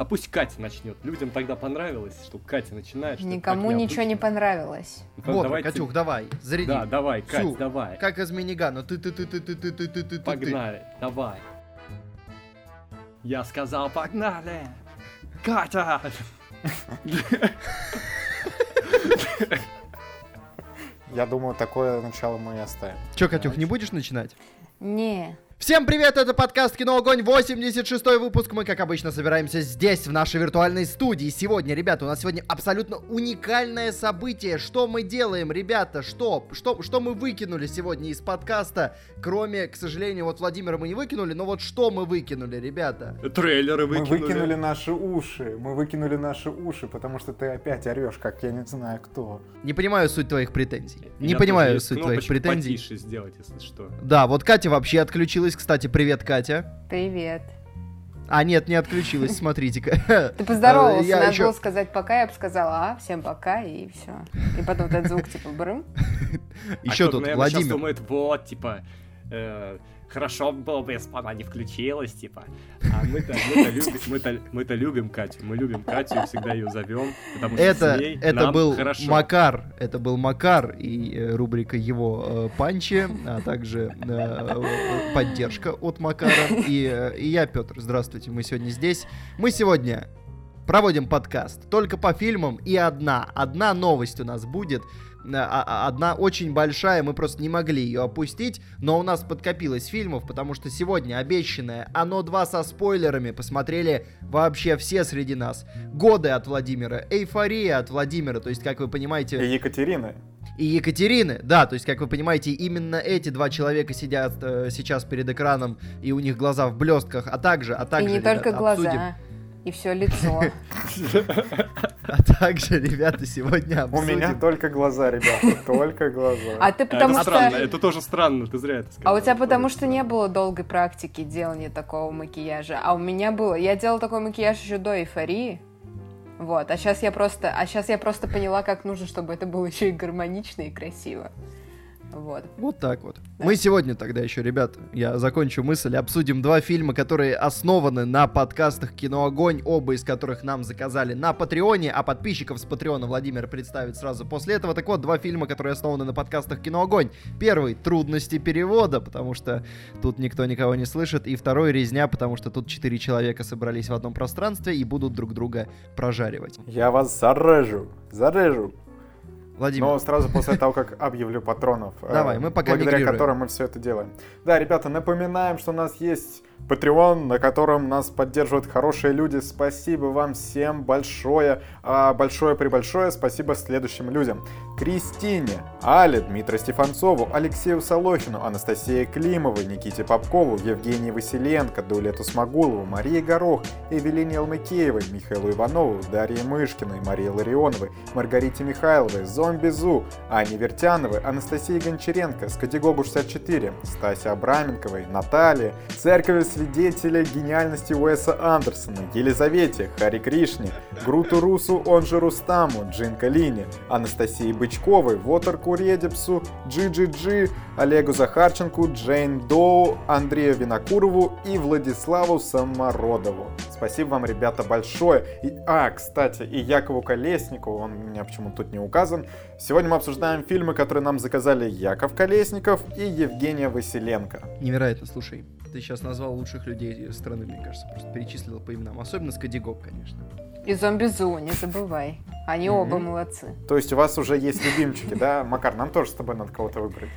а пусть Катя начнет. Людям тогда понравилось, что Катя начинает. что Никому ничего не понравилось. Ну, Вот, давайте- Катюх, давай, заряди. Да, давай, Кать, Всю. давай. Как из минигана. Ты ты ты ты ты ты ты ты ты ты Погнали, давай. Я сказал, погнали! Катя! Я думаю, такое начало мы и оставим. Че, Катюх, не будешь начинать? Не. Всем привет, это подкаст Кино Огонь, 86 выпуск. Мы, как обычно, собираемся здесь, в нашей виртуальной студии. Сегодня, ребята, у нас сегодня абсолютно уникальное событие. Что мы делаем, ребята? Что? Что, что мы выкинули сегодня из подкаста? Кроме, к сожалению, вот Владимира мы не выкинули, но вот что мы выкинули, ребята? Трейлеры Мы выкинули. выкинули наши уши. Мы выкинули наши уши, потому что ты опять орешь, как я не знаю кто. Не понимаю суть твоих претензий. Не Я понимаю суть твоих претензий. потише сделать, если что. Да, вот Катя вообще отключилась. Кстати, привет, Катя. Привет. А, нет, не отключилась, смотрите-ка. Ты поздоровался, я надо ещё- было сказать пока, я бы сказала, а, всем пока, и все. И потом этот звук типа брым. Еще а тут Владимир. думает, вот, типа, э, хорошо было бы, если бы она не включилась, типа. А мы-то, мы-то, любим, мы-то, мы-то любим Катю, мы любим Катю и всегда ее зовем, потому что Это, с ней это нам был хорошо. Макар, это был Макар и э, рубрика его э, панчи, а также э, э, поддержка от Макара. И, э, и я, Петр, здравствуйте, мы сегодня здесь. Мы сегодня проводим подкаст только по фильмам, и одна, одна новость у нас будет. Э, а- а- Одна очень большая, мы просто не могли ее опустить, но у нас подкопилось фильмов, потому что сегодня обещанное «Оно 2» со спойлерами посмотрели вообще все среди нас. Годы от Владимира, эйфория от Владимира, то есть, как вы И понимаете, Екатерина. и Екатерины, да, то есть, как вы понимаете, именно эти два человека сидят э, сейчас перед экраном, и у них глаза в блестках, а также, а И также, не ребята, только глаза, обсудим- и все лицо. а также, ребята, сегодня У меня обсудим... только глаза, ребята, только глаза. А ты А потому это странно, что... это тоже странно, ты зря это сказал. А у тебя потому что не было долгой практики делания такого макияжа, а у меня было. Я делала такой макияж еще до эйфории. Вот, а сейчас я просто, а сейчас я просто поняла, как нужно, чтобы это было еще и гармонично и красиво. Вот. Вот так вот. Мы сегодня тогда еще, ребята, я закончу мысль, обсудим два фильма, которые основаны на подкастах «Кино Огонь», оба из которых нам заказали на Патреоне, а подписчиков с Патреона Владимир представит сразу после этого. Так вот, два фильма, которые основаны на подкастах «Кино Огонь». Первый «Трудности перевода», потому что тут никто никого не слышит, и второй «Резня», потому что тут четыре человека собрались в одном пространстве и будут друг друга прожаривать. Я вас зарежу, зарежу. Владимир, Но сразу после того, как объявлю патронов, э, Давай, мы пока благодаря которым мы все это делаем. Да, ребята, напоминаем, что у нас есть Patreon, на котором нас поддерживают хорошие люди. Спасибо вам всем большое, а большое прибольшое спасибо следующим людям. Кристине, Але, Дмитрию Стефанцову, Алексею Солохину, Анастасии Климовой, Никите Попкову, Евгении Василенко, Дулету Смогулову, Марии Горох, Эвелине Алмыкеевой, Михаилу Иванову, Дарье Мышкиной, Марии Ларионовой, Маргарите Михайловой, Зомби Зу, Ане Вертяновой, Анастасии Гончаренко, Скотигогу 64, Стасе Абраменковой, Наталье, Церкови Свидетеля Гениальности Уэса Андерсона, Елизавете, Хари Кришне, Груту Русу, он же Рустаму, Джин Калине, Анастасии Бычковой, Вотер Куредепсу, GGG, Олегу Захарченку, Джейн Доу, Андрею Винокурову и Владиславу Самородову. Спасибо вам, ребята, большое. И, а, кстати, и Якову Колесникову, он у меня почему-то тут не указан. Сегодня мы обсуждаем фильмы, которые нам заказали Яков Колесников и Евгения Василенко. Невероятно, слушай. Ты сейчас назвал лучших людей страны, мне кажется, просто перечислил по именам. Особенно Скадигок, конечно. И зомби-зу, не забывай. Они оба молодцы. То есть у вас уже есть любимчики, да? Макар, нам тоже с тобой надо кого-то выбрать.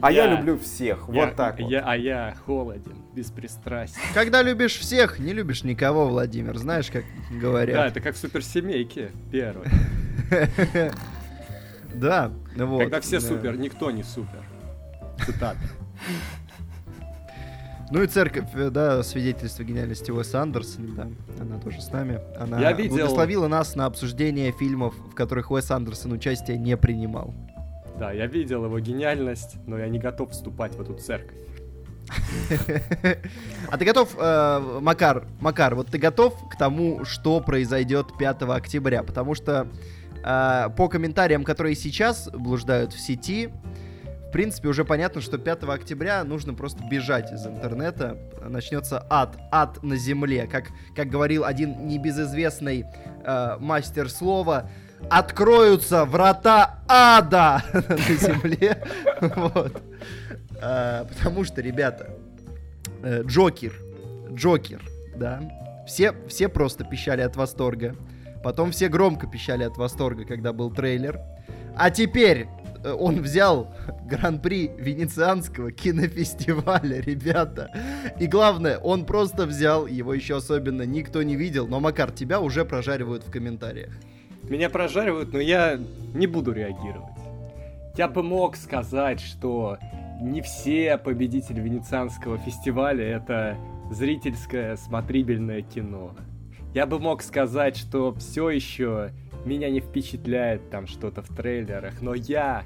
А я, люблю всех, Я- вот так вот. я- а я холоден, беспристрастен. Когда любишь всех, не любишь никого, Владимир. Знаешь, как Да, говорят. это как в суперсемейке первый. Да, вот. Когда все Да. супер, никто не супер. Цитата. Ну и церковь, э, да, свидетельство гениальности Уэса Андерсона, да, она тоже с нами. Она Я видел- благословила нас на обсуждение фильмов, в которых Уэс Андерсон участие не принимал. Да, я видел его гениальность, но я не готов вступать в эту церковь. А ты готов, э, Макар, Макар, вот ты готов к тому, что произойдет 5 октября? Потому что э, по комментариям, которые сейчас блуждают в сети, принципе, уже понятно, что 5 октября нужно просто бежать из интернета. Начнется ад, ад на земле. Как, как говорил один небезызвестный э, мастер слова, откроются врата ада на земле. А, потому что, ребята, э, Джокер, Джокер, да, все, все просто пищали от восторга. Потом все громко пищали от восторга, когда был трейлер. А теперь э, он взял гран-при Венецианского кинофестиваля, ребята. И главное, он просто взял, его еще особенно никто не видел, но, Макар, тебя уже прожаривают в комментариях. Меня прожаривают, но я не буду реагировать. Я бы мог сказать, что не все победители Венецианского фестиваля это зрительское смотрибельное кино. Я бы мог сказать, что все еще меня не впечатляет там что-то в трейлерах, но я,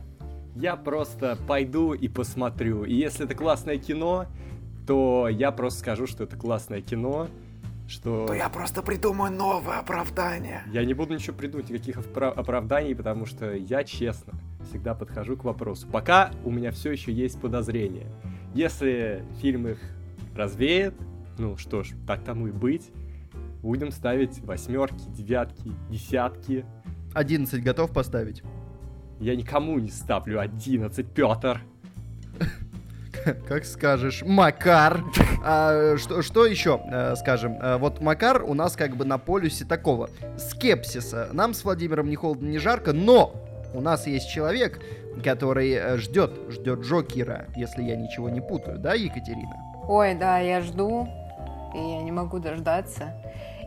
я просто пойду и посмотрю. И если это классное кино, то я просто скажу, что это классное кино, что... То я просто придумаю новое оправдание. Я не буду ничего придумать, никаких опра- оправданий, потому что я честно всегда подхожу к вопросу. Пока у меня все еще есть подозрения. Если фильм их развеет, ну что ж, так тому и быть, будем ставить восьмерки, девятки, десятки. 11 готов поставить? Я никому не ставлю 11, Петр. Как скажешь, Макар. А, что, что еще э, скажем? А, вот Макар у нас как бы на полюсе такого скепсиса. Нам с Владимиром не холодно, не жарко, но у нас есть человек, который э, ждет, ждет Джокера, если я ничего не путаю, да, Екатерина? Ой, да, я жду, и я не могу дождаться.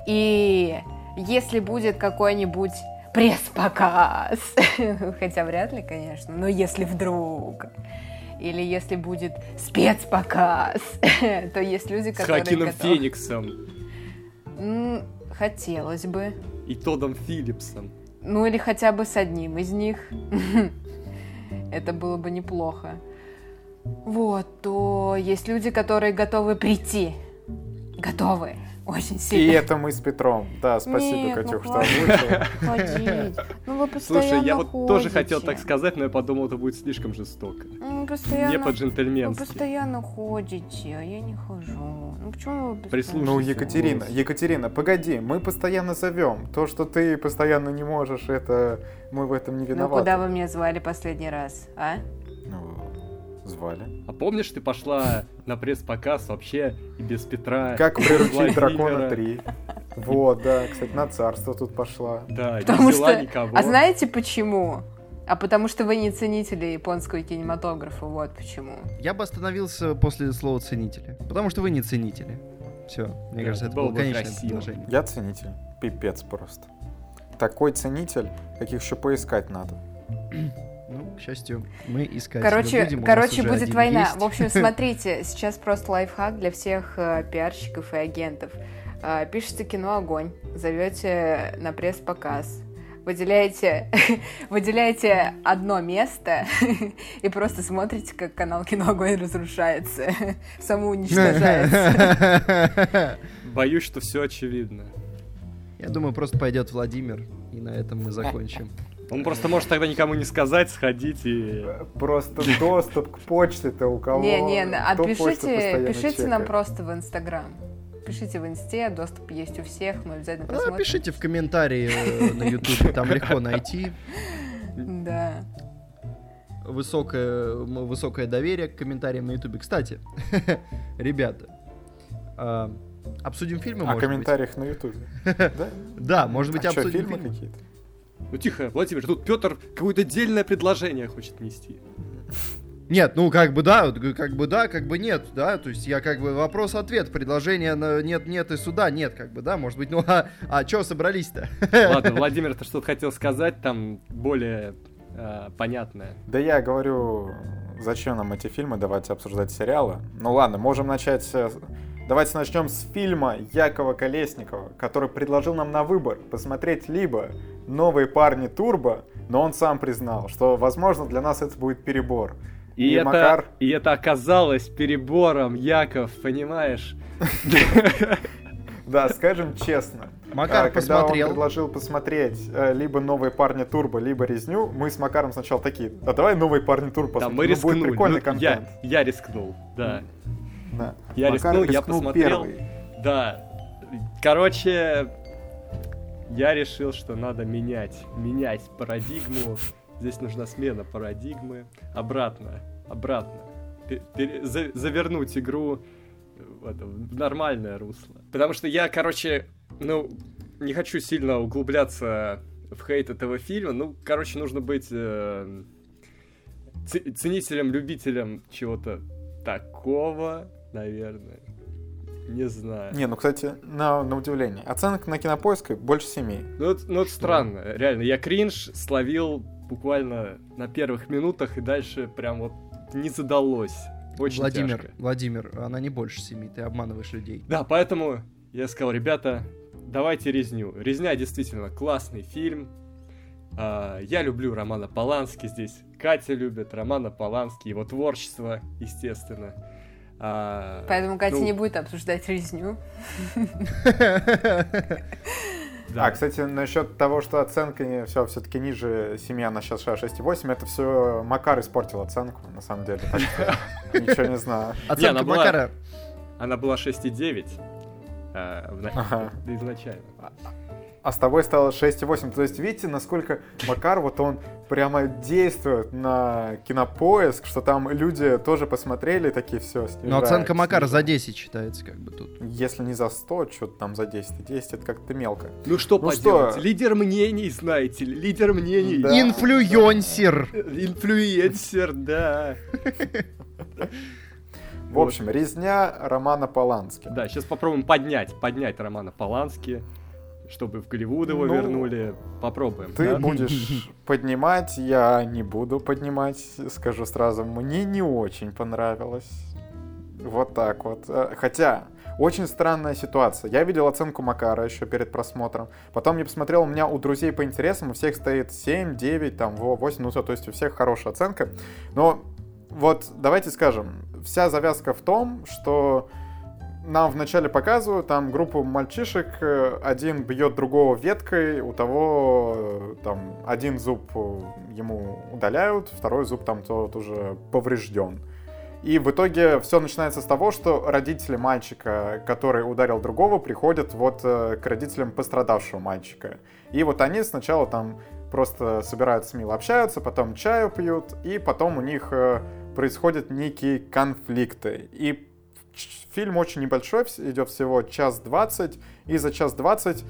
И если будет какой-нибудь пресс-показ, хотя вряд ли, конечно, но если вдруг, или если будет спецпоказ, то есть люди, С которые Хакином готовы- Фениксом Хотелось бы. и Тодом Филлипсом. Ну или хотя бы с одним из них. Это было бы неплохо. Вот, то есть люди, которые готовы прийти. Готовы. Очень И сильно. это мы с Петром. Да, спасибо, Нет, ну Катюх, что хватит. озвучил. Ну вы постоянно Слушай, я вот тоже ходите. хотел так сказать, но я подумал, это будет слишком жестоко. Ну, постоянно... Не Вы по-джентльменски. постоянно ходите, а я не хожу. Ну почему вы постоянно- Прислушайся. Ну, Екатерина. Екатерина, погоди, мы постоянно зовем. То, что ты постоянно не можешь, это мы в этом не Ну виноваты. куда вы меня звали последний раз, а? Ну, звали. А помнишь, ты пошла на пресс-показ вообще и без Петра? Как приручить дракона 3. Вот, да, кстати, на царство тут пошла. Да, не Потому взяла что... никого. А знаете почему? А потому что вы не ценители японского кинематографа, вот почему. Я бы остановился после слова ценители. Потому что вы не ценители. Все, мне Да, кажется, это было было бы конечное красиво. предложение. Я ценитель. Пипец просто. Такой ценитель, каких еще поискать надо. Ну, к счастью, мы искать Короче, будем, короче будет война. есть. В общем, смотрите, сейчас просто лайфхак для всех э, пиарщиков и агентов. Э, пишете кино «Огонь», зовете на пресс-показ, выделяете, выделяете одно место и просто смотрите, как канал «Кино Огонь» разрушается, самоуничтожается. Боюсь, что все очевидно. Я думаю, просто пойдет Владимир, и на этом мы закончим. Он просто может тогда никому не сказать, сходить и... Просто доступ к почте-то у кого? Кто почту отпишите, постоянно пишите нам просто в Инстаграм. Пишите в Инсте, доступ есть у всех, мы обязательно Ну, посмотрим. пишите в комментарии э, на YouTube, там легко найти. Да. Высокое, высокое доверие к комментариям на YouTube. Кстати, ребята, а, обсудим фильмы, О может быть? комментариях на Ютубе. Да? Да, может быть, А что, обсудим фильмы. какие-то? Ну тихо, Владимир, тут Петр какое-то отдельное предложение хочет нести. Нет, ну как бы да, как бы да, как бы нет, да, то есть я как бы вопрос-ответ, предложение на нет-нет и сюда нет, как бы, да, может быть, ну а, а чё собрались-то? Ладно, Владимир, ты что-то хотел сказать, там более э, понятное. Да я говорю, зачем нам эти фильмы, давайте обсуждать сериалы. Ну ладно, можем начать... э, Давайте начнем с фильма Якова Колесникова, который предложил нам на выбор посмотреть либо «Новые парни Турбо», но он сам признал, что, возможно, для нас это будет перебор. И, И это, Макар? и это оказалось перебором, Яков, понимаешь? Да, скажем честно, Макар А, когда посмотрел. он предложил посмотреть э, либо «Новые парни Турбо», либо «Резню», мы с Макаром сначала такие, а давай «Новые парни Турбо» Да, посмотрим, мы ну, рискнули. будет прикольный Ну, контент. Я, я рискнул, да. Да. Я Макар рискнул, я посмотрел. первый. Да. Короче, я решил, что надо менять, менять парадигму. Здесь нужна смена парадигмы. Обратно, обратно. За- завернуть игру в, это, в нормальное русло. Потому что я, короче, ну, не хочу сильно углубляться в хейт этого фильма. Ну, короче, нужно быть э, ценителем, любителем чего-то такого, наверное. Не знаю. Не, ну, кстати, на, на удивление. Оценка на кинопоиске больше семи. Ну, это, ну, это странно, реально. Я кринж словил буквально на первых минутах, и дальше прям вот не задалось. Очень Владимир, тяжко. Владимир, она не больше семи, ты обманываешь людей. Да, поэтому я сказал, ребята, давайте резню. Резня действительно классный фильм. А, я люблю Романа Полански здесь. Катя любит Романа Полански, его творчество, естественно. А, Поэтому Катя ну, не будет обсуждать резню. да. А, кстати, насчет того, что оценка все все-таки ниже 7, она сейчас 6,8, это все Макар испортил оценку, на самом деле. Так что ничего не знаю. Оценка она была- Макара. Она была 6,9 а, в на- Ага. изначально. А с тобой стало 6,8. То есть, видите, насколько Макар, вот он прямо действует на кинопоиск, что там люди тоже посмотрели, такие все. Но оценка Макара за 10 считается как бы тут. Если не за 100, что-то там за 10. 10 это как-то мелко. Ну что Ну поделать, что? лидер мнений, знаете ли, лидер мнений. Да. Инфлюенсер! Инфлюенсер, да. В общем, резня Романа Полански. Да, сейчас попробуем поднять, поднять Романа Полански, чтобы в Голливуд его Ну, вернули. Попробуем. Ты да? будешь поднимать, я не буду поднимать, скажу сразу, мне не очень понравилось. Вот так вот. Э, Хотя, очень странная ситуация. Я видел оценку Макара еще перед просмотром. Потом я посмотрел, у меня у друзей по интересам у всех стоит 7, 9, там, во, 8, ну, то есть у всех хорошая оценка. Но вот давайте скажем, вся завязка в том, что нам вначале показывают там группу мальчишек, э, один бьет другого веткой, у того э, там один зуб э, ему удаляют, второй зуб там тот уже поврежден. И в итоге все начинается с того, что родители мальчика, который ударил другого, приходят вот к родителям пострадавшего мальчика. И вот они сначала там просто собираются мило общаются, потом чаю пьют, и потом у них происходят некие конфликты. И фильм очень небольшой, идет всего час двадцать, и за час двадцать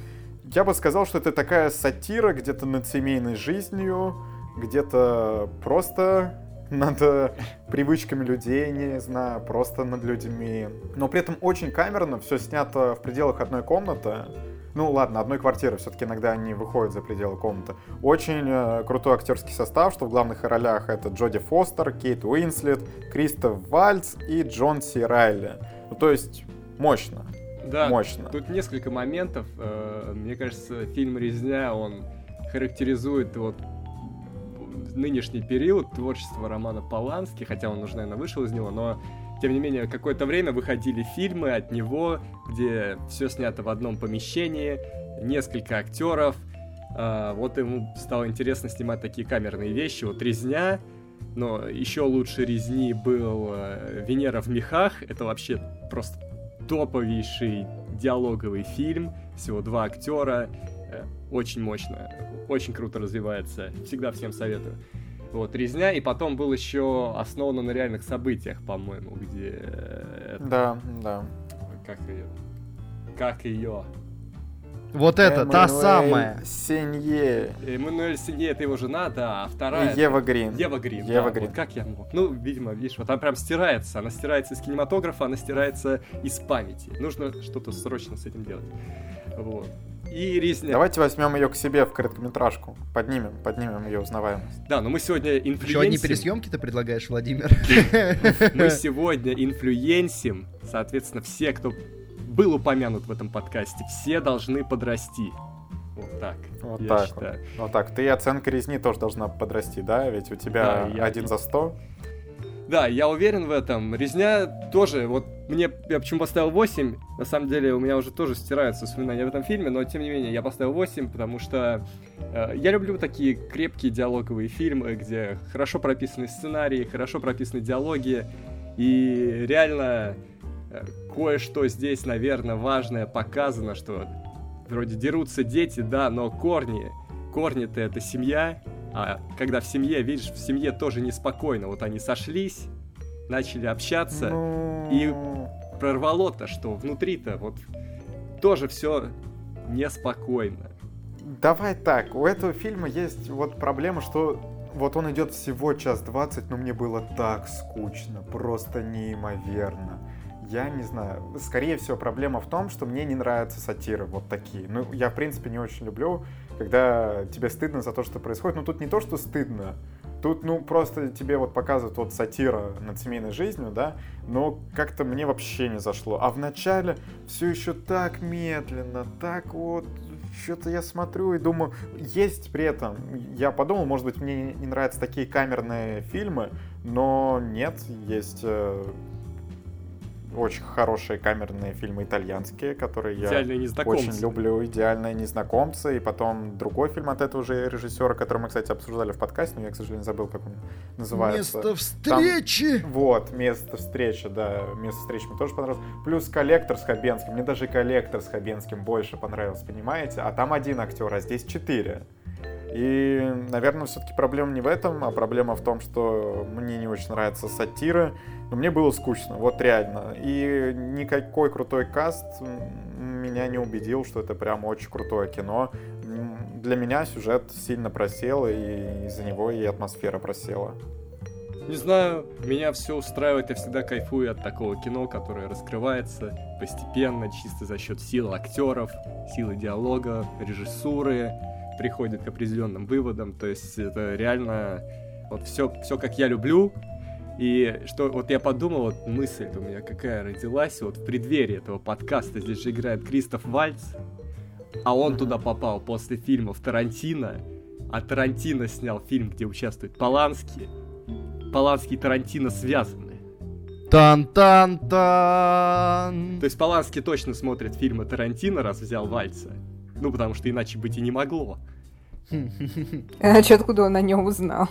я бы сказал, что это такая сатира где-то над семейной жизнью, где-то просто над э, привычками людей, не знаю, просто над людьми. Но при этом очень камерно, все снято в пределах одной комнаты. Ну ладно, одной квартиры, все-таки иногда они выходят за пределы комнаты. Очень э, крутой актерский состав, что в главных ролях это Джоди Фостер, Кейт Уинслет, Кристоф Вальц и Джон Си Райли. Ну то есть мощно, Да, мощно. тут несколько моментов. э, Мне кажется, фильм «Резня», он характеризует вот нынешний период творчества Романа Полански, хотя он уже, наверное, вышел из него, но тем не менее, какое-то время выходили фильмы от него, где все снято в одном помещении, несколько актеров. А, вот ему стало интересно снимать такие камерные вещи. Вот «Резня», но еще лучше «Резни» был э, «Венера в мехах». Это вообще просто топовейший диалоговый фильм. Всего два актера. Э, Очень мощно. Очень круто развивается. Всегда всем советую. Вот, резня, и потом был еще основан на реальных событиях, по-моему, где... э, Да, да. Как ее? Как ее? Вот это, та самая. Сенье. Эммануэль Синье, это его жена, да, а вторая... Ева Грин. Ева Грин. Ева да, Грин. Вот как я мог? Ну, видимо, видишь, вот она прям стирается. Она стирается из кинематографа, она стирается из памяти. Нужно что-то срочно с этим делать. Вот. И резня. Давайте возьмем ее к себе в короткометражку. Поднимем, поднимем ее узнаваемость. Да, но мы сегодня Еще одни инфлюенсим. пересъемки ты предлагаешь, Владимир? Мы сегодня инфлюенсим. Соответственно, все, кто был упомянут в этом подкасте, все должны подрасти. Вот так. Вот я так считаю. Вот так. Ты оценка резни тоже должна подрасти, да? Ведь у тебя Да, я- один за сто. Да, я уверен в этом. Резня тоже, вот мне, я почему поставил 8, на самом деле у меня уже тоже стираются воспоминания в этом фильме, но тем не менее я поставил 8, потому что э, я люблю такие крепкие диалоговые фильмы, где хорошо прописаны сценарии, хорошо прописаны диалоги, и реально э, кое-что здесь, наверное, важное показано, что вроде дерутся дети, да, но корни, корни-то это семья, а когда в семье, видишь, в семье тоже неспокойно. Вот они сошлись, начали общаться, Ну, и прорвало-то, что внутри-то вот тоже все неспокойно. Давай так, у этого фильма есть вот проблема, что вот он идет всего час двадцать, но мне было так скучно, просто неимоверно. Я не знаю, скорее всего проблема в том, что мне не нравятся сатиры вот такие. Ну, я в принципе не очень люблю, когда тебе стыдно за то, что происходит. Но тут не то, что стыдно, Тут, ну, просто тебе вот показывают вот сатира над семейной жизнью, да, но как-то мне вообще не зашло. А в начале все еще так медленно, так вот, что-то я смотрю и думаю, есть при этом, я подумал, может быть, мне не нравятся такие камерные фильмы, но нет, есть э, очень хорошие камерные фильмы итальянские, которые я Идеальные очень люблю «Идеальные незнакомцы», и потом другой фильм от этого же режиссера, который мы, кстати, обсуждали в подкасте, но я, к сожалению, забыл, как он называется. Место встречи! Вот, место встречи, да, место встречи мне тоже понравилось. Плюс коллектор с Хабенским, мне даже коллектор с Хабенским больше понравился, понимаете? А там один актер, а здесь четыре. И, наверное, все-таки проблема не в этом, а проблема в том, что мне не очень нравятся сатиры, но мне было скучно, вот реально. И никакой крутой каст меня не убедил, что это прям очень крутое кино. Для меня сюжет сильно просел, и из-за него и атмосфера просела. Не знаю, меня все устраивает, я всегда кайфую от такого кино, которое раскрывается постепенно, чисто за счет сил актеров, силы диалога, режиссуры, приходит к определенным выводам. То есть это реально вот все, все как я люблю. И что вот я подумал, вот мысль у меня какая родилась, вот в преддверии этого подкаста здесь же играет Кристоф Вальц, а он туда попал после фильмов Тарантино, а Тарантино снял фильм, где участвует Полански. Полански и Тарантино связаны. Тан-тан-тан! То есть Полански точно смотрит фильмы Тарантино, раз взял Вальца. Ну, потому что иначе быть и не могло. Иначе откуда он о нем узнал?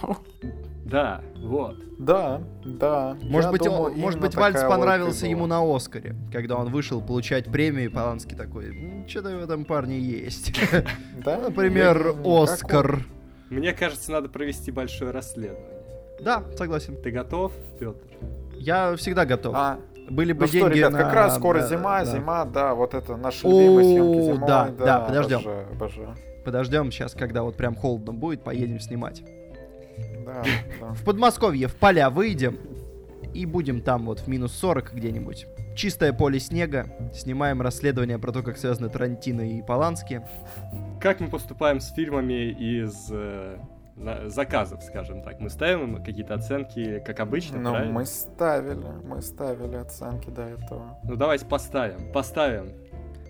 Да, вот. Да, да. Может я быть, думаю, он- может быть, Вальц понравился ему на Оскаре, когда он вышел получать премию, и Поланский такой, что-то в этом парне есть. Да? Например, Оскар. Мне кажется, надо провести большое расследование. Да, согласен. Ты готов, Петр? Я всегда готов. А, Были бы ну что, деньги ребят, на- как раз скоро да, зима, да. зима, да, вот это наши О, любимые съемки зимой. да, да, подождем. Обожаю, обожаю. Подождем сейчас, когда вот прям холодно будет, поедем снимать. Да, да. В Подмосковье, в поля выйдем и будем там вот в минус 40 где-нибудь. Чистое поле снега. Снимаем расследование про то, как связаны Тарантино и Полански. Как мы поступаем с фильмами из э, заказов, скажем так? Мы ставим им какие-то оценки, как обычно, Ну, правильно? мы ставили, мы ставили оценки до этого. Ну, давайте поставим. Поставим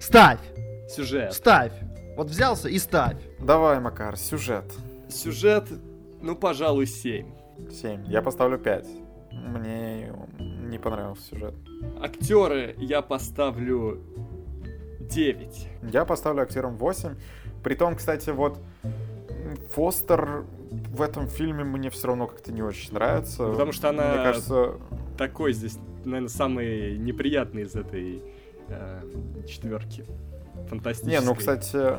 Ставь! сюжет. Ставь! Вот взялся и ставь. Давай, Макар, сюжет. Сюжет, ну, пожалуй, 7. 7. Я поставлю 5. Мне не понравился сюжет. Актеры я поставлю 9. Я поставлю актерам 8. Притом, кстати, вот Фостер в этом фильме мне все равно как-то не очень нравится. Потому что она- Мне кажется, Такой здесь, наверное, самый неприятный из этой э, четверки. Фантастической. Не, ну, кстати,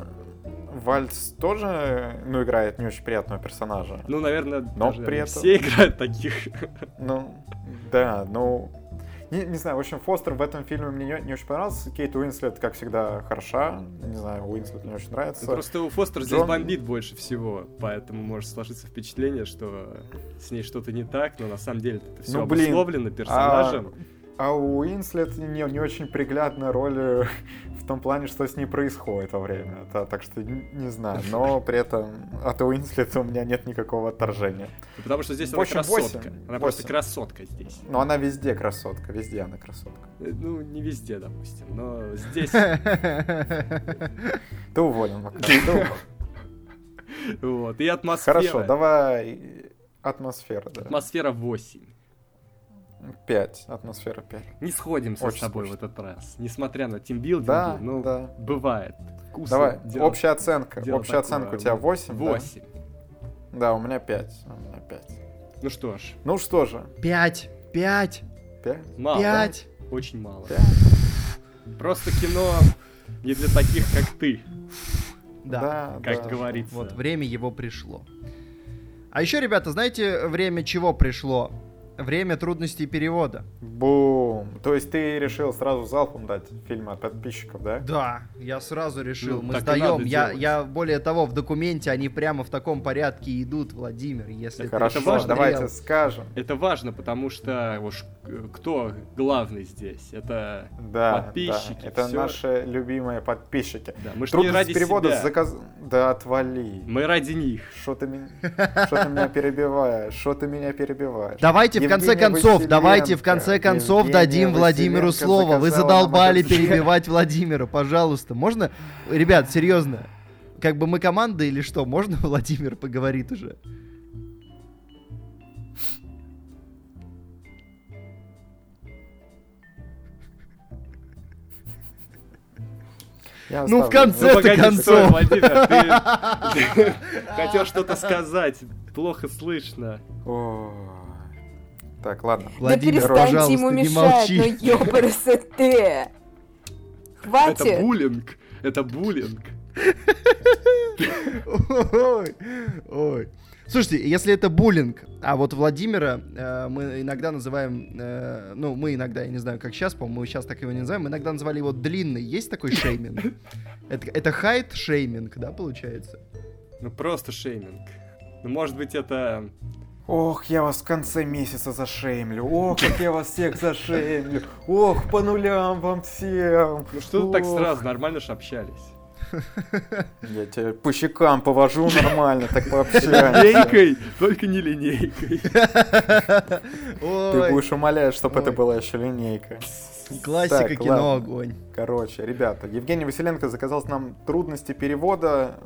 Вальц тоже, ну, играет не очень приятного персонажа. Ну, наверное, Но даже, при наверное, этом- все играют таких. Ну, да, ну... Не, не знаю, в общем, Фостер в этом фильме мне не, не очень понравился. Кейт Уинслет, как всегда, хороша. Не знаю, Уинслет мне очень нравится. Ну, Просто у Фостер здесь Джон- бомбит больше всего, поэтому может сложиться впечатление, что с ней что-то не так, но на самом деле это все Ну, блин, обусловлено персонажем. А у Уинслет не, не очень приглядная роль э, в том плане, что с ней происходит во время. Да, так что не знаю. Но при этом от Уинслет у меня нет никакого отторжения. Потому что здесь В она общем, красотка. Она просто красотка здесь. Но она везде красотка, везде она красотка. Э, Ну, не везде, допустим, но здесь... Ты уволен, Макар. ты уволен. Вот. И атмосфера. Хорошо, давай атмосфера, да. Атмосфера 8. Пять. Атмосфера пять. Не сходимся Очень с тобой скучно. в этот раз. Несмотря на тимбилдинги, Да, ну, да. бывает. Вкусно Давай, дело- общая оценка. дело общая такое. оценка у тебя 8, да? Восемь. Да, у меня 5. У меня 5. Ну что ж, Ну что же, Пять, пять, 5? мало. пять. Очень мало. Пять. Просто кино не для таких, как ты, Да. как да. говорится. Вот время его пришло. А еще, ребята, знаете, время чего пришло? Время трудностей перевода. Бум. То есть ты решил сразу залпом дать фильмы от подписчиков, да? Да, я сразу решил, Ну, мы сдаем. Я, делать. я более того, в документе они прямо в таком порядке идут, Владимир, если ты Хорошо, важно. давайте скажем. Это важно, потому что уж кто главный здесь? Это Да, Подписчики, да, это всё. наши любимые подписчики. да, мы ж не Трудность ради перевода себя. заказ... Да отвали. Мы ради них. Что ты, меня... Что ты меня перебиваешь? Что ты меня перебиваешь? Давайте в конце концов, давайте в конце концов Евгения дадим Владимиру слово. Вы задолбали перебивать Владимира, пожалуйста. Можно, ребят, серьезно? Как бы мы команда или что? Можно Владимир поговорит уже? Я Ну, в оставлю. конце- Это погоди, концов. стой, Владимир, ты хотел что-то сказать. Плохо слышно. Так, ладно. Владимир, да перестаньте ему не мешать, молчи. ну ёбарасы ты! Это Хватит! буллинг. Это буллинг. Ой, ой. Слушайте, если это буллинг, а вот Владимира э, мы иногда называем, э, ну, мы иногда, я не знаю, как сейчас, по-моему, мы сейчас так его не называем, мы иногда называли его длинный. Есть такой шейминг? Это, это хайт шейминг, да, получается? Ну просто шейминг. Ну может быть это... Ох, я вас в конце месяца зашеймлю. Ох, как я вас всех зашеймлю. Ох, по нулям вам всем. Ну что ты так сразу, нормально же общались. Я тебя по щекам повожу нормально, так пообщаемся. Линейкой, только не линейкой. Ты будешь умолять, чтобы это была еще линейка. классика Так, кино ладно. огонь. Короче, ребята, Евгений Василенко заказал нам трудности перевода.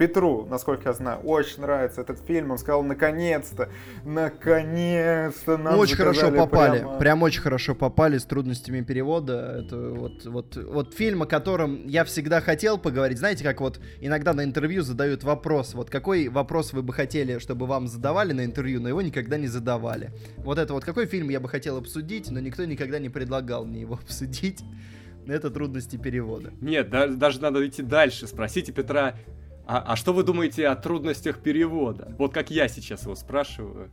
Петру, насколько я знаю, очень нравится этот фильм. Он сказал, наконец-то, наконец-то нам очень хорошо попали, прямо». прям очень хорошо попали с трудностями перевода. Это вот, вот, вот фильм, о котором я всегда хотел поговорить. Знаете, как вот иногда на интервью задают вопрос. Вот какой вопрос вы бы хотели, чтобы вам задавали на интервью, но его никогда не задавали. Вот это вот какой фильм я бы хотел обсудить, но никто никогда не предлагал мне его обсудить. Это трудности перевода. Нет, да- даже надо идти дальше. Спросите Петра, а, а что вы думаете о трудностях перевода? Вот как я сейчас его спрашиваю.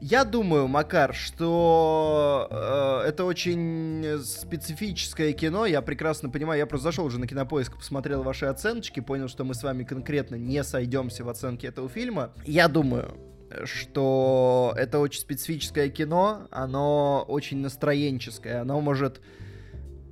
Я думаю, Макар, что э, это очень специфическое кино. Я прекрасно понимаю, я просто зашел уже на кинопоиск, посмотрел ваши оценочки, понял, что мы с вами конкретно не сойдемся в оценке этого фильма. Я думаю, что это очень специфическое кино, оно очень настроенческое, оно может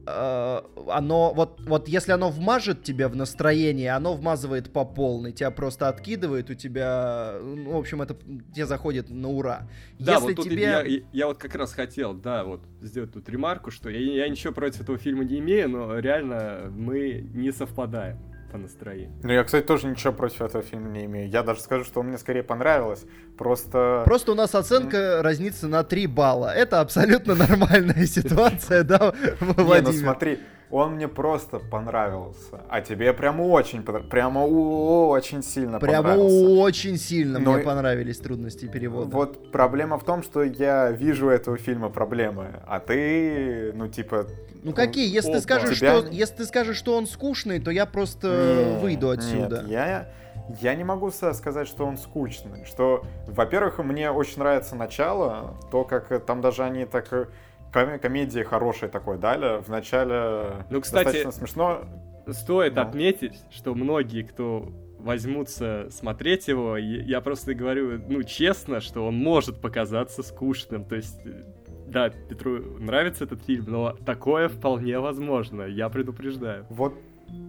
оно вот вот если оно вмажет тебя в настроение, оно вмазывает по полной, тебя просто откидывает, у тебя, ну, в общем, это тебе заходит на ура. Да, если вот тут тебе я, я- я вот как раз хотел, да, вот сделать тут ремарку, что я, я ничего против этого фильма не имею, но реально мы не совпадаем по настроению. Ну, я, кстати, тоже ничего против этого фильма не имею. Я даже скажу, что мне скорее понравилось. Просто... Просто у нас оценка разнится на 3 балла. Это абсолютно нормальная ситуация, да, Не, ну Владимир? смотри, он мне просто понравился. А тебе прямо очень, прямо очень сильно Прямо понравился. очень сильно Но мне понравились трудности перевода. Вот проблема в том, что я вижу у этого фильма проблемы, а ты, ну типа... Ну какие? Если ты опа. скажешь, Тебя- что если ты скажешь, что он скучный, то я просто Не, выйду отсюда. Нет, я, я не могу сказать, что он скучный. Что, во-первых, мне очень нравится начало, то, как там даже они так э, комедии хорошие такой дали. Вначале Ну, кстати, достаточно смешно. Стоит Ну. отметить, что многие, кто возьмутся смотреть его, я просто говорю, ну, честно, что он может показаться скучным. То есть, да, Петру нравится этот фильм, но такое вполне возможно, я предупреждаю. Вот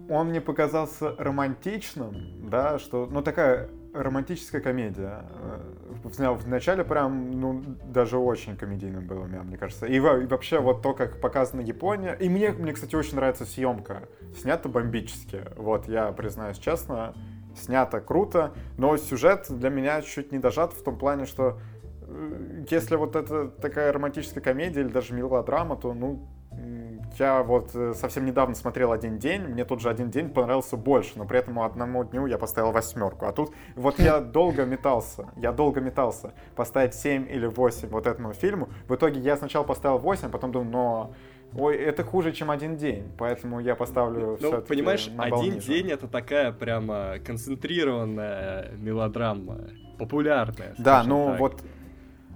он мне показался романтичным, да, что, ну, такая романтическая комедия. Э, В начале прям, ну, даже очень комедийным было, мне кажется. И вообще вот то, как показана Япония. И мне, мне, кстати, очень нравится съемка. Снято бомбически. Вот, я признаюсь честно, снято круто, но сюжет для меня чуть не дожат в том плане, что э, если вот это такая романтическая комедия или даже мелодрама, то, ну, я вот э, совсем недавно смотрел «Один день», мне тот же «Один день» понравился больше, но при этом одному дню я поставил восьмерку. А тут вот я долго метался, я долго метался поставить 7 или 8 вот этому фильму. В итоге я сначала поставил 8, а потом думаю, но Ой, это хуже, чем один день, поэтому я поставлю Ну, понимаешь, один ниже. день это такая прямо концентрированная мелодрама, популярная. Да, ну так. вот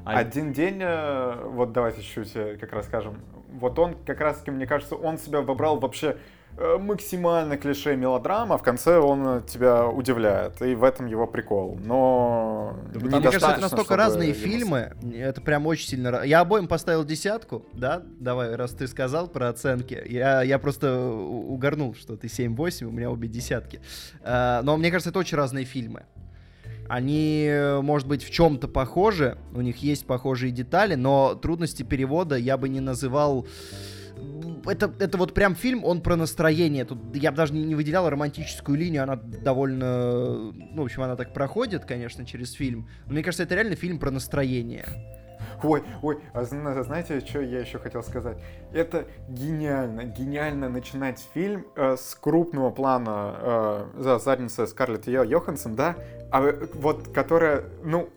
а... один день, э, вот давайте чуть-чуть э, как раз скажем, вот он как раз-таки, мне кажется, он себя вобрал вообще э, максимально клише мелодрама, в конце он тебя удивляет, и в этом его прикол. Но да, мне кажется, это настолько разные фильмы, это прям очень сильно... Я обоим поставил десятку, да? Давай, раз ты сказал про оценки. Я, я просто угорнул, что ты 7-8, у меня обе десятки. А, но мне кажется, это очень разные фильмы. Они, может быть, в чем-то похожи, у них есть похожие детали, но трудности перевода я бы не называл это, это вот прям фильм, он про настроение. Тут я бы даже не, не выделял романтическую линию, она довольно... Ну, в общем, она так проходит, конечно, через фильм. Но мне кажется, это реально фильм про настроение. Ой, ой, а знаете, что я еще хотел сказать? Это гениально, гениально начинать фильм э, с крупного плана э, за задница Скарлетт Йоханссон, да, а вот которая, ну,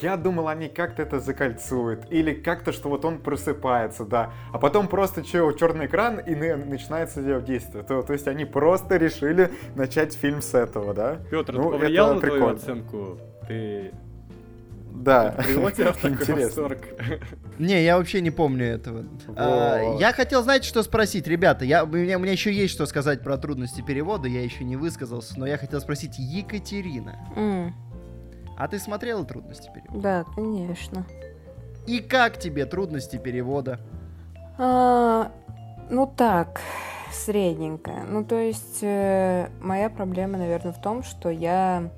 я думал, они как-то это закольцуют. Или как-то, что вот он просыпается, да. А потом просто что, черный экран, и начинается его действие. То, то есть они просто решили начать фильм с этого, да? Петр, ну, это повлиял на твою оценку? Ты да. Интересно. Не, я вообще не помню этого. А, я хотел, знаете, что спросить, ребята. Я, у, меня, у меня еще есть что сказать про трудности перевода, я еще не высказался, но я хотел спросить Екатерина. Mm. А ты смотрела трудности перевода? Да, конечно. И как тебе трудности перевода? А, ну так, средненькая. Ну то есть э, моя проблема, наверное, в том, что я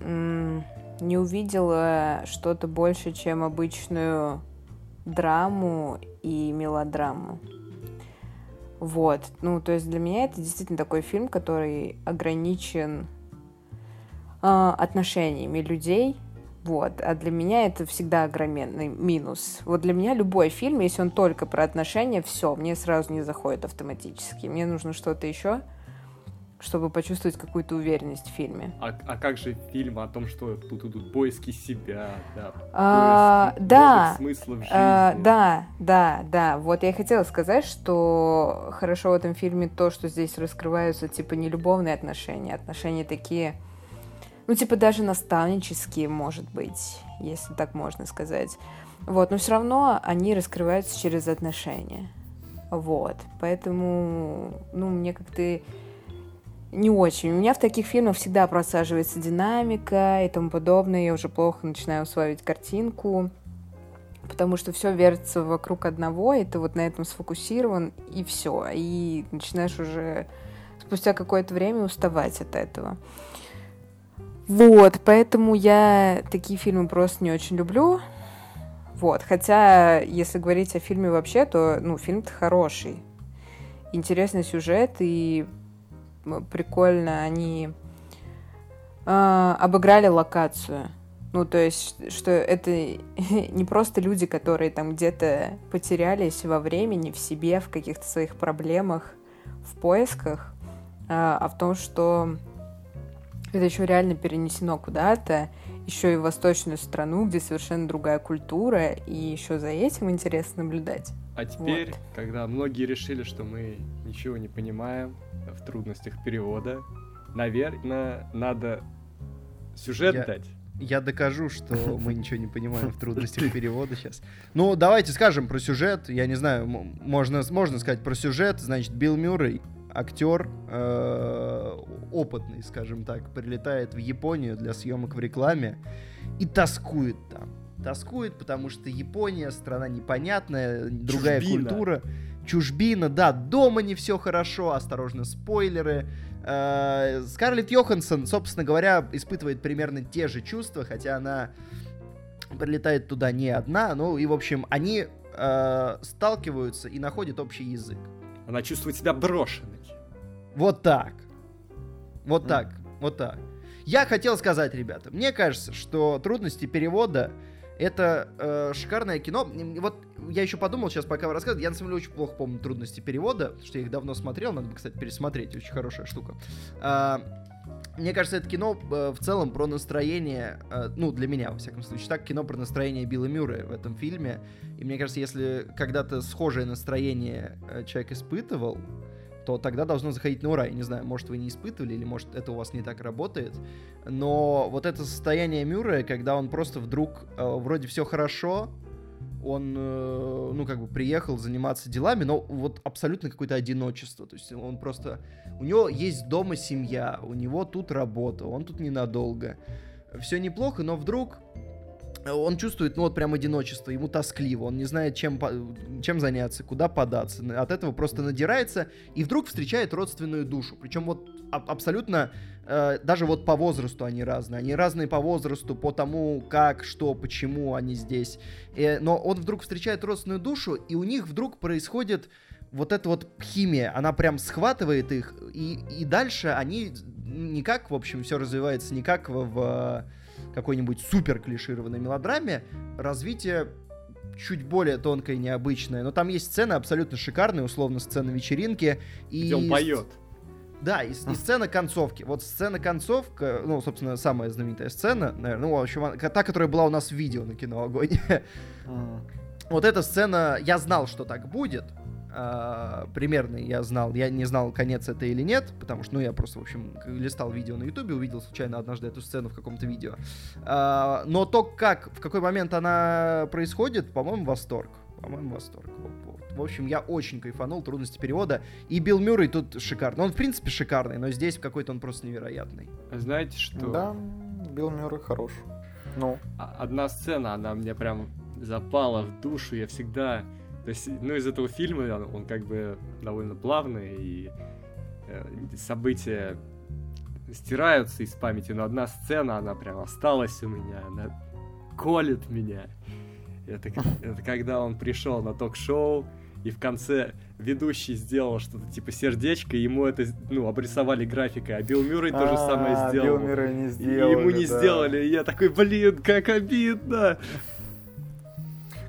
м- не увидела что-то больше, чем обычную драму и мелодраму. Вот. Ну, то есть для меня это действительно такой фильм, который ограничен э, отношениями людей. Вот. А для меня это всегда огроменный минус. Вот для меня любой фильм, если он только про отношения, все, мне сразу не заходит автоматически. Мне нужно что-то еще чтобы почувствовать какую-то уверенность в фильме. А, а как же фильм о том, что тут идут поиски себя, да, а, да, смыслов жизни? А, да, да, да. Вот я и хотела сказать, что хорошо в этом фильме то, что здесь раскрываются типа не любовные отношения, отношения такие, ну типа даже наставнические, может быть, если так можно сказать. Вот, но все равно они раскрываются через отношения. Вот, поэтому, ну, мне как-то не очень. У меня в таких фильмах всегда просаживается динамика и тому подобное. Я уже плохо начинаю усваивать картинку, потому что все вертится вокруг одного, и ты вот на этом сфокусирован, и все. И начинаешь уже спустя какое-то время уставать от этого. Вот, поэтому я такие фильмы просто не очень люблю. Вот, хотя, если говорить о фильме вообще, то, ну, фильм-то хороший. Интересный сюжет, и прикольно они э, обыграли локацию. Ну, то есть, что это не просто люди, которые там где-то потерялись во времени, в себе, в каких-то своих проблемах, в поисках, а, а в том, что это еще реально перенесено куда-то, еще и в восточную страну, где совершенно другая культура, и еще за этим интересно наблюдать. А теперь, вот. когда многие решили, что мы ничего не понимаем, в трудностях перевода. Наверное, надо сюжет я, дать. Я докажу, что мы ничего не понимаем в трудностях перевода сейчас. Ну, давайте скажем про сюжет. Я не знаю, можно, можно сказать про сюжет. Значит, Билл Мюррей, актер, э, опытный, скажем так, прилетает в Японию для съемок в рекламе и тоскует там. Тоскует, потому что Япония страна непонятная, другая Чужбина. культура чужбина, да, дома не все хорошо, осторожно, спойлеры. Э, Скарлетт Йоханссон, собственно говоря, испытывает примерно те же чувства, хотя она прилетает туда не одна, ну и, в общем, они э, сталкиваются и находят общий язык. Она чувствует себя брошенной. Вот так. Вот так, вот так. Я хотел сказать, ребята, мне кажется, что трудности перевода Это э, шикарное кино. Вот я еще подумал сейчас, пока вы рассказывали, я на самом деле очень плохо помню трудности перевода, что я их давно смотрел, надо бы, кстати, пересмотреть, очень хорошая штука. А, мне кажется, это кино э, в целом про настроение, э, ну, для меня, во всяком случае, так, кино про настроение Билла Мюррея в этом фильме. И мне кажется, если когда-то схожее настроение э, человек испытывал, то тогда должно заходить на ура. Я не знаю, может, вы не испытывали, или может, это у вас не так работает. Но вот это состояние Мюррея, когда он просто вдруг э, вроде все хорошо, он, э, ну, как бы приехал заниматься делами, но вот абсолютно какое-то одиночество. То есть он просто... У него есть дома семья, у него тут работа, он тут ненадолго. Все неплохо, но вдруг он чувствует, ну вот прям одиночество, ему тоскливо, он не знает, чем, чем заняться, куда податься. От этого просто надирается и вдруг встречает родственную душу. Причем вот абсолютно, э, даже вот по возрасту они разные. Они разные по возрасту, по тому, как, что, почему они здесь. Э, но он вдруг встречает родственную душу, и у них вдруг происходит вот эта вот химия, она прям схватывает их, и, и дальше они никак, в общем, все развивается никак в, в какой-нибудь супер клишированной мелодраме, развитие чуть более тонкое и необычное. Но там есть сцены абсолютно шикарные, условно, сцена вечеринки. И... Где он поет. Да, и, и сцена концовки. Вот сцена концовка, ну, собственно, самая знаменитая сцена, наверное, ну, в общем, та, которая была у нас в видео на кино Огонь. Вот эта сцена, я знал, что так будет, э, примерный я знал. Я не знал, конец это или нет, потому что, ну, я просто, в общем, листал видео на ютубе, увидел случайно однажды эту сцену в каком-то видео. Э, но то, как, в какой момент она происходит, по-моему, восторг. По-моему, восторг. В общем, я очень кайфанул, трудности перевода. И Билл Мюррей тут шикарный. Он, в принципе, шикарный, но здесь какой-то он просто невероятный. Знаете что? Да, Билл Мюррей хорош. Ну. А, одна сцена, она мне прям запала в душу. Я всегда то есть, ну, из этого фильма он, он как бы довольно плавный, и э, события стираются из памяти, но одна сцена, она прям осталась у меня, она колет меня. Это, это когда он пришел на ток-шоу, и в конце ведущий сделал что-то типа сердечко, и ему это, ну, обрисовали графикой, а Билл Мюррей то же самое а, сделал. Билл Мюррей не сделали, И ему не сделали, и я такой, блин, как обидно!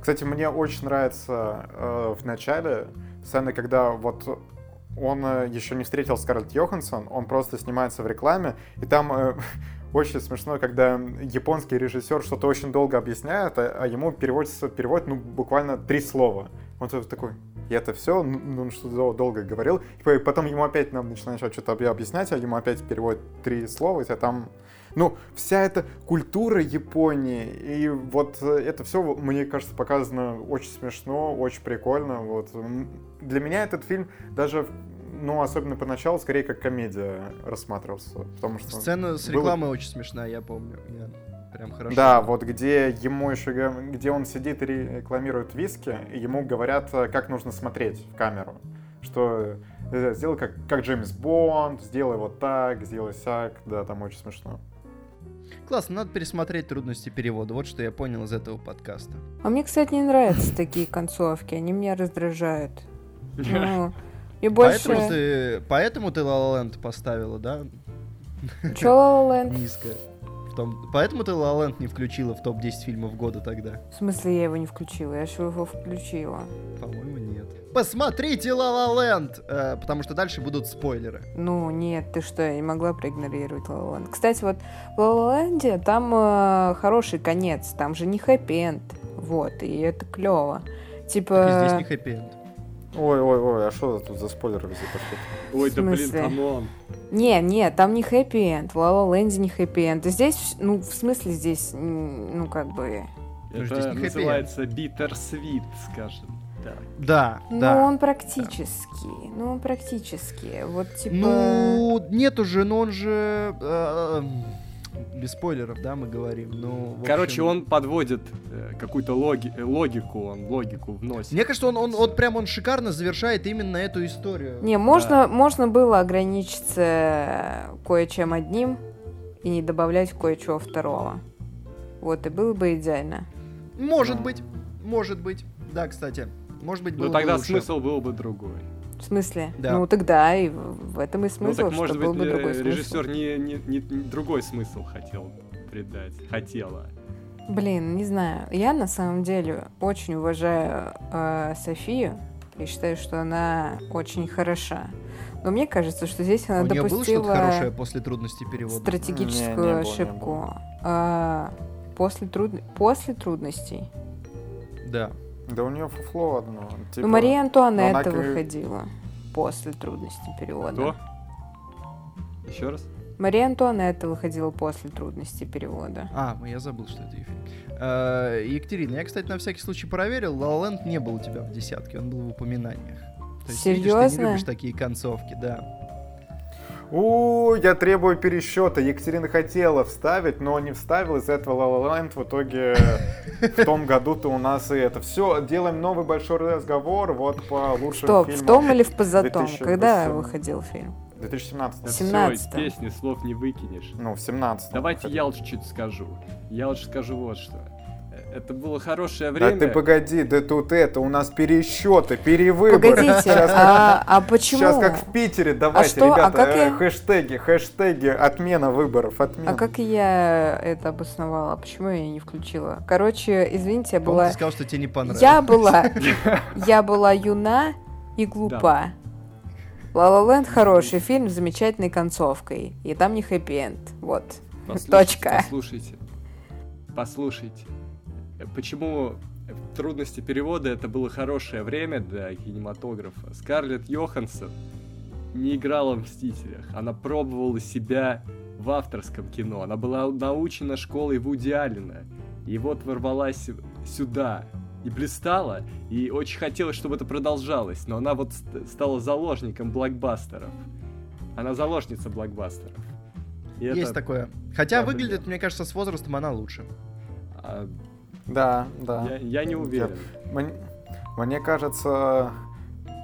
Кстати, мне очень нравится э, в начале сцены, когда вот он э, еще не встретил Скарлетт Йоханссон, он просто снимается в рекламе, и там э, очень смешно, когда японский режиссер что-то очень долго объясняет, а, а ему переводится перевод, ну, буквально три слова. Он такой, и это все, ну, ну что долго говорил. И потом ему опять нам начинают что-то объяснять, а ему опять переводят три слова, и там ну, вся эта культура Японии, и вот э, это все, мне кажется, показано очень смешно, очень прикольно. Вот. Для меня этот фильм даже ну, особенно поначалу, скорее как комедия рассматривался. Потому что Сцена с рекламой было... очень смешная, я помню. Я прям хорошо. Да, вот где ему еще, где он сидит и рекламирует виски, ему говорят, э, как нужно смотреть в камеру. Что э, сделай как, как Джеймс Бонд, сделай вот так, сделай сяк, да, там очень смешно. Классно, надо пересмотреть трудности перевода. Вот что я понял из этого подкаста. А мне, кстати, не нравятся такие концовки. Они меня раздражают. Ну, и больше... Поэтому ты, поэтому ты La La Land поставила, да? Чё La La Land? Низко. В том... Поэтому ты Land не включила в топ-10 фильмов года тогда? В смысле я его не включила? Я же его включила. По-моему, нет. Посмотрите Land, э, потому что дальше будут спойлеры. Ну, нет, ты что, я не могла проигнорировать Land. Кстати, вот в Land там э, хороший конец, там же не хэппи-энд, вот, и это клево. Типа... Так и здесь не хэппи-энд. Ой, ой, ой, а что тут за спойлеры здесь пошли? Ой, да блин, come on. Не, не, там не хэппи-энд, в La Land не хэппи-энд. Здесь, ну, в смысле здесь, ну, как бы... Это называется bittersweet, скажем так. Да, ну, да. Ну, он практически. Да. Ну, он практически. Вот, типа... Ну, нет уже, но он же... Э, без спойлеров, да, мы говорим. Ну, Короче, он подводит э, какую-то логи логику, он логику вносит. Мне кажется, он, он вот прям он шикарно завершает именно эту историю. Не, можно, да. можно было ограничиться кое-чем одним и не добавлять кое-чего второго. Вот, и было бы идеально. Может быть, может быть. Да, кстати. Может быть, было Но тогда лучше. смысл был бы другой. В смысле? Да. Ну тогда и в этом и смысл, ну, так, может что быть, был бы другой режиссер не, не, не, не другой смысл хотел придать, хотела. Блин, не знаю. Я на самом деле очень уважаю э, Софию и считаю, что она очень хороша. Но мне кажется, что здесь она У нее было допустила что-то хорошее после трудностей перевода? стратегическую Не, не было, не ошибку. А, после, труд... после трудностей. Да. Да у нее фуфло одно. типа, ну, Мария Антуанетта она выходила после трудностей перевода. Кто? Еще раз? Мария Антуанетта выходила после трудностей перевода. А, я забыл, что это ее фильм. Э, Екатерина, я, кстати, на всякий случай проверил, La La не был у тебя в десятке, он был в упоминаниях. То есть, видишь, ты Серьезно? не любишь такие концовки, да. У, я требую пересчета. Екатерина хотела вставить, но не вставила. Из этого La La Land в итоге в том году-то у нас и это. Все, делаем новый большой разговор вот по лучшим Что, фильмам. в том или в позатом? 2008. Когда выходил фильм? 2017. Да В всё, 17-м. из песни слов не выкинешь. Ну, в 17 Давайте я лучше чуть скажу. Я лучше скажу вот что. Это было хорошее Да время. ты погоди, да тут это, у нас пересчеты, перевыборы. Погодите, Сейчас как- а, а почему? Сейчас как в Питере, давайте, что? А ребята, как э, я- хэштеги, хэштеги, отмена выборов, отмена. А как я это обосновала? Почему я не включила? Короче, извините, я была... ты сказал, что тебе не понравилось. Я была... Я была юна и глупа. La Land хороший фильм с замечательной концовкой. И там не хэппи-энд. Вот. Послушайте, Точка. Послушайте. Послушайте. Почему трудности перевода это было хорошее время для кинематографа? Скарлетт Йоханссон не играла в «Мстителях». Она пробовала себя в авторском кино. Она была научена школой Вуди Аллена. И вот ворвалась сюда и блистала, и очень хотелось, чтобы это продолжалось, но она вот ст- стала заложником блокбастеров. Она заложница блокбастеров. И Есть это- такое. Хотя правда выглядит, нет. мне кажется, с возрастом она лучше. а, Да, да. я, я не уверен. Мне, мне кажется,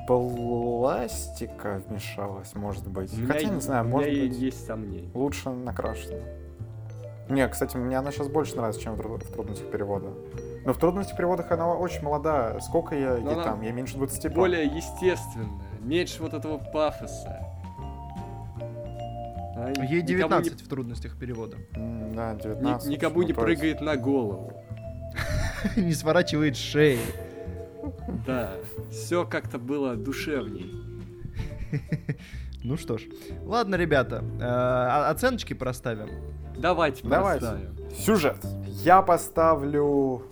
пластика вмешалась, может быть. У меня Хотя, не знаю, может быть, есть сомнения. лучше накрашена. Не, кстати, мне она сейчас больше нравится, чем в, в трудностях перевода. Но в трудностях переводах она очень молодая. Сколько я ей там? Я меньше 20 по- Более естественная, меньше вот этого пафоса. А Ей никому не- 19 в трудностях перевода. Да, ни- 19. никому ну, не прыгает на голову. Не сворачивает шеи. Да, все как-то было душевней. Ну что ж. Ладно, ребята, э, о- оценочки проставим. Давайте Давайте. проставим. Сюжет. Я поставлю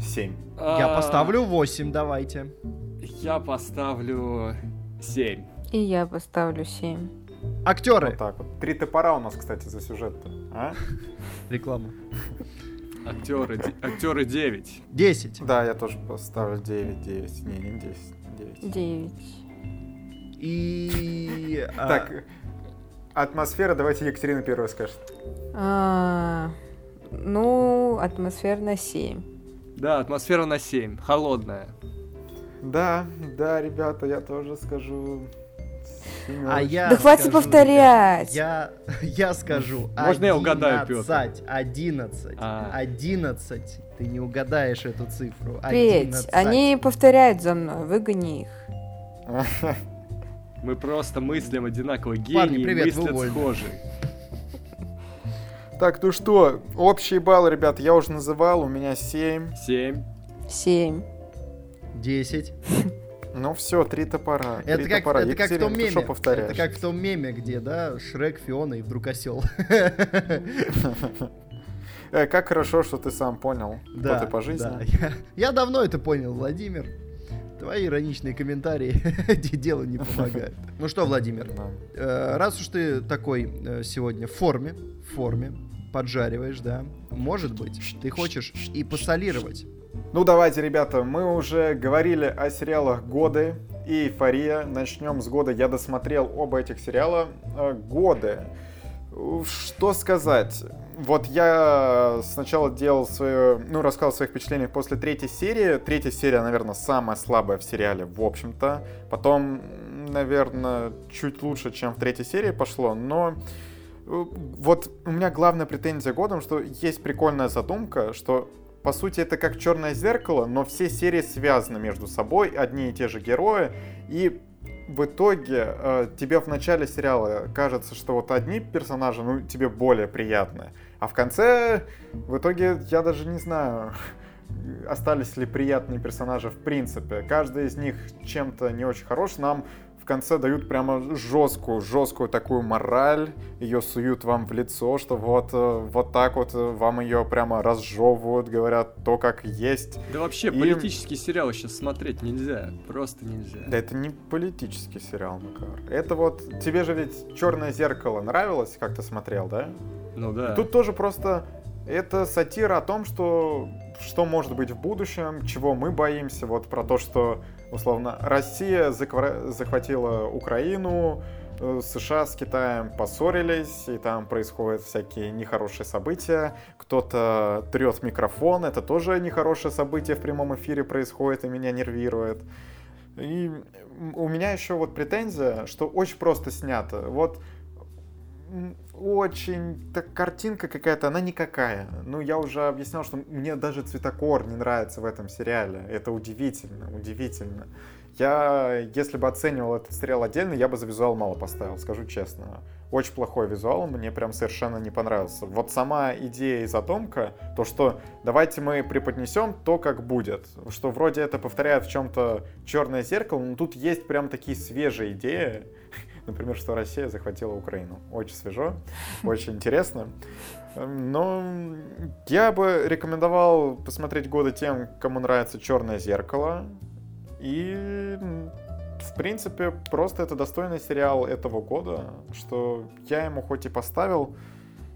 7. Я А, поставлю 8, давайте. Я поставлю 7. И я поставлю 7. Актеры. Вот так вот. Три топора у нас, кстати, за сюжет-то. А? Реклама. Актеры, актеры 9. 10. Да, я тоже поставлю 9, 9. Не, не 10, 9. 9. И... а, Так, атмосфера, давайте Екатерина первая скажет. А, ну, атмосферно 7. Да, атмосфера на 7. Холодная. Да, да, ребята, я тоже скажу. А я Да хватит скажу, повторять! Я, я скажу. Можно я угадаю, Пётр? 11, 11, А. 11. Ты не угадаешь эту цифру. Петь, 11. они повторяют за мной, выгони их. Мы просто мыслим одинаково. Парни, Гении привет, мыслят схожи. Так, ну что, общий балл, ребят, я уже называл, у меня 7. 7. 7. 10. Ну все, три топора. Это три как, топора. это как в том меме. повторяешь? Это как в том меме, где, да, Шрек, Фиона и вдруг осел. Э, как хорошо, что ты сам понял, кто ты по жизни. да. Я, я давно это понял, Владимир. Твои ироничные комментарии делу не помогают. Ну что, Владимир, Да. э, раз уж ты такой э, сегодня в форме, в форме, поджариваешь, да, может быть, ты хочешь и посолировать. Ну давайте, ребята, мы уже говорили о сериалах «Годы» и «Эйфория». Начнем с «Года». Я досмотрел оба этих сериала. Э, «Годы». Что сказать? Вот я сначала делал свое, ну, рассказал о своих впечатлениях после третьей серии. Третья серия, наверное, самая слабая в сериале, в общем-то. Потом, наверное, чуть лучше, чем в третьей серии пошло, но э, вот у меня главная претензия годом, что есть прикольная задумка, что по сути это как черное зеркало, но все серии связаны между собой, одни и те же герои, и в итоге э, тебе в начале сериала кажется, что вот одни персонажи, ну, тебе более приятны, А в конце, в итоге, я даже не знаю, остались ли приятные персонажи в принципе. Каждый из них чем-то не очень хорош. Нам в конце дают прямо жесткую, жесткую такую мораль, ее суют вам в лицо, что вот, э, вот так вот э, вам ее прямо разжевывают, говорят то, как есть. Да вообще, И- политический сериал сейчас смотреть нельзя, просто нельзя. Да это не политический сериал, Макар. Это вот, тебе же ведь «Черное зеркало» нравилось, как ты смотрел, да? Ну да. И Тут тоже просто это сатира о том, что что может быть в будущем, чего мы боимся, вот про то, что условно Россия захватила Украину, э, США с Китаем поссорились, и там происходят всякие нехорошие события. Кто-то трет микрофон, это тоже нехорошее событие в прямом эфире происходит и меня нервирует. И у меня еще вот претензия, что очень просто снято. Вот очень так картинка какая-то, она никакая. Ну, я уже объяснял, что мне даже цветокор не нравится в этом сериале. Это удивительно, удивительно. Я, если бы оценивал этот сериал отдельно, я бы за визуал мало поставил, скажу честно. Очень плохой визуал, мне прям совершенно не понравился. Вот сама идея и задумка, то, что давайте мы преподнесем то, как будет. Что вроде это повторяет в чем-то черное зеркало, но тут есть прям такие свежие идеи. Например, что Россия захватила Украину. Очень свежо, очень интересно. Но я бы рекомендовал посмотреть годы тем, кому нравится черное зеркало. И в принципе, просто это достойный сериал этого года, что я ему хоть и поставил,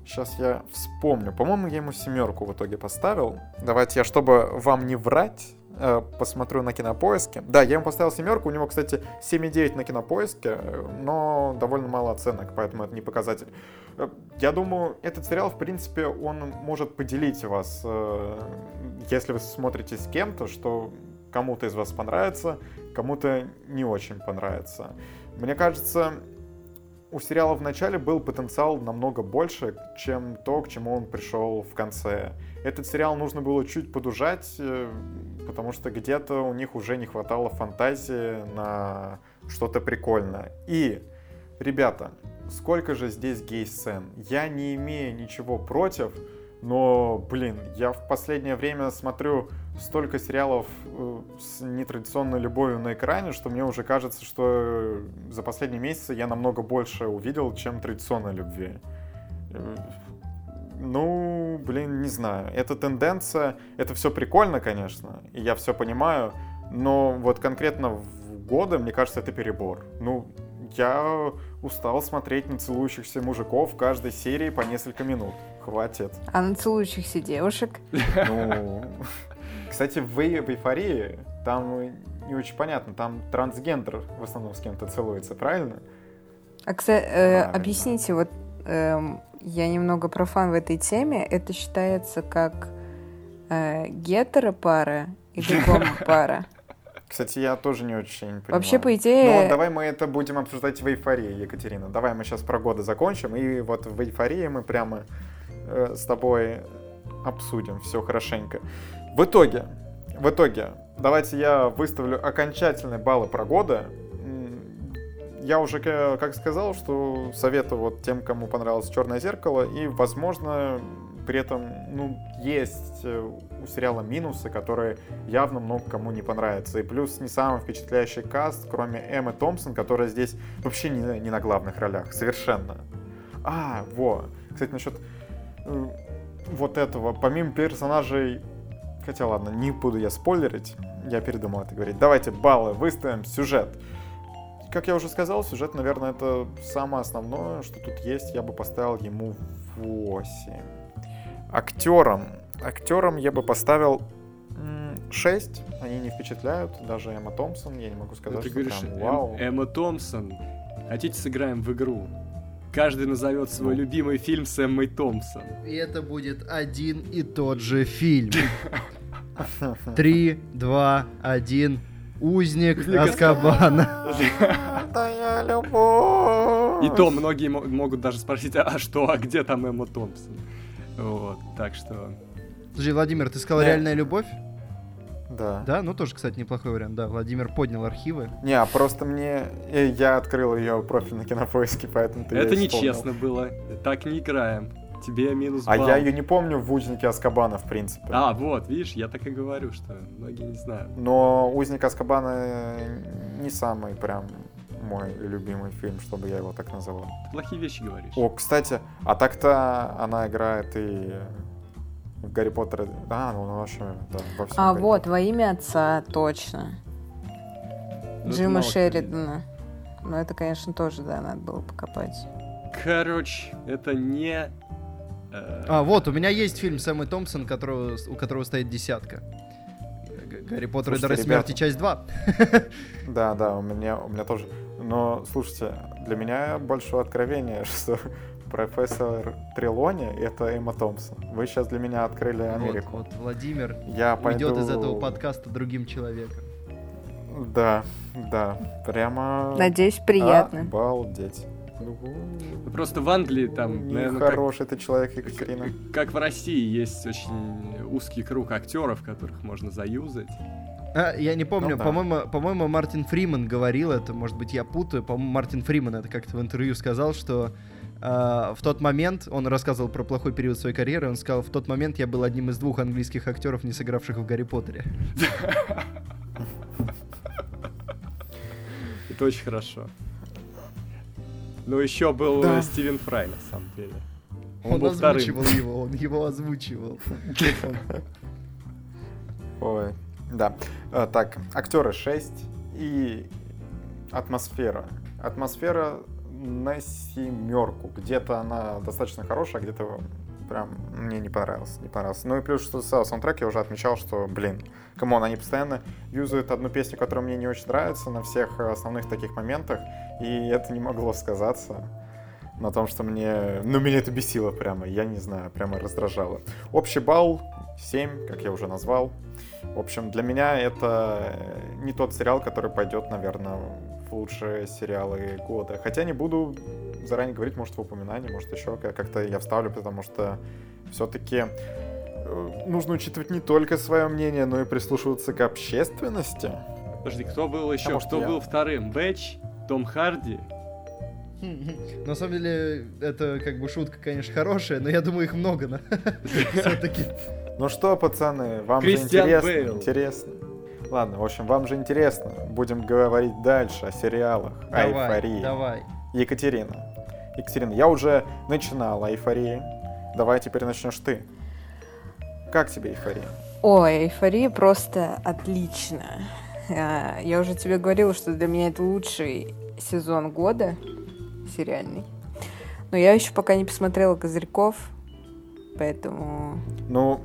сейчас я вспомню, по-моему, я ему семерку в итоге поставил. Давайте я, чтобы вам не врать, посмотрю на кинопоиске. Да, я ему поставил семерку, у него, кстати, 7,9 на кинопоиске, э, но довольно мало оценок, поэтому это не показатель. Э, Я думаю, этот сериал, в принципе, он может поделить вас, э, если вы смотрите с кем-то, что кому-то из вас понравится, кому-то не очень понравится. Мне кажется, у сериала в начале был потенциал намного больше, чем то, к чему он пришел в конце. Этот сериал нужно было чуть подужать, э, потому что где-то у них уже не хватало фантазии на что-то прикольное. И, ребята, сколько же здесь гей-сцен? Я не имею ничего против, но, блин, я в последнее время смотрю столько сериалов э, с нетрадиционной любовью на экране, что мне уже кажется, что за последние месяцы я намного больше увидел, чем традиционной любви. Э, Ну, блин, не знаю. Эта тенденция, это все прикольно, конечно, и я все понимаю, но вот конкретно в годы, мне кажется, это перебор. Ну, я устал смотреть на целующихся мужиков в каждой серии по несколько минут. Хватит. А на целующихся девушек? Ну, кстати, в, «Эй- в эйфории там не очень понятно, там трансгендер в основном с кем-то целуется, правильно? А, кстати, Правильно. объясните, вот эм, я немного профан в этой теме. Это считается как э, гетеропара или гомопара? Кстати, я тоже не очень понимаю. Вообще, по Ну идее... вот давай мы это будем обсуждать в эйфории, Екатерина. Давай мы сейчас про годы закончим, и вот в эйфории мы прямо э, с тобой обсудим все хорошенько. В итоге, в итоге, давайте я выставлю окончательные баллы про годы. Я уже, ка- как сказал, что советую вот тем, кому понравилось «Черное зеркало», и, возможно, при этом, ну, есть э, у сериала минусы, которые явно много кому не понравятся. И плюс не самый впечатляющий каст, кроме Эммы Томпсон, которая здесь вообще не, не на главных ролях, совершенно. А, во, кстати, насчет э, вот этого, помимо персонажей, хотя ладно, не буду я спойлерить, я передумал это говорить. Давайте баллы выставим, сюжет. Как я уже сказал, сюжет, наверное, это самое основное, что тут есть. Я бы поставил ему 8. Актерам. Актерам я бы поставил 6. Они не впечатляют. Даже Эмма Томпсон, я не могу Ну, сказать, ты что говоришь, прям Эм- вау. Эмма Томпсон. Хотите, сыграем в игру? Каждый назовет свой Ну. любимый фильм с Эммой Томпсон. И это будет один и тот же фильм. Три, два, один. Узник Аскабана. Твоя любовь. И то многие мо- могут даже спросить, а что, а где там Эмма Томпсон? Вот, так что... Слушай, Владимир, ты сказал Да. реальная любовь? Да. Да, ну тоже, кстати, неплохой вариант. Да, Владимир поднял архивы. Не, а просто мне... э, Я открыл ее профиль на кинопоиске, поэтому ты Это нечестно было. Так не играем. Тебе минус А балл. я ее не помню в «Узнике Аскабана», в принципе. А, вот, видишь, я так и говорю, что многие не знают. Но «Узник Аскабана» не самый прям мой любимый фильм, чтобы я его так называл. Ты плохие вещи говоришь. О, кстати, а так-то она играет и в Гарри Поттере. Да, ну вообще, да, во всем А Гарри вот, во имя отца, точно. Ну, Джима Шеридана. Ну, это, конечно, тоже, да, надо было покопать. Короче, это не... э, А, вот, у меня есть фильм с Эммой Томпсон, которого, у которого стоит десятка. Гарри Поттер и Слушайте, Дары смерти, часть 2. Да, да, у меня, у меня тоже. Но, слушайте, для меня большое откровение, что профессор Трелони — это Эмма Томпсон. Вы сейчас для меня открыли Вот, Америку. вот, Владимир Я пойду... уйдет из этого подкаста другим человеком. Да, да, прямо... Надеюсь, приятно. Обалдеть. Ну, Просто в Англии там, наверное, как, Нехороший ты человек, Екатерина. как в России есть очень узкий круг актеров, которых можно заюзать. А, я не помню, Ну да. по-моему, по-моему, Мартин Фриман говорил это, может быть, я путаю. По-моему, Мартин Фриман это как-то в интервью сказал, что а, в тот момент, он рассказывал про плохой период своей карьеры, он сказал, в тот момент я был одним из двух английских актеров, не сыгравших в Гарри Поттере. Это очень хорошо. Ну, еще был Да. Стивен Фрай, на самом деле. Он, Он был вторым. озвучивал его, он его озвучивал. Ой, да. Э, Так, актеры 6 и атмосфера. Атмосфера на семерку. Где-то она достаточно хорошая, а где-то прям мне не понравилось, не понравилось. Ну и плюс, что со саундтрек я уже отмечал, что, блин, come on, они постоянно юзают одну песню, которая мне не очень нравится на всех э, основных таких моментах, и это не могло сказаться на том, что мне... Ну, меня это бесило прямо, я не знаю, прямо раздражало. Общий балл 7, как я уже назвал. В общем, для меня это э, не тот сериал, который пойдет, наверное, в лучшие сериалы года. Хотя не буду заранее говорить, может, в упоминании, может, еще как- как-то я вставлю, потому что все-таки нужно учитывать не только свое мнение, но и прислушиваться к общественности. Подожди, кто был еще? может, кто я? был вторым? Бэтч, Том Харди. На самом деле, это как бы шутка, конечно, хорошая, но я думаю, их много, все-таки. Ну что, пацаны, вам Кристиан же интересно? Бейл. Интересно. Ладно, в общем, вам же интересно. Будем говорить дальше о сериалах, о Давай, эйфории. давай. Екатерина. Екатерина, я уже начинал о эйфории. Давай теперь начнешь ты. Как тебе эйфория? Ой, эйфория просто отлично. А, Я уже тебе говорила, что для меня это лучший сезон года сериальный. Но я еще пока не посмотрела Козырьков, поэтому... Ну,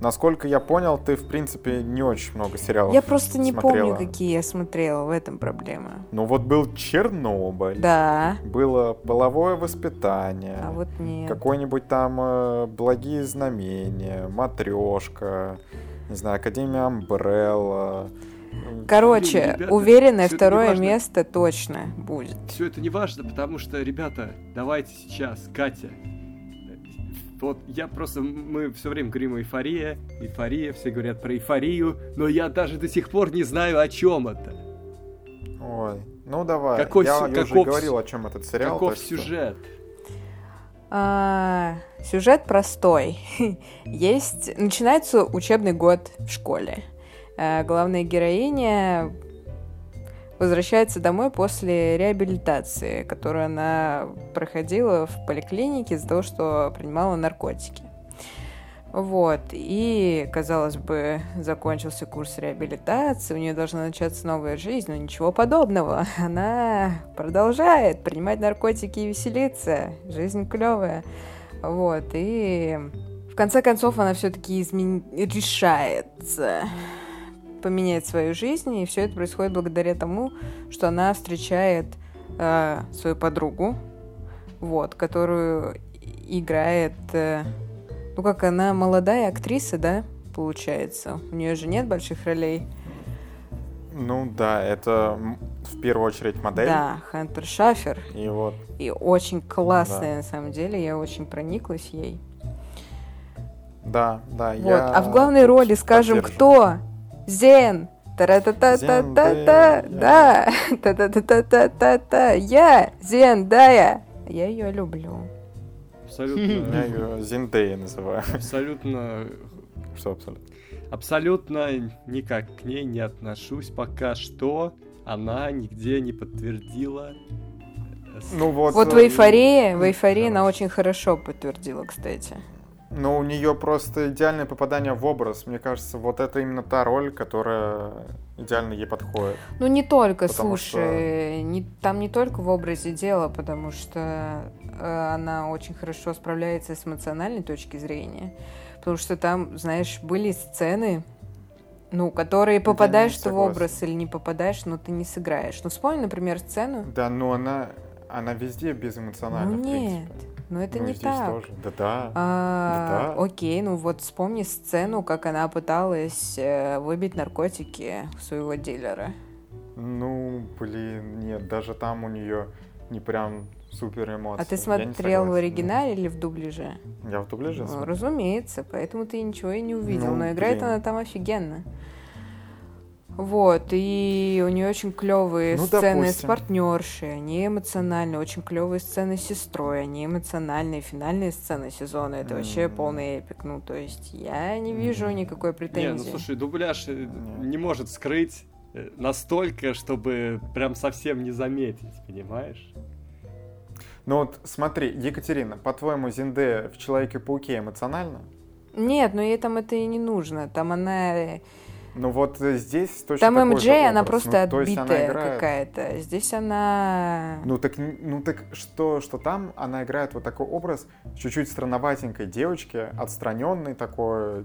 насколько я понял, ты, в принципе, не очень много сериалов Я просто не смотрела. помню, какие я смотрела, в этом проблема. Ну вот был Чернобыль. Да, Было половое воспитание. а вот нет. Какой-нибудь там э, благие знамения, матрешка, не знаю, Академия Амбрелла. Короче, Блин, ребята, уверенное второе место точно будет. Все это не важно, потому что, ребята, давайте сейчас, Катя. Вот я просто, мы все время говорим эйфория, эйфория, все говорят про эйфорию, но я даже до сих пор не знаю, о чем это. Ой, ну давай. Какой я, я уже каков говорил, о чем этот сериал. Каков сюжет? А, сюжет простой. Есть, начинается учебный год в школе. А, главная героиня возвращается домой после реабилитации, которую она проходила в поликлинике из-за того, что принимала наркотики. Вот, и, казалось бы, закончился курс реабилитации, у нее должна начаться новая жизнь, но ничего подобного. Она продолжает принимать наркотики и веселиться. Жизнь клевая. Вот, и в конце концов она все-таки измен... решается поменять свою жизнь, и все это происходит благодаря тому, что она встречает э, свою подругу, вот, которую играет, э, ну как она молодая актриса, да, получается. У нее же нет больших ролей. Ну да, это в первую очередь модель. Да, Хантер Шафер. И вот, И очень классная, Да. на самом деле. Я очень прониклась ей. да, да, Вот. я А в главной роли, скажем, кто? Зен. Та-та-та-та-та-та. Зендая. Да. Та-та-та-та-та-та. Я. Зендая. Я ее люблю. Абсолютно. Я ее Зиндея называю. Абсолютно. Что абсолютно? Абсолютно никак к ней не отношусь пока что. Она нигде не подтвердила. Ну вот. Вот в э, эйфории, в эйфории она очень хорошо подтвердила, кстати. Но у нее просто идеальное попадание в образ. Мне кажется, вот это именно та роль, которая идеально ей подходит. Ну, не только, Потому слушай, не, там не только в образе дела, потому что э, она очень хорошо справляется с эмоциональной точки зрения. Потому что там, знаешь, были сцены, ну, которые попадаешь ты в образ или не попадаешь, но ты не сыграешь. Ну, вспомни, например, сцену. Да, но она, она везде безэмоциональна, ну, в нет, принципе. Но это Ну, не так. тоже. Да, да. А, Да. Окей, ну вот вспомни сцену, как она пыталась э, выбить наркотики у своего дилера. Ну, блин, нет, даже там у нее не прям супер эмоции. А ты смотрел в оригинале или в дубляже? Я в дубляже Ну, смотрел. разумеется, поэтому ты ничего и не увидел. Ну, Но играет блин. она там офигенно. Вот, и у нее очень клевые Ну, сцены с допустим. партнершей, они эмоциональные, очень клевые сцены с сестрой, они эмоциональные, финальные сцены сезона, это вообще М. полный эпик, ну, то есть я не вижу никакой Не, претензии. ну слушай, дубляж э, Нет. не может скрыть э, настолько, чтобы прям совсем не заметить, понимаешь? Ну вот смотри, Екатерина, по-твоему, Зиндея в Человеке-пауке эмоционально? Нет, но ей там это и не нужно, там она... Ну вот э, здесь точно Там такой же МД, она образ. просто Ну, то есть она отбитая играет- какая-то. Здесь она... Ну так, ну так что, что там она играет вот такой образ чуть-чуть странноватенькой девочки, отстраненной такой,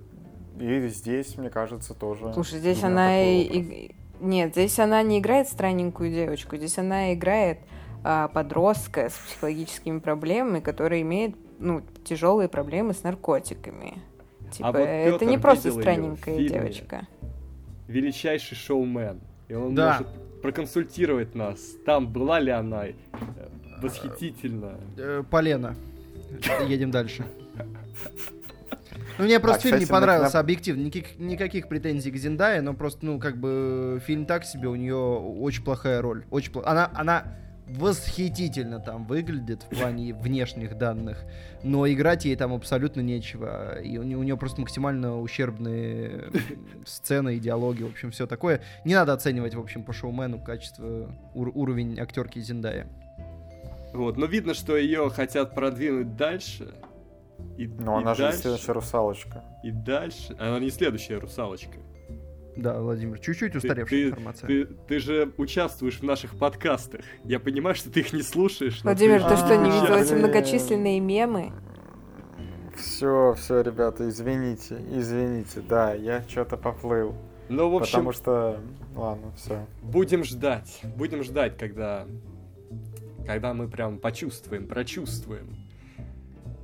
и здесь, мне кажется, тоже. Слушай, здесь она и, Нет, здесь она не играет странненькую девочку, здесь она играет а, подростка с психологическими проблемами, который имеет ну, тяжелые проблемы с наркотиками. Типа, вот это не просто странненькая фильме. девочка. Величайший шоумен. И он Да. может проконсультировать нас. Там была ли она э, восхитительна. Э, Полено. Едем дальше. Ну, мне просто А, фильм не кстати, на- понравился, на- объективно. Никаких, никаких претензий к Зиндае, но просто, ну, как бы, фильм так себе, у нее очень плохая роль. Очень пла- Она, она восхитительно там выглядит в плане внешних данных, но играть ей там абсолютно нечего. И у, нее- у нее просто максимально ущербные сцены, идеологии, в общем, все такое. Не надо оценивать, в общем, по шоумену качество, ур- уровень актерки Зиндая. Вот, но видно, что ее хотят продвинуть дальше. И, Но и она же дальше, следующая русалочка. И дальше. Она не следующая русалочка. Да, Владимир, чуть-чуть устаревшая ты- информация. Ты, ты же участвуешь в наших подкастах. Я понимаю, что ты их не слушаешь. Владимир, ты ты что, не видел эти многочисленные мемы? Все, все, ребята, извините, извините, да, я что-то поплыл. Ну, в общем, Потому что, ладно, все. будем ждать. Будем ждать, когда... Когда мы прям почувствуем, прочувствуем.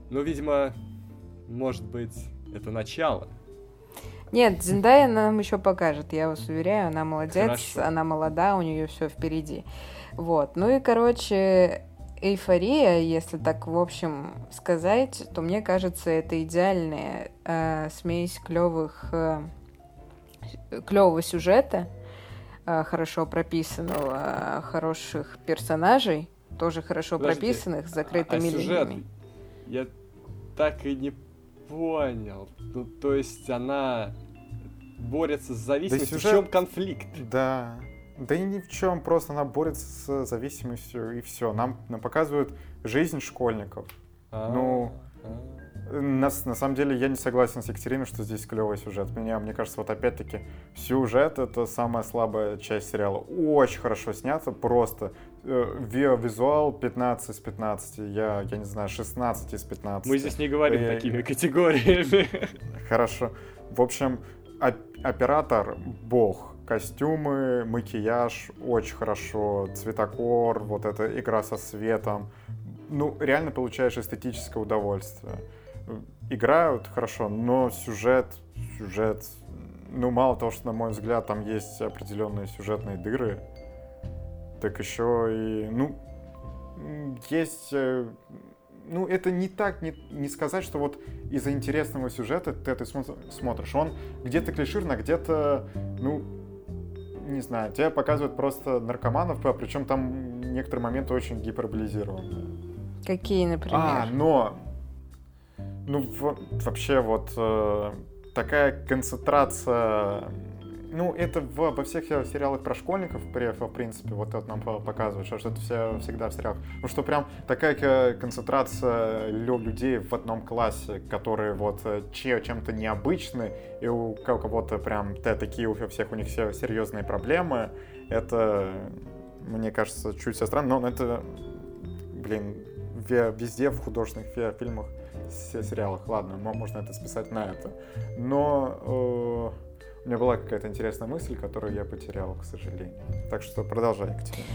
Но, видимо, может быть, это начало. Нет, Зиндая нам еще покажет, я вас уверяю, она молодец, Хорошо. она молода, у нее все впереди. Вот, ну и, короче, эйфория, если так в общем сказать, то мне кажется, это идеальная э, смесь клевых, клевого сюжета, э, хорошо прописанного, э, хороших персонажей, тоже хорошо Подожди, прописанных, с а- закрытыми а сюжет? линиями. Я так и не понял. Ну, то есть она борется с зависимостью. сюжет- В чем конфликт? Да. Да и ни в чем, просто она борется с зависимостью и все. Нам, нам показывают жизнь школьников. Ну, А, На, на самом деле я не согласен с Екатериной, что здесь клевый сюжет. Меня, мне кажется, вот опять-таки сюжет это самая слабая часть сериала. Очень хорошо снято, просто. Э, ви- Визуал 15 из 15, я, я не знаю, 16 из 15. Мы здесь не говорим Э, такими категориями. Хорошо. В общем, оператор бог. Костюмы, макияж очень хорошо, цветокор, вот эта игра со светом. Ну, реально получаешь эстетическое удовольствие. Играют хорошо, но сюжет, сюжет, ну, мало того, что, на мой взгляд, там есть определенные сюжетные дыры, так еще и, ну, есть э, ну, это не так, не, не сказать, что вот из-за интересного сюжета ты это смо- смотришь. Он где-то клиширно, где-то, ну, не знаю, тебе показывают просто наркоманов, а причем там некоторые моменты очень гиперболизированные. Какие, например? А, но Ну, вообще вот э, такая концентрация... Ну, это в- во всех сериалах про школьников, в принципе, вот это нам по- показывают, что это все всегда в сериалах. Ну, что прям такая концентрация лю- людей в одном классе, которые вот э, че- чем-то необычны, и у ко- кого-то прям та- такие у всех у них все серьезные проблемы, это, мне кажется, чуть все странно, но это, блин, ве- везде в художественных фи- фильмах, се- сериалах, ладно, мо- можно это списать на это. Но э, у меня была какая-то интересная мысль, которую я потерял, к сожалению. Так что продолжай, Екатерина.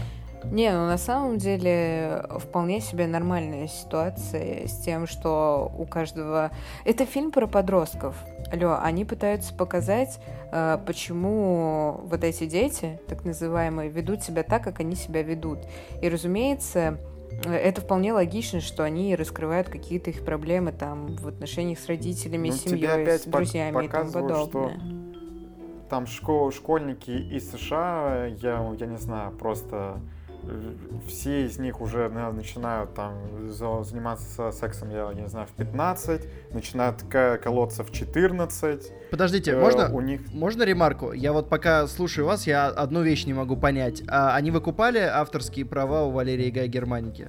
Не, ну на самом деле вполне себе нормальная ситуация с тем, что у каждого... Это фильм про подростков. Алло, они пытаются показать, э, почему вот эти дети, так называемые, ведут себя так, как они себя ведут. И, разумеется, э, это вполне логично, что они раскрывают какие-то их проблемы там в отношениях с родителями, Ну, семьей, с друзьями и тому показывают, что подобное. Там шко- школьники из США, я, я не знаю, просто э, все из них уже наверное, начинают там за- заниматься сексом, я, я не знаю, в 15, начинают колоться в 14. Подождите, Э, можно, У них можно ремарку? Я вот пока слушаю вас, я одну вещь не могу понять. А они выкупали авторские права у Валерии Гай Германики?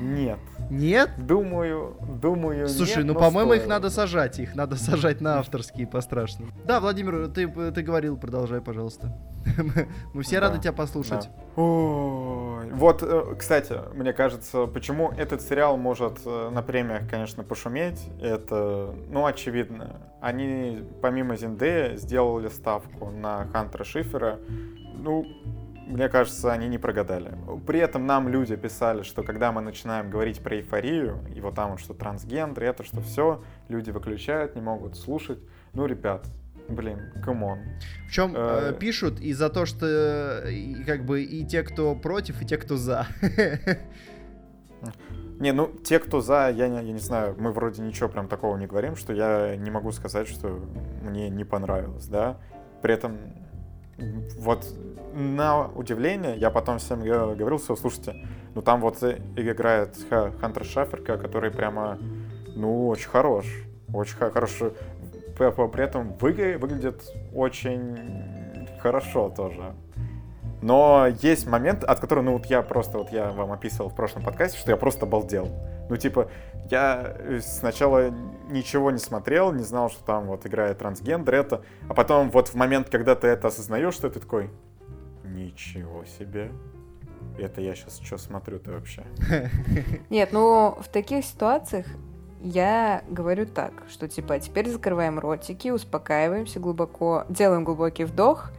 нет. Нет? Думаю, думаю, Слушай, нет, ну, по-моему, их надо сажать. Их надо сажать на авторские по-страшному. Да, Владимир, ты, ты говорил, продолжай, пожалуйста. Мы- Мы все Да, рады тебя послушать. Да. Ой, Вот, э, кстати, мне кажется, почему этот сериал может э, на премиях, конечно, пошуметь, это, ну, очевидно. Они, помимо Зиндея, сделали ставку на Хантера Шифера. Ну, мне кажется, они не прогадали. При этом нам люди писали, что когда мы начинаем говорить про эйфорию, и вот там вот что трансгендер, это что все, люди выключают, не могут слушать. Ну, ребят, блин, come on. В чем Э. пишут и за то, что э, и как бы и те, кто против, и те, кто за. Не, ну, те, кто за, я не, я не знаю, мы вроде ничего прям такого не говорим, что я не могу сказать, что мне не понравилось, да. При этом, вот, на удивление, я потом всем говорил, что, слушайте, ну, там вот э, играет Ха- Хантер Шаферка, который прямо, ну, очень хорош, очень ха- хорош. П- п- При этом выгля- выглядит очень хорошо тоже. Но есть момент, от которого, ну вот я просто, вот я вам описывал в прошлом подкасте, что я просто обалдел. Ну типа, я э, сначала ничего не смотрел, не знал, что там вот играет трансгендер, это, а потом вот в момент, когда ты это осознаешь, что ты такой, ничего себе, это я сейчас что смотрю-то вообще? Нет, ну в таких ситуациях я говорю так, что типа теперь закрываем ротики, успокаиваемся глубоко, делаем глубокий вдох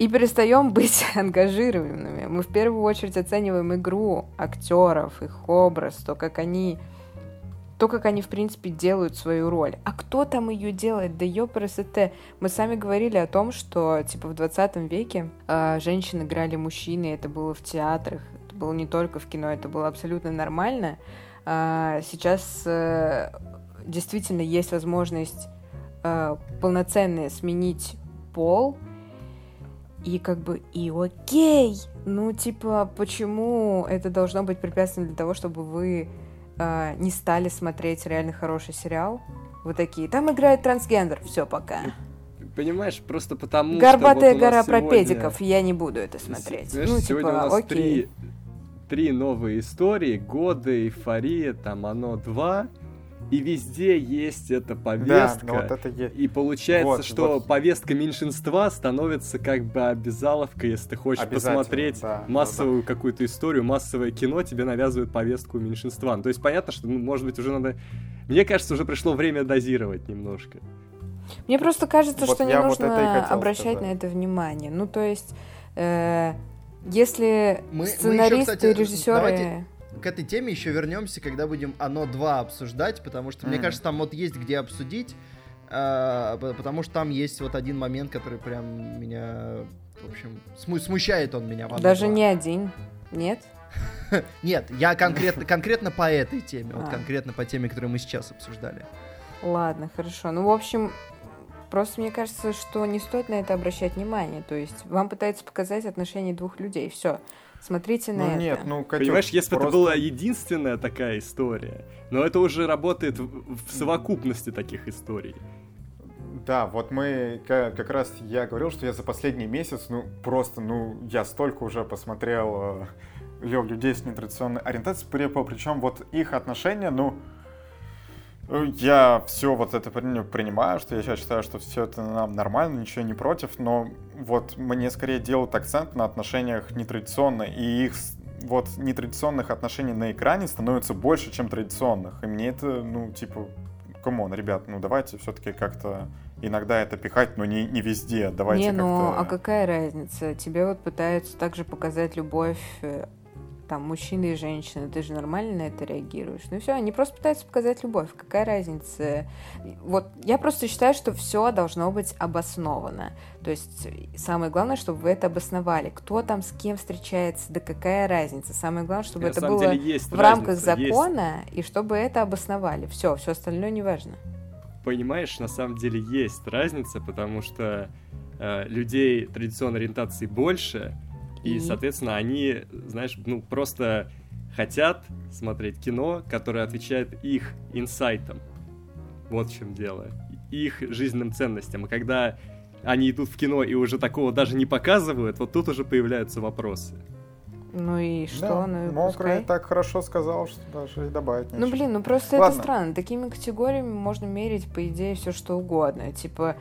и перестаем быть ангажированными. Мы в первую очередь оцениваем игру актеров, их образ, то, как они то, как они, в принципе, делают свою роль. А кто там ее делает? Да ёпрст. Мы сами говорили о том, что, типа, в 20 веке э, женщины играли мужчины, это было в театрах, это было не только в кино, это было абсолютно нормально. А, сейчас э, действительно есть возможность э, полноценно сменить пол, и как бы и окей. Ну, типа, почему это должно быть препятствием для того, чтобы вы э, не стали смотреть реально хороший сериал? Вы такие, там играет трансгендер, все, пока. Понимаешь, просто потому Горбатая что вот у гора про сегодня- педиков, я не буду это смотреть. Знаешь, ну, сегодня у типа, нас окей. три, три новые истории. Годы, эйфория, там оно два. И везде есть эта Да, повестка. ну вот это есть. И получается, Вот, что вот. повестка меньшинства становится как бы обязаловкой, если ты хочешь посмотреть да, да, массовую какую-то историю, массовое кино, тебе навязывают повестку меньшинства. Ну, то есть понятно, что, ну, может быть, уже надо... Мне кажется, уже пришло время дозировать немножко. Мне просто кажется, Вот что не вот нужно хотел обращать сказать. на это внимание. Ну, то есть, э, если Мы- мы ещё, сценаристы кстати, и режиссеры... давайте- К этой теме еще вернемся, когда будем оно 2 обсуждать, потому что, мне Мгм. кажется, там вот есть где обсудить, п- потому что там есть вот один момент, который прям меня, в общем, сму- смущает он меня. в «Оно Даже 2». не один. Нет? Нет, я конкретно, конкретно по этой теме, вот А. конкретно по теме, которую мы сейчас обсуждали. Ладно, хорошо. Ну, в общем, просто мне кажется, что не стоит на это обращать внимание. То есть вам пытаются показать отношения двух людей. Все. Смотрите на Ну это. нет, ну, Катюш, Понимаешь, если бы это была единственная такая история, но это уже работает в, в совокупности таких историй. Да, вот мы, ка- как раз я говорил, что я за последний месяц, ну, просто, ну, я столько уже посмотрел э, лю- людей с нетрадиционной ориентацией, причем вот их отношения, ну, я все вот это при- принимаю, что я сейчас считаю, что все это нам нормально, ничего не против, но вот мне скорее делают акцент на отношениях нетрадиционные, и их вот нетрадиционных отношений на экране становится больше, чем традиционных. И мне это, ну, типа, come on, ребят, ну давайте все-таки как-то иногда это пихать, но не, не везде. Давайте не, ну а какая разница? Тебе вот пытаются также показать любовь э, там мужчины и женщины. Ты же нормально на это реагируешь. Ну все, они просто пытаются показать любовь. Какая разница? Вот я просто считаю, что все должно быть обосновано. То есть самое главное, чтобы вы это обосновали. Кто там с кем встречается, да какая разница? Самое главное, чтобы На это было деле есть в рамках разница, есть- закона и чтобы это обосновали. Все, все остальное не важно. понимаешь, на самом деле есть разница, потому что э, людей традиционной ориентации больше, и, соответственно, они, знаешь, ну, просто хотят смотреть кино, которое отвечает их инсайтам. Вот в чем дело. Их жизненным ценностям. И когда они идут в кино и уже такого даже не показывают, вот тут уже появляются вопросы. Ну и что? Да, ну и Мокрый пускай. так хорошо сказал, что даже и добавить Ну нечего. блин, ну просто Ладно. это странно. Такими категориями можно мерить, по идее, все что угодно. Типа.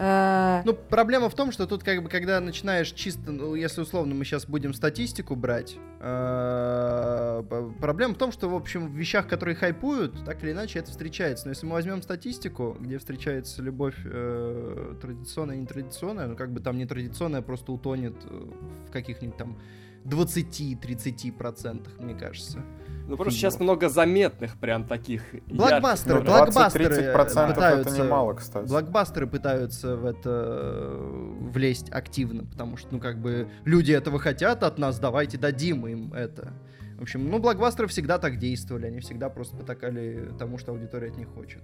Э, Ну, проблема в том, что тут как бы, когда начинаешь чисто, ну, если условно мы сейчас будем статистику брать, э, проблема в том, что, в общем, в вещах, которые хайпуют, так или иначе это встречается. Но если мы возьмем статистику, где встречается любовь э, традиционная и нетрадиционная, ну, как бы там нетрадиционная просто утонет в каких-нибудь там 20-30 процентах, мне кажется. Ну, просто сейчас много заметных прям таких Блокбастеры, ярких, блокбастеры 20-30% пытаются- это немало, кстати. Блокбастеры пытаются в это э, влезть активно, потому что, ну, как бы, люди этого хотят от нас, давайте дадим им это. В общем, ну, блокбастеры всегда так действовали, они всегда просто потакали тому, что аудитория от них хочет.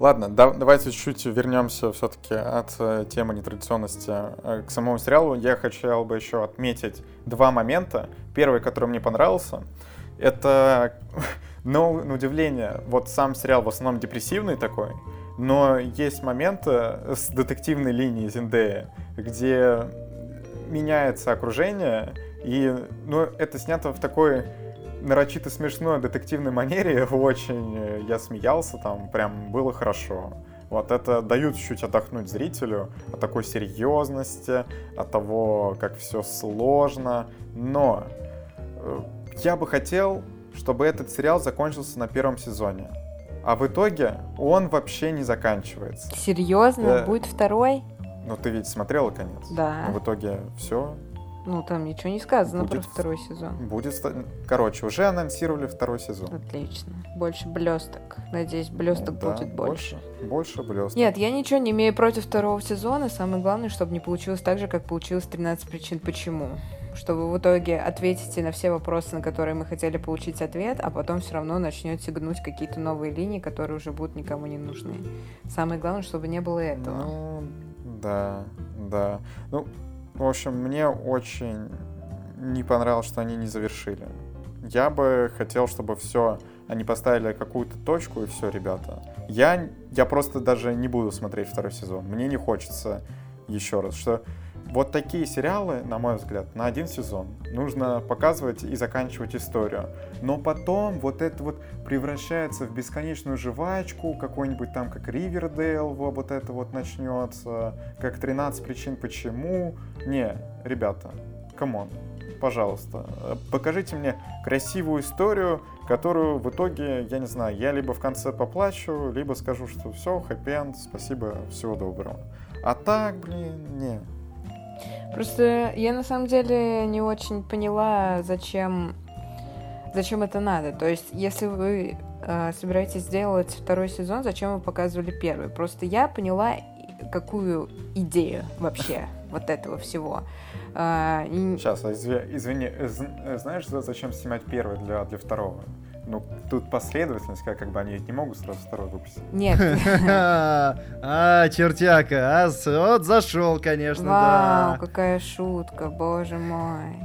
Ладно, да- давайте чуть вернемся все-таки от э, темы нетрадиционности э, к самому сериалу. Я хотел бы еще отметить два момента. Первый, который мне понравился, это, ну, на удивление, вот сам сериал в основном депрессивный такой, но есть моменты с детективной линией Зиндея, где меняется окружение, и, ну, это снято в такой нарочито смешной детективной манере, очень э, я смеялся, там прям было хорошо. Вот это дают чуть-чуть отдохнуть зрителю от такой серьезности, от того, как все сложно. Но э, я бы хотел, чтобы этот сериал закончился на первом сезоне. А в итоге он вообще не заканчивается. Серьезно? Да. Будет второй? Ну ты ведь смотрела конец? Да. Но в итоге все Ну, там ничего не сказано Будет про второй сезон. будет... Короче, уже анонсировали второй сезон. Отлично. Больше блесток. Надеюсь, блесток Да, будет больше. Больше блесток. Нет, я ничего не имею против второго сезона. Самое главное, чтобы не получилось так же, как получилось 13 причин почему. Что вы в итоге ответите на все вопросы, на которые мы хотели получить ответ, а потом все равно начнете гнуть какие-то новые линии, которые уже будут никому не нужны. Самое главное, чтобы не было этого. Ну, да, да. Ну, в общем, мне очень не понравилось, что они не завершили. Я бы хотел, чтобы все, они поставили какую-то точку и все, ребята. Я, я просто даже не буду смотреть второй сезон. Мне не хочется еще раз, что вот такие сериалы, на мой взгляд, на один сезон нужно показывать и заканчивать историю. Но потом вот это вот превращается в бесконечную жвачку, какой-нибудь там, как Ривердейл, во- вот это вот начнется, как 13 причин почему. Не, ребята, come on, пожалуйста, покажите мне красивую историю, которую в итоге, я не знаю, я либо в конце поплачу, либо скажу, что все, happy спасибо, всего доброго. А так, блин, не. Просто я на самом деле не очень поняла, зачем, зачем это надо. То есть, если вы э, собираетесь сделать второй сезон, зачем вы показывали первый? Просто я поняла, какую идею вообще вот этого всего. И- Сейчас, а изв- извини, э, э, знаешь, за- зачем снимать первый для, для второго? Ну, тут последовательность, как, как бы они ведь не могут сразу второй выпустить. Нет. А, чертяка, а, вот зашел, конечно, Вау, да. какая шутка, боже мой.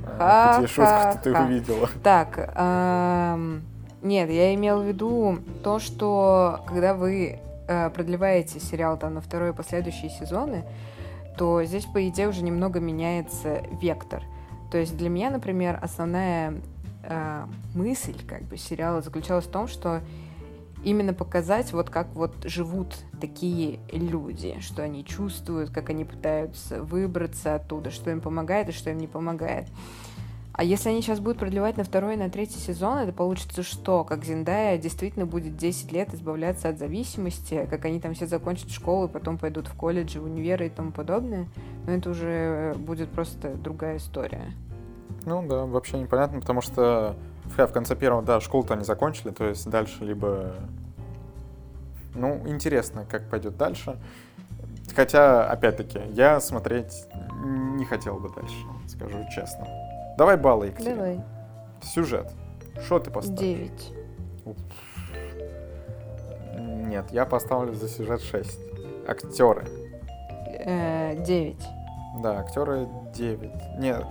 Где шутку ты увидела? Так, эм, нет, я имел в виду то, что когда вы э, продлеваете сериал там на второй и последующие сезоны, то здесь, по идее, уже немного меняется вектор. То есть для меня, например, основная э, мысль как бы сериала заключалась в том, что именно показать вот как вот живут такие люди, что они чувствуют, как они пытаются выбраться оттуда, что им помогает и что им не помогает. А если они сейчас будут продлевать на второй и на третий сезон, это получится что? Как Зиндая действительно будет 10 лет избавляться от зависимости, как они там все закончат школу и потом пойдут в колледж, в универы и тому подобное. Но это уже будет просто другая история. Ну да, вообще непонятно, потому что в, конце первого, да, школу-то они закончили, то есть дальше либо... Ну, интересно, как пойдет дальше. Хотя, опять-таки, я смотреть не хотел бы дальше, скажу честно. Давай баллы, Екатерина. Давай. Сюжет. Что ты поставил? 9. Нет, я поставлю за сюжет 6. Актеры. 9. Да, актеры 9. Нет.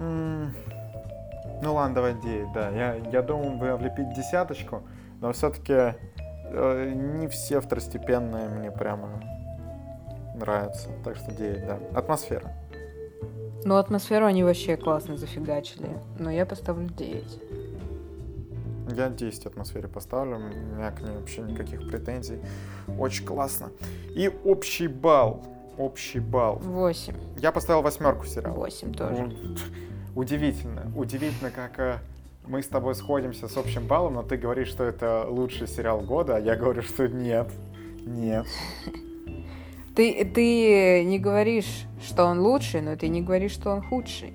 Ну ладно, давай 9, да. Я, я думал бы влепить десяточку, но все-таки не все второстепенные мне прямо нравятся. Так что 9, да. Атмосфера. Ну, атмосферу они вообще классно зафигачили. Но я поставлю 9. Я 10 атмосфере поставлю, у меня к ней вообще никаких претензий. Очень классно. И общий балл. Общий балл. 8. Я поставил восьмерку сериалу. 8 тоже. Удивительно. Удивительно, как э, мы с тобой сходимся с общим баллом, но ты говоришь, что это лучший сериал года, а я говорю, что нет. Нет. Ты, ты не говоришь, что он лучший, но ты не говоришь, что он худший.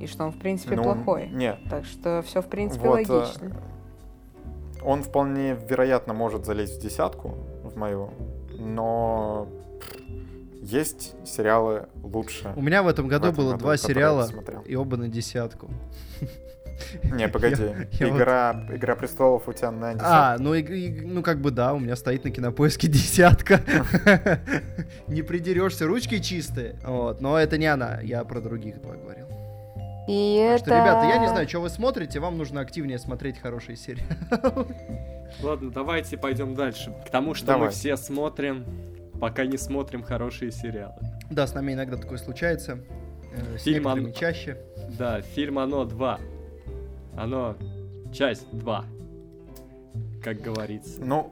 И что он, в принципе, Ну, плохой. Нет. Так что все, в принципе, Вот, э, логично. Он вполне вероятно может залезть в десятку, в мою, но есть сериалы лучше. У меня в этом году в этом было году, два я сериала, и оба на десятку. Не, погоди. я вот- Игра, Игра престолов у тебя на десятку. А, ну, и- и- ну как бы да, у меня стоит на кинопоиске десятка. Не придерешься, ручки чистые. Вот, но это не она, я про других два говорил. И Так это... что, ребята, я не знаю, что вы смотрите, вам нужно активнее смотреть хорошие серии. Ладно, давайте пойдем дальше. К тому, что Давай. мы все смотрим, пока не смотрим хорошие сериалы. Да, с нами иногда такое случается. э, Фильм «Ан- чаще. Да, фильм «Оно 2». Оно часть 2. Как говорится. Ну,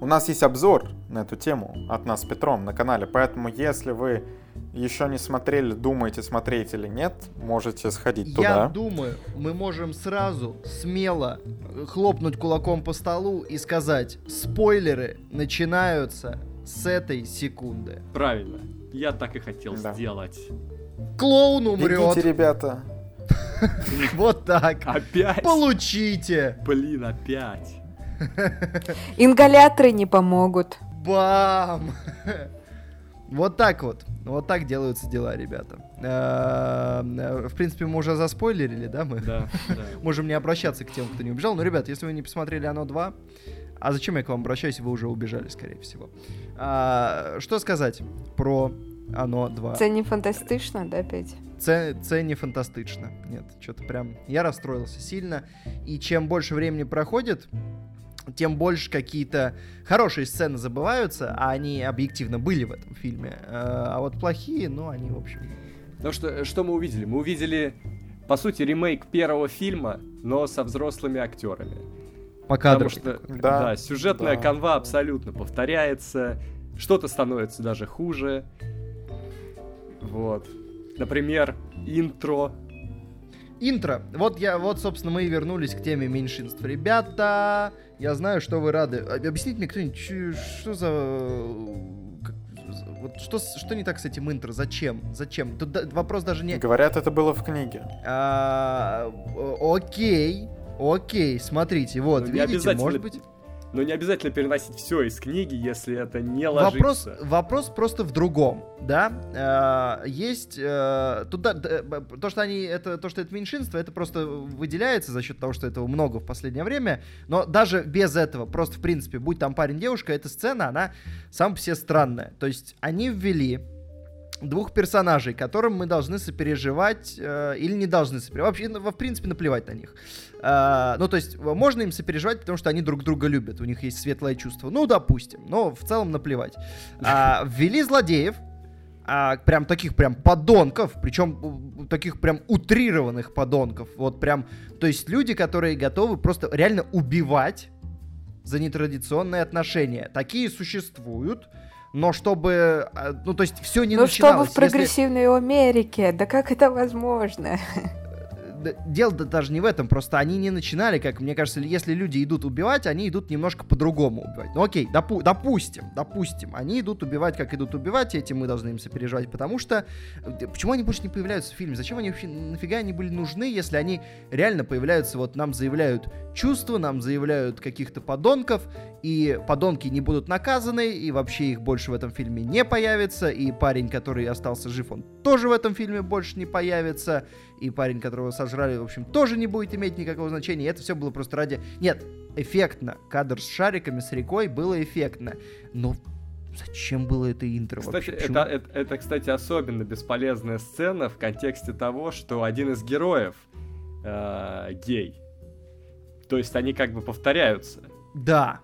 у нас есть обзор на эту тему от нас с Петром на канале, поэтому если вы еще не смотрели, думаете, смотреть или нет, можете сходить Я туда. думаю, мы можем сразу, смело э, хлопнуть кулаком по столу и сказать, спойлеры начинаются с этой секунды. Правильно. Я так и хотел Да. сделать. Клоун умрет. Бегите, ребята. Вот так. Опять? Получите. Блин, опять. Ингаляторы не помогут. Бам! Вот так вот. Вот так делаются дела, ребята. Э, В принципе, мы уже заспойлерили, да, мы? Да, да. Можем не обращаться к тем, кто не убежал. Но, ребят, если вы не посмотрели «Оно 2», а зачем я к вам обращаюсь, вы уже убежали, скорее всего. А, Что сказать про «Оно 2»? Це не фантастично, да, Петь? Це, це не фантастично. Нет, что-то прям... Я расстроился сильно. И чем больше времени проходит, тем больше какие-то хорошие сцены забываются, а они объективно были в этом фильме. Э, А вот плохие, ну, они, в общем... Ну что, что мы увидели? Мы увидели, по сути, ремейк первого фильма, но со взрослыми актерами. Пока Потому что, Да, да, сюжетная да. канва абсолютно повторяется, что-то становится даже хуже. Вот. Например, интро. Интро. Вот я, вот, собственно, мы и вернулись к теме меньшинств. Ребята, я знаю, что вы рады. А- Объясните мне кто-нибудь, что за... Вот что, что не так с этим интро? Зачем? Зачем? Тут да- вопрос даже не... Говорят, это было в книге. А, окей, окей, смотрите, вот, Ну, видите, обязательно- может быть... но не обязательно переносить все из книги, если это не ложится. Вопрос, вопрос просто в другом, да? Э, есть э, туда э, то, что они это то, что это меньшинство, это просто выделяется за счет того, что этого много в последнее время. Но даже без этого, просто в принципе, будь там парень, девушка, эта сцена, она сам себе странная. То есть они ввели двух персонажей, которым мы должны сопереживать э, или не должны сопереживать. Вообще, ну, в принципе, наплевать на них. Э, ну, то есть, можно им сопереживать, потому что они друг друга любят, у них есть светлое чувство. Ну, допустим, но в целом наплевать. А, ввели злодеев, а, прям таких прям подонков, причем таких прям утрированных подонков. Вот прям, то есть люди, которые готовы просто реально убивать за нетрадиционные отношения. Такие существуют но чтобы, а, ну то есть все не ну, начиналось. чтобы в прогрессивной если... Америке, да как это возможно? Дело даже не в этом, просто они не начинали, как мне кажется, если люди идут убивать, они идут немножко по-другому убивать. Ну окей, допу- допустим, допустим, они идут убивать, как идут убивать, и этим мы должны им сопереживать, потому что э, почему они больше не появляются в фильме? Зачем они вообще, нафига они были нужны, если они реально появляются, вот нам заявляют чувства, нам заявляют каких-то подонков, и подонки не будут наказаны, и вообще их больше в этом фильме не появится, и парень, который остался жив, он тоже в этом фильме больше не появится, и парень, которого сожрали, в общем, тоже не будет иметь никакого значения. Это все было просто ради... Нет, эффектно. Кадр с шариками, с рекой было эффектно. Но Зачем было это интро кстати, вообще? Это, это, это, кстати, особенно бесполезная сцена в контексте того, что один из героев э, гей. То есть они как бы повторяются. Да,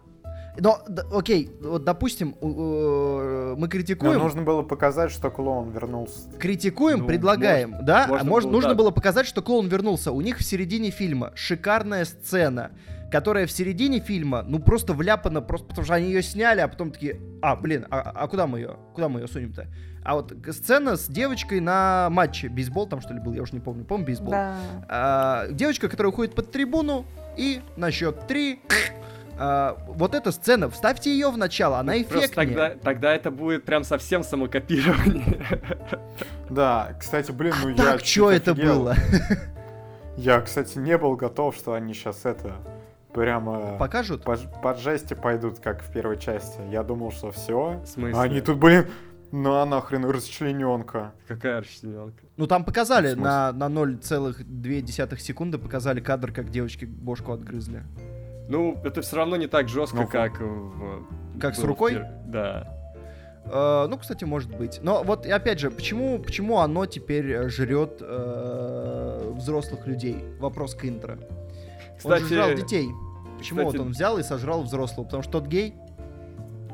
но, окей, вот допустим, э, мы критикуем. Но нужно было показать, что клоун вернулся. Критикуем, ну, предлагаем, может, да? Можно, можно, было, нужно да. было показать, что клоун вернулся. У них в середине фильма шикарная сцена, которая в середине фильма, ну просто вляпана, просто потому что они ее сняли, а потом такие, а, блин, а, а куда мы ее, куда мы ее сунем-то? А вот сцена с девочкой на матче, бейсбол там что ли был, я уже не помню, помню бейсбол. Да. А, девочка, которая уходит под трибуну и на счет три а, вот эта сцена, вставьте ее в начало, она эффектнее. тогда, тогда это будет прям совсем самокопирование. Да, кстати, блин, ну а я... Так, что это было? Я, кстати, не был готов, что они сейчас это прямо... Покажут? По, под жести пойдут, как в первой части. Я думал, что все. В смысле? Они тут, блин, ну а нахрен расчлененка. Какая расчлененка? Ну там показали на, на 0,2 секунды показали кадр, как девочки бошку отгрызли. Ну, это все равно не так жестко, ну, как в... Как с рукой? В... Да. Uh, ну, кстати, может быть. Но вот опять же, почему, почему оно теперь жрет uh, взрослых людей? Вопрос к интро. Кстати, он же жрал детей. Почему кстати... вот он взял и сожрал взрослого? Потому что тот гей?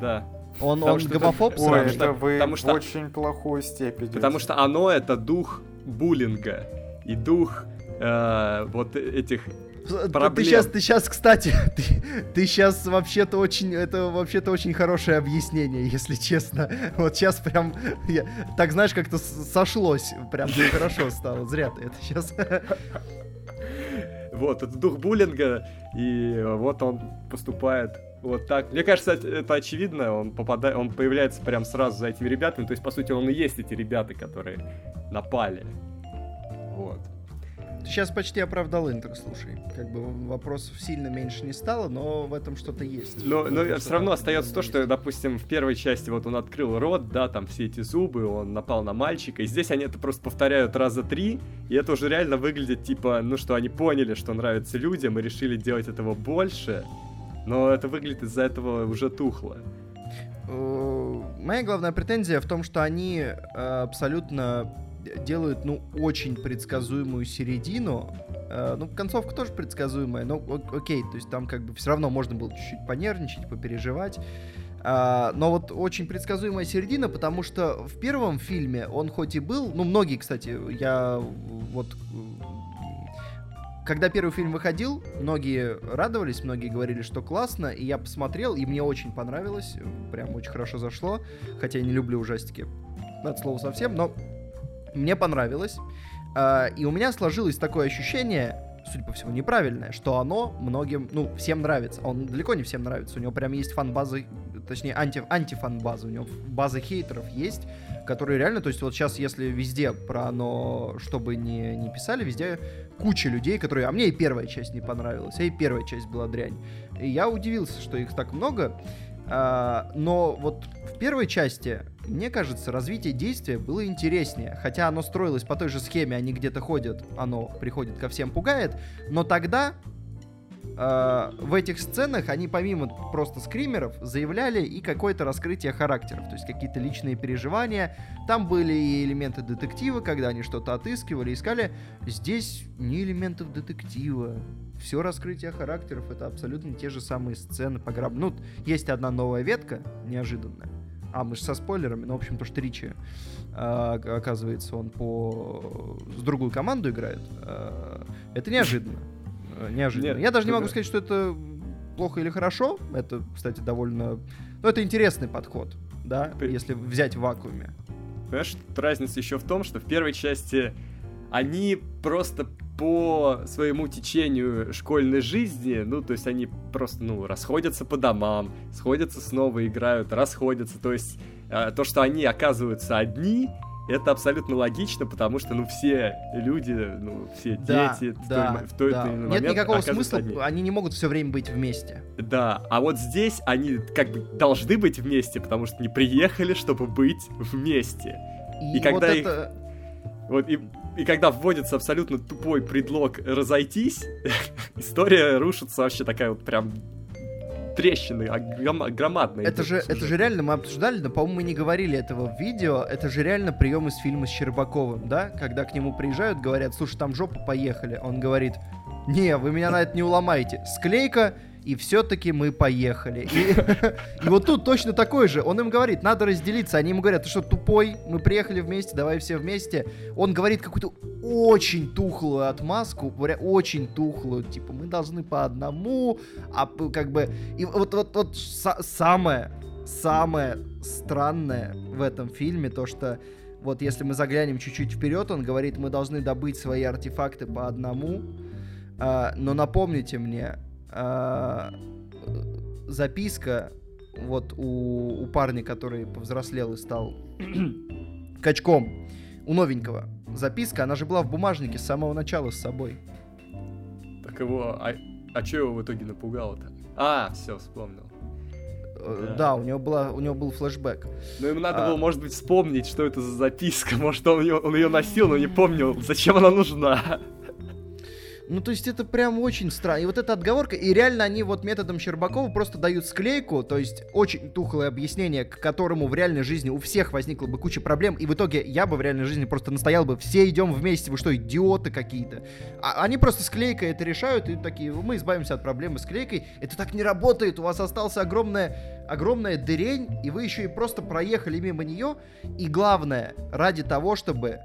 Да. Он, он гомофоб? Это... Ой, это вы потому что... в очень плохую степень. Потому что оно это дух буллинга и дух э, вот этих проблем. Ты сейчас, ты сейчас, кстати, ты, ты сейчас вообще-то очень, это вообще-то очень хорошее объяснение, если честно. Вот сейчас прям, я, так знаешь, как-то сошлось, прям хорошо стало. Зря ты это сейчас. Вот, это дух буллинга, и вот он поступает вот так. Мне кажется, это очевидно, он попадает, он появляется прям сразу за этими ребятами, то есть, по сути, он и есть эти ребята, которые напали. Вот. Ты сейчас почти оправдал Интер, слушай. Как бы вопросов сильно меньше не стало, но в этом что-то есть. Но, но все равно остается то, что, допустим, в первой части вот он открыл рот, да, там все эти зубы, он напал на мальчика, и здесь они это просто повторяют раза три, и это уже реально выглядит типа, ну что, они поняли, что нравится людям, и решили делать этого больше, но это выглядит из-за этого уже тухло. Э, моя главная претензия в том, что они э, абсолютно делают, ну, очень предсказуемую середину. Э, ну, концовка тоже предсказуемая, но окей, то есть там как бы все равно можно было чуть-чуть понервничать, попереживать. Uh, но вот очень предсказуемая середина, потому что в первом фильме он хоть и был, ну многие, кстати, я вот когда первый фильм выходил, многие радовались, многие говорили, что классно, и я посмотрел, и мне очень понравилось, прям очень хорошо зашло, хотя я не люблю ужастики, от слова совсем, но мне понравилось. А, и у меня сложилось такое ощущение, судя по всему, неправильное, что оно многим, ну, всем нравится. Он далеко не всем нравится. У него прям есть фан-базы точнее, анти, антифан-база. У него база хейтеров есть, которые реально, то есть вот сейчас, если везде про оно, чтобы не, не писали, везде куча людей, которые... А мне и первая часть не понравилась, а и первая часть была дрянь. И я удивился, что их так много. А, но вот в первой части, мне кажется, развитие действия было интереснее. Хотя оно строилось по той же схеме, они где-то ходят, оно приходит ко всем, пугает. Но тогда э, в этих сценах они помимо просто скримеров заявляли и какое-то раскрытие характеров, то есть какие-то личные переживания. Там были и элементы детектива, когда они что-то отыскивали, искали. Здесь не элементов детектива. Все раскрытие характеров это абсолютно те же самые сцены по граб. Ну, есть одна новая ветка, неожиданная. А, мы же со спойлерами, ну, в общем, то, что Ричи, э, оказывается, он по... с другую команду играет. Э, это неожиданно. Э, неожиданно. Нет, Я даже не могу сказать, что это плохо или хорошо. Это, кстати, довольно... Ну, это интересный подход, да, При- если взять в вакууме. Понимаешь, разница еще в том, что в первой части они просто по своему течению школьной жизни, ну, то есть они просто, ну, расходятся по домам, сходятся снова, играют, расходятся, то есть э, то, что они оказываются одни, это абсолютно логично, потому что, ну, все люди, ну, все Да, дети в, да, той, мо- в тот да. иной Нет момент никакого смысла, одни. они не могут все время быть вместе. Да, а вот здесь они как бы должны быть вместе, потому что не приехали, чтобы быть вместе. И, И когда вот их- это... Вот и, и когда вводится абсолютно тупой предлог разойтись, история рушится вообще такая вот прям трещины огром- громадная. Это идет же, сюжет. это же реально, мы обсуждали, но, по-моему, мы не говорили этого в видео. Это же реально прием из фильма с Щербаковым, да? Когда к нему приезжают, говорят, слушай, там жопа, поехали. Он говорит, не, вы меня на это не уломаете. Склейка, и все-таки мы поехали. И, и вот тут точно такой же. Он им говорит, надо разделиться. Они ему говорят, ты что, тупой? Мы приехали вместе, давай все вместе. Он говорит какую-то очень тухлую отмазку, говоря, очень тухлую, типа, мы должны по одному, а как бы... И вот, вот, вот са- самое, самое странное в этом фильме, то, что вот если мы заглянем чуть-чуть вперед, он говорит, мы должны добыть свои артефакты по одному, а, но напомните мне, а, записка вот у, у парня, который повзрослел и стал качком, у новенького, записка, она же была в бумажнике с самого начала с собой. Так его... А, а что его в итоге напугало-то? А, все, вспомнил. Э, Да. Да, у него, была, у него был флешбэк. Ну, ему надо А. было, может быть, вспомнить, что это за записка. Может, он ее, он ее носил, но не помнил, зачем она нужна. Ну, то есть это прям очень странно. И вот эта отговорка, и реально они вот методом Щербакова просто дают склейку, то есть очень тухлое объяснение, к которому в реальной жизни у всех возникла бы куча проблем, и в итоге я бы в реальной жизни просто настоял бы, все идем вместе, вы что, идиоты какие-то? А они просто склейкой это решают, и такие, мы избавимся от проблемы склейкой. Это так не работает, у вас остался огромная, огромная дырень, и вы еще и просто проехали мимо нее, и главное, ради того, чтобы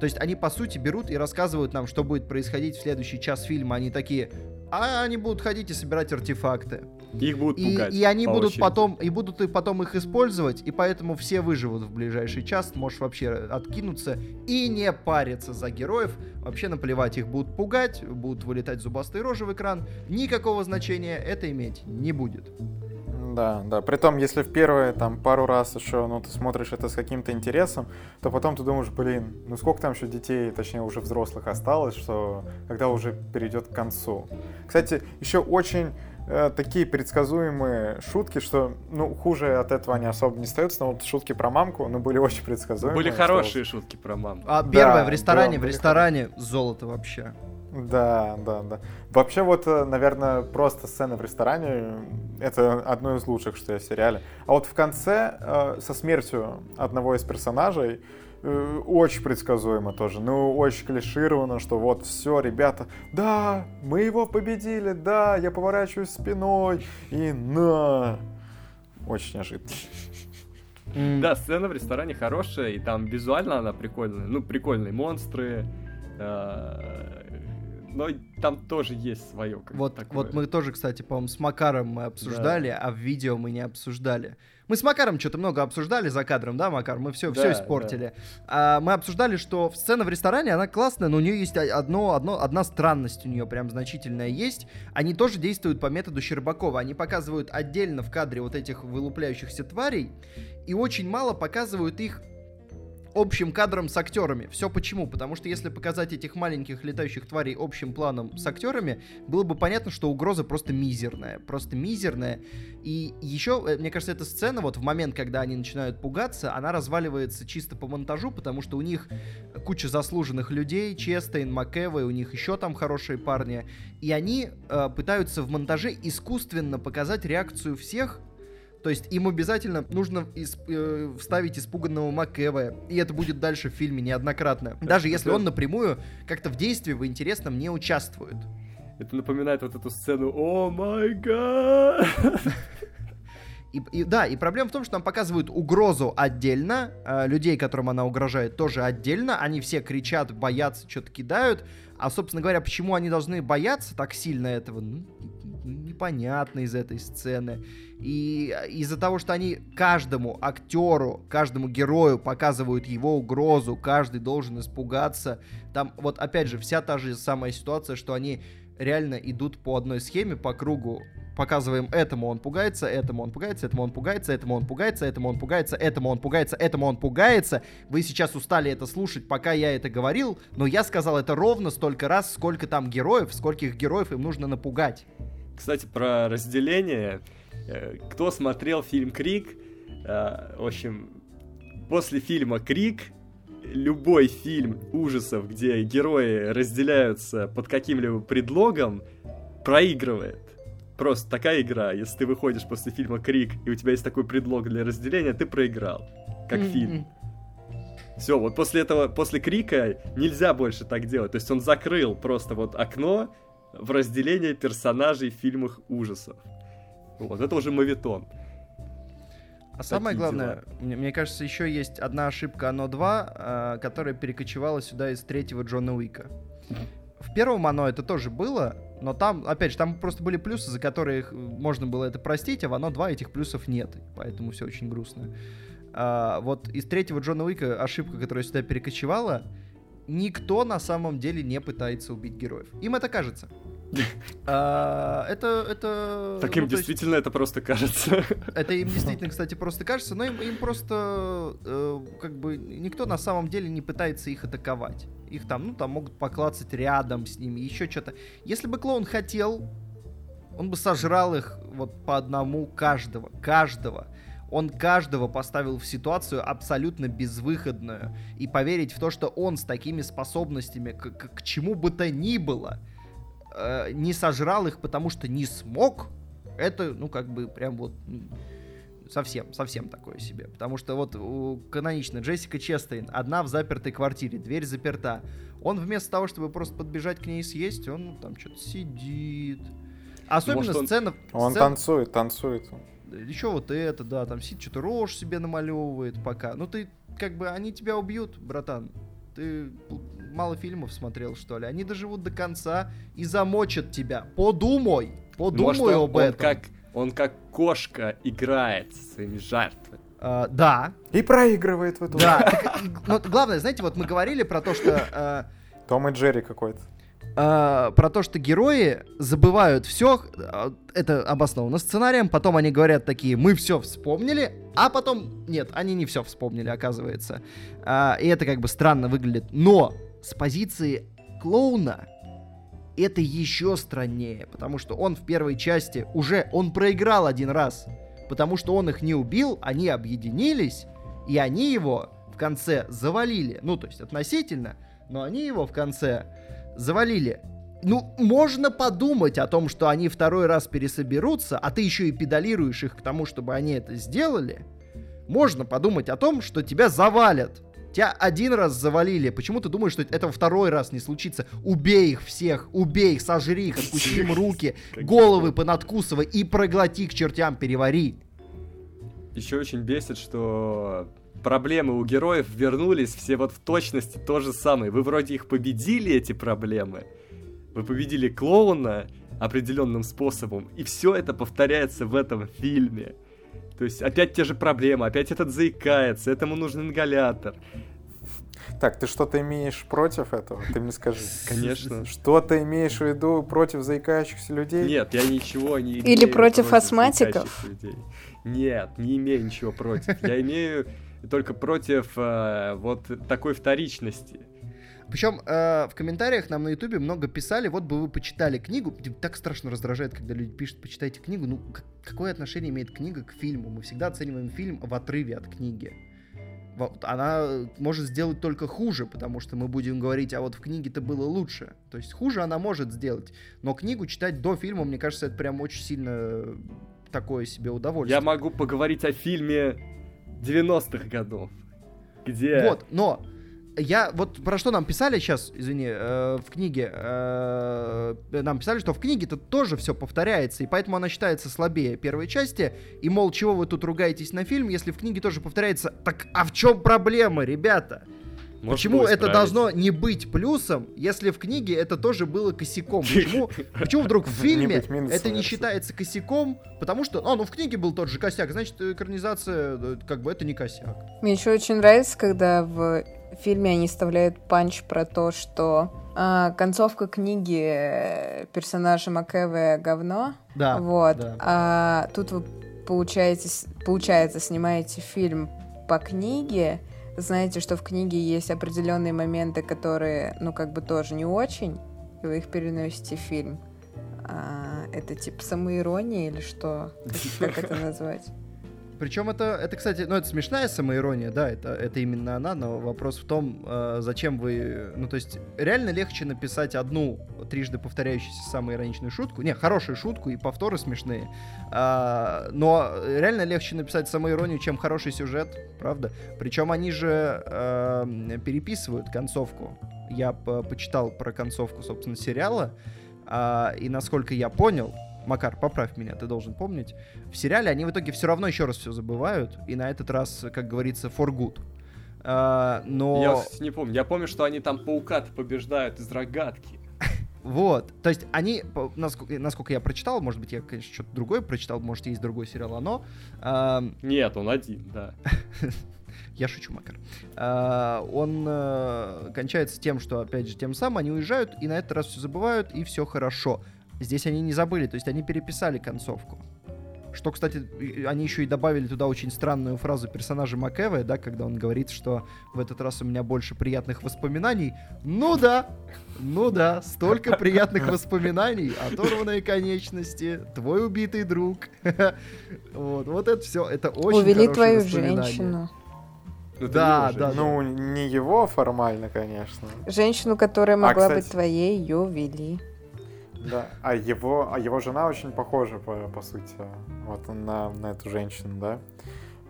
то есть они, по сути, берут и рассказывают нам, что будет происходить в следующий час фильма. Они такие, а они будут ходить и собирать артефакты. Их будут И, пугать. и они по будут очереди. потом, и будут и потом их использовать, и поэтому все выживут в ближайший час. Можешь вообще откинуться и не париться за героев. Вообще наплевать, их будут пугать, будут вылетать зубастые рожи в экран. Никакого значения это иметь не будет. Да, да. Притом, если в первые там пару раз еще, ну, ты смотришь это с каким-то интересом, то потом ты думаешь, блин, ну сколько там еще детей, точнее уже взрослых осталось, что когда уже перейдет к концу. Кстати, еще очень э, такие предсказуемые шутки, что, ну, хуже от этого они особо не остаются, но вот шутки про мамку, ну, были очень предсказуемые. Были что хорошие шутки про маму. А Да, первое в ресторане, да, в ресторане золото вообще. Да, да, да. Вообще вот, э, наверное, просто сцена в ресторане это одно из лучших, что есть в сериале. А вот в конце э, со смертью одного из персонажей э, очень предсказуемо тоже. Ну, очень клишировано, что вот все, ребята, да, мы его победили, да, я поворачиваюсь спиной и на. Очень неожиданно. Да, сцена в ресторане хорошая, и там визуально она прикольная. Ну, прикольные монстры, но там тоже есть свое. Вот, вот мы тоже, кстати, по-моему, с Макаром мы обсуждали, да. а в видео мы не обсуждали. Мы с Макаром что-то много обсуждали за кадром, да, Макар? Мы все, да, все испортили. Да. А, мы обсуждали, что сцена в ресторане, она классная, но у нее есть одно, одно, одна странность у нее прям значительная есть. Они тоже действуют по методу Щербакова. Они показывают отдельно в кадре вот этих вылупляющихся тварей, и очень мало показывают их общим кадром с актерами. Все почему? Потому что если показать этих маленьких летающих тварей общим планом с актерами, было бы понятно, что угроза просто мизерная. Просто мизерная. И еще, э, мне кажется, эта сцена, вот в момент, когда они начинают пугаться, она разваливается чисто по монтажу, потому что у них куча заслуженных людей, Честейн, МакЭвой, у них еще там хорошие парни, и они э, пытаются в монтаже искусственно показать реакцию всех то есть им обязательно нужно исп- э, вставить испуганного Макэва, и это будет дальше в фильме неоднократно. Даже если он напрямую как-то в действии в интересном не участвует. Это напоминает вот эту сцену «О май гад!» И, и, да, и проблема в том, что нам показывают угрозу отдельно, э, людей, которым она угрожает, тоже отдельно. Они все кричат, боятся, что-то кидают. А, собственно говоря, почему они должны бояться так сильно этого, ну, непонятно из этой сцены. И из-за того, что они каждому актеру, каждому герою показывают его угрозу, каждый должен испугаться. Там вот опять же вся та же самая ситуация, что они реально идут по одной схеме, по кругу. Показываем этому он пугается, этому он пугается, этому он пугается, этому он пугается, этому он пугается, этому он пугается, этому он пугается. Вы сейчас устали это слушать, пока я это говорил, но я сказал это ровно столько раз, сколько там героев, скольких героев им нужно напугать. Кстати, про разделение. Э, кто смотрел фильм «Крик», э, в общем, после фильма «Крик» любой фильм ужасов, где герои разделяются под каким-либо предлогом, проигрывает. Просто такая игра. Если ты выходишь после фильма «Крик», и у тебя есть такой предлог для разделения, ты проиграл. Как mm-hmm. фильм. Все, вот после этого, после крика нельзя больше так делать. То есть он закрыл просто вот окно, в разделение персонажей в фильмах ужасов. Вот, это уже мавитон. А самое главное, мне, мне кажется, еще есть одна ошибка Оно 2, э, которая перекочевала сюда из третьего Джона Уика. В первом Оно это тоже было, но там, опять же, там просто были плюсы, за которые можно было это простить, а в Оно 2 этих плюсов нет, поэтому все очень грустно. А, вот из третьего Джона Уика ошибка, которая сюда перекочевала, никто на самом деле не пытается убить героев. Им это кажется. А, это, это... Так им ну, действительно это просто кажется. Это им действительно, кстати, просто кажется, но им, им просто э, как бы никто на самом деле не пытается их атаковать. Их там, ну, там могут поклацать рядом с ними, еще что-то. Если бы клоун хотел, он бы сожрал их вот по одному каждого, каждого он каждого поставил в ситуацию абсолютно безвыходную. И поверить в то, что он с такими способностями к, к, к чему бы то ни было э, не сожрал их, потому что не смог, это, ну, как бы прям вот совсем, совсем такое себе. Потому что вот у, канонично Джессика Честейн одна в запертой квартире, дверь заперта. Он вместо того, чтобы просто подбежать к ней и съесть, он ну, там что-то сидит. Особенно Может, сцена... Он сцена... танцует, танцует еще вот это, да, там сидит, что-то рожь себе намалевывает пока. Ну ты, как бы, они тебя убьют, братан. Ты мало фильмов смотрел, что ли? Они доживут до конца и замочат тебя. Подумай, подумай Может, об он этом. Как, он как кошка играет со своими жертвами. Uh, да. И проигрывает в эту. Да. Но главное, знаете, вот мы говорили про то, что... Uh, Том и Джерри какой-то э, про то, что герои забывают все, это обосновано сценарием, потом они говорят такие, мы все вспомнили, а потом, нет, они не все вспомнили, оказывается. Э, и это как бы странно выглядит. Но с позиции клоуна это еще страннее, потому что он в первой части уже, он проиграл один раз, потому что он их не убил, они объединились, и они его в конце завалили. Ну, то есть относительно, но они его в конце завалили. Ну, можно подумать о том, что они второй раз пересоберутся, а ты еще и педалируешь их к тому, чтобы они это сделали. Можно подумать о том, что тебя завалят. Тебя один раз завалили. Почему ты думаешь, что это второй раз не случится? Убей их всех, убей их, сожри их, откуси им руки, головы понадкусывай и проглоти к чертям, перевари. Еще очень бесит, что проблемы у героев вернулись все вот в точности то же самое. Вы вроде их победили, эти проблемы, Вы победили клоуна определенным способом, и все это повторяется в этом фильме. То есть опять те же проблемы, опять этот заикается, этому нужен ингалятор. Так, ты что-то имеешь против этого? Ты мне скажи. Конечно. Что ты имеешь в виду против заикающихся людей? Нет, я ничего не Или имею против астматиков? Нет, не имею ничего против. Я имею только против э, вот такой вторичности. Причем э, в комментариях нам на Ютубе много писали, вот бы вы почитали книгу. Так страшно раздражает, когда люди пишут, почитайте книгу. Ну, как- какое отношение имеет книга к фильму? Мы всегда оцениваем фильм в отрыве от книги. Вот, она может сделать только хуже, потому что мы будем говорить, а вот в книге-то было лучше. То есть хуже она может сделать. Но книгу читать до фильма, мне кажется, это прям очень сильно такое себе удовольствие. Я могу поговорить о фильме 90-х годов, где... Вот, но я вот про что нам писали сейчас, извини, э, в книге, э, нам писали, что в книге-то тоже все повторяется, и поэтому она считается слабее первой части, и мол, чего вы тут ругаетесь на фильм, если в книге тоже повторяется, так а в чем проблема, ребята? Можно Почему это исправить. должно не быть плюсом, если в книге это тоже было косяком? Почему, почему вдруг в фильме это не считается косяком? Потому что, а, ну в книге был тот же косяк, значит, экранизация, э, как бы, это не косяк. Мне еще очень нравится, когда в фильме они вставляют панч про то, что а, концовка книги э, персонажа Макэве говно. Да, вот. да. А тут вы получаете, получается, снимаете фильм по книге, знаете, что в книге есть определенные моменты, которые, ну, как бы тоже не очень, и вы их переносите в фильм. А, это типа самоирония или что? Как, как это назвать? Причем это, это, кстати, ну это смешная самоирония, да, это, это именно она, но вопрос в том, э, зачем вы, ну то есть реально легче написать одну трижды повторяющуюся самоироничную шутку, не, хорошую шутку и повторы смешные, А, но реально легче написать самоиронию, чем хороший сюжет, правда? Причем они же э, переписывают концовку. Я по- почитал про концовку, собственно, сериала, а, и насколько я понял, Макар, поправь меня, ты должен помнить. В сериале они в итоге все равно еще раз все забывают, и на этот раз, как говорится, for good. А, но Я, кстати, не помню. Я помню, что они там паука-то побеждают из рогатки. вот, то есть они, насколько, насколько я прочитал, может быть, я, конечно, что-то другое прочитал, может, есть другой сериал, оно. а, Нет, он один, да. Я шучу, Макар. А, он э, кончается тем, что, опять же, тем самым они уезжают, и на этот раз все забывают, и все хорошо. Здесь они не забыли, то есть они переписали концовку. Что, кстати, они еще и добавили туда очень странную фразу персонажа Макэве, да, когда он говорит, что в этот раз у меня больше приятных воспоминаний. Ну да, ну да, столько приятных воспоминаний, оторванные конечности, твой убитый друг. Вот, вот это все, это очень Увели твою женщину. Ну, это Да, да. Ну, не его формально, конечно. Женщину, которая могла кстати- быть твоей, ее увели. Да. А его, а его жена очень похожа, по, по сути, вот на, на эту женщину, да?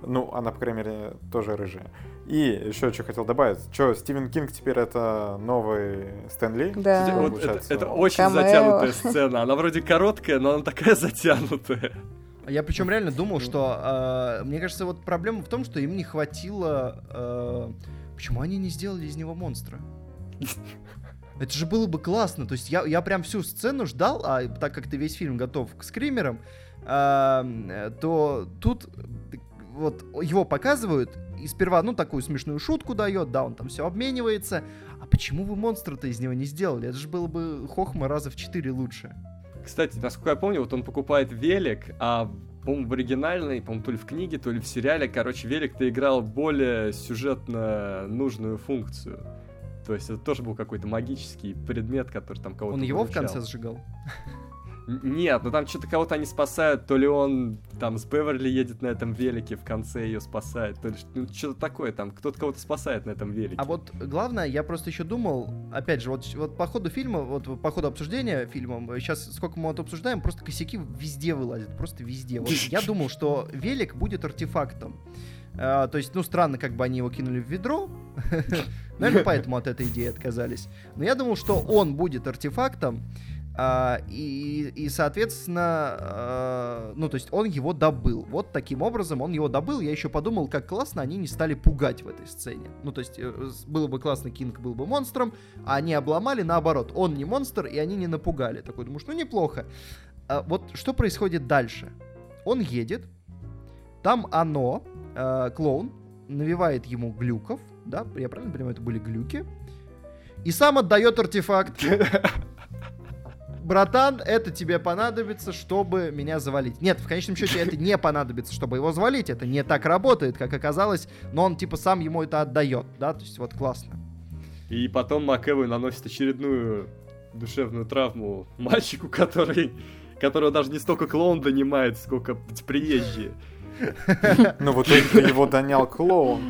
Ну, она, по крайней мере, тоже рыжая. И еще что хотел добавить. Что, Стивен Кинг теперь это новый Стэн Ли? Да. Кстати, вот это, это очень Камео. затянутая сцена. Она вроде короткая, но она такая затянутая. Я причем реально думал, что э, мне кажется, вот проблема в том, что им не хватило. э, почему они не сделали из него монстра? Это же было бы классно. То есть я, я прям всю сцену ждал, а так как ты весь фильм готов к скримерам, э, то тут вот его показывают, и сперва, ну, такую смешную шутку дает, да, он там все обменивается. А почему вы монстра-то из него не сделали? Это же было бы хохма раза в четыре лучше. Кстати, насколько я помню, вот он покупает велик, а по-моему, в оригинальной, по-моему, то ли в книге, то ли в сериале, короче, велик-то играл более сюжетно нужную функцию. То есть это тоже был какой-то магический предмет, который там кого-то Он его в конце сжигал. Нет, ну там что-то кого-то они спасают, то ли он там с Беверли едет на этом велике, в конце ее спасает, то ли ну, что-то такое там, кто-то кого-то спасает на этом велике. А вот главное, я просто еще думал, опять же, вот, вот по ходу фильма, вот по ходу обсуждения фильма, сейчас сколько мы вот обсуждаем, просто косяки везде вылазят, просто везде. Вот я думал, что велик будет артефактом. А, то есть, ну, странно, как бы они его кинули в ведро. Наверное, поэтому от этой идеи отказались. Но я думал, что он будет артефактом, А, и, и, соответственно, а, ну, то есть он его добыл. Вот таким образом он его добыл. Я еще подумал, как классно они не стали пугать в этой сцене. Ну, то есть э, было бы классно, Кинг был бы монстром, а они обломали наоборот. Он не монстр, и они не напугали. Такой, думаешь, ну, неплохо. А вот что происходит дальше? Он едет, там оно, э, клоун, навевает ему глюков, да, я правильно понимаю, это были глюки, и сам отдает артефакт. Братан, это тебе понадобится, чтобы меня завалить. Нет, в конечном счете это не понадобится, чтобы его завалить. Это не так работает, как оказалось, но он типа сам ему это отдает, да, то есть вот классно. И потом МакЭвой наносит очередную душевную травму мальчику, который которого даже не столько клоун донимает, сколько приезжие. Ну вот его донял клоун.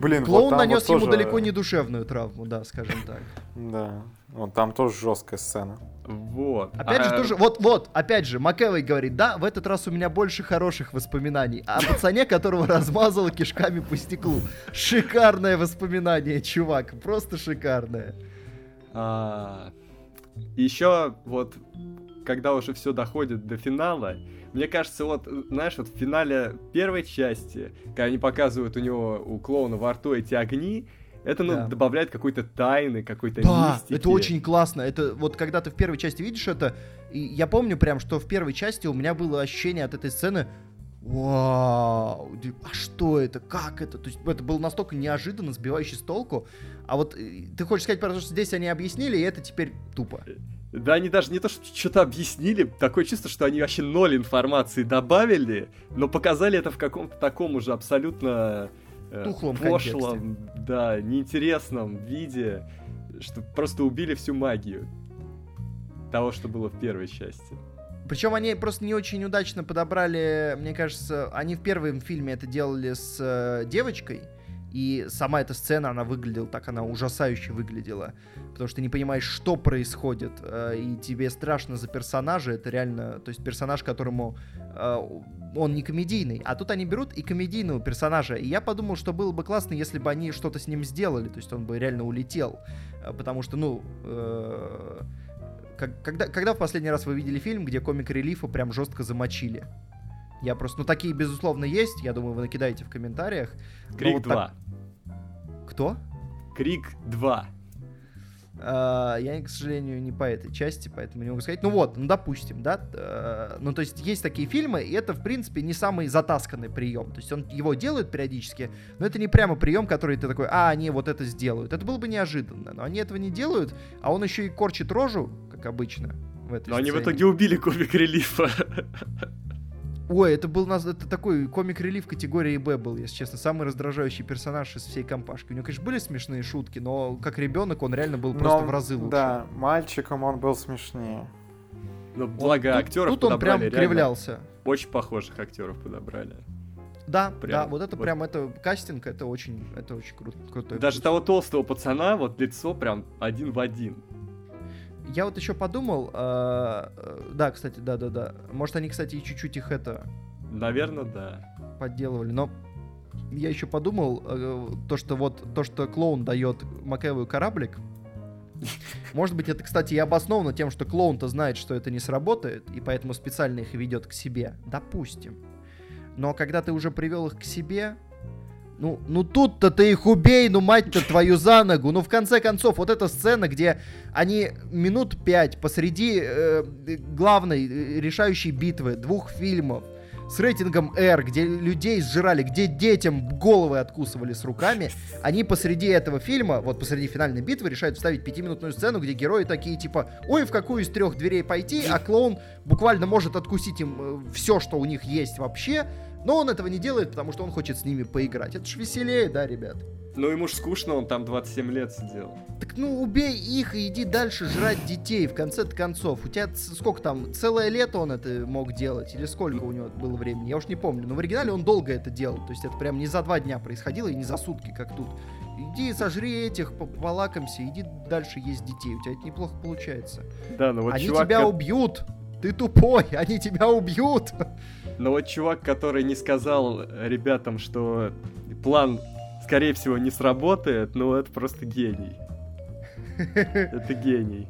Блин, клоун вот нанес вот ему далеко не душевную травму, да, скажем так. Да, вот там тоже жесткая сцена. Вот. Опять а... же, тоже, вот, вот, опять же, Макэвой говорит, да, в этот раз у меня больше хороших воспоминаний. О пацане, которого размазал кишками по стеклу. Шикарное воспоминание, чувак, просто шикарное. А... Еще вот когда уже все доходит до финала, мне кажется, вот, знаешь, вот в финале первой части, когда они показывают у него, у клоуна во рту эти огни, это, ну, да. добавляет какой-то тайны, какой-то да, мистики. это очень классно. Это вот когда ты в первой части видишь это, и я помню прям, что в первой части у меня было ощущение от этой сцены, Вау, а что это, как это? То есть это было настолько неожиданно, сбивающе с толку. А вот э, ты хочешь сказать, потому что здесь они объяснили, и это теперь тупо. Да, они даже не то, что что-то объяснили, такое чувство, что они вообще ноль информации добавили, но показали это в каком-то таком уже абсолютно э, Тухлом пошлом, контексте. да, неинтересном виде, что просто убили всю магию того, что было в первой части. Причем они просто не очень удачно подобрали, мне кажется, они в первом фильме это делали с э, девочкой, и сама эта сцена, она выглядела так, она ужасающе выглядела. Потому что ты не понимаешь, что происходит. Э, и тебе страшно за персонажа. Это реально, то есть персонаж, которому э, он не комедийный. А тут они берут и комедийного персонажа. И я подумал, что было бы классно, если бы они что-то с ним сделали. То есть он бы реально улетел. Э, потому что, ну... когда, когда в последний раз вы видели фильм, где комик релифа прям жестко замочили? Я просто, ну такие безусловно есть, я думаю, вы накидаете в комментариях. Крик вот 2. Так... Кто? Крик 2. Uh, я, к сожалению, не по этой части, поэтому не могу сказать. Ну вот, ну допустим, да. Uh, ну то есть есть такие фильмы, и это, в принципе, не самый затасканный прием. То есть он его делает периодически, но это не прямо прием, который ты такой, а, они вот это сделают. Это было бы неожиданно, но они этого не делают, а он еще и корчит рожу, как обычно. В этой но сцене. они в итоге убили комик релифа. Ой, это был это такой комик-релив категории Б был, если честно. Самый раздражающий персонаж из всей компашки. У него, конечно, были смешные шутки, но как ребенок он реально был но, просто в разы лучше. Да, мальчиком он был смешнее. Ну, благо он, актеров Тут, тут он прям кривлялся. Очень похожих актеров подобрали. Да, прям, да, вот это вот. прям это кастинг, это очень, это очень круто. Даже того толстого пацана, вот лицо прям один в один. Я вот еще подумал, э, э, да, кстати, да-да-да. Может, они, кстати, и чуть-чуть их это... Наверное, да. Подделывали, но я еще подумал, э, то, что вот, то, что клоун дает Макэвую кораблик, может быть, это, кстати, и обосновано тем, что клоун-то знает, что это не сработает, и поэтому специально их ведет к себе. Допустим. Но когда ты уже привел их к себе, ну, ну тут-то ты их убей, ну мать-то твою за ногу. Ну в конце концов, вот эта сцена, где они минут пять посреди э, главной э, решающей битвы двух фильмов с рейтингом R, где людей сжирали, где детям головы откусывали с руками, они посреди этого фильма, вот посреди финальной битвы, решают вставить пятиминутную сцену, где герои такие типа, ой, в какую из трех дверей пойти, а клоун буквально может откусить им э, все, что у них есть вообще, но он этого не делает, потому что он хочет с ними поиграть. Это ж веселее, да, ребят? Ну ему ж скучно, он там 27 лет сидел. Так ну убей их и иди дальше жрать детей в конце концов. У тебя сколько там, целое лето он это мог делать? Или сколько у него было времени? Я уж не помню. Но в оригинале он долго это делал. То есть это прям не за два дня происходило и не за сутки, как тут. Иди сожри этих, полакомься, иди дальше есть детей. У тебя это неплохо получается. Да, ну вот Они чувак, тебя убьют. Ты тупой, они тебя убьют. Но вот чувак, который не сказал ребятам, что план, скорее всего, не сработает, ну это просто гений. Это гений.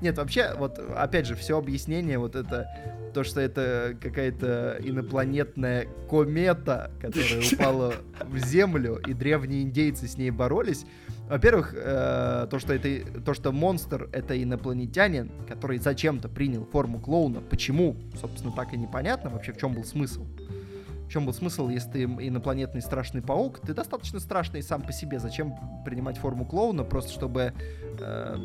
Нет, вообще, вот, опять же, все объяснение, вот это, то, что это какая-то инопланетная комета, которая упала в Землю, и древние индейцы с ней боролись. Во-первых, э, то, что это, то, что монстр — это инопланетянин, который зачем-то принял форму клоуна. Почему? Собственно, так и непонятно вообще, в чем был смысл. В чем был смысл, если ты инопланетный страшный паук, ты достаточно страшный сам по себе. Зачем принимать форму клоуна, просто чтобы... Э,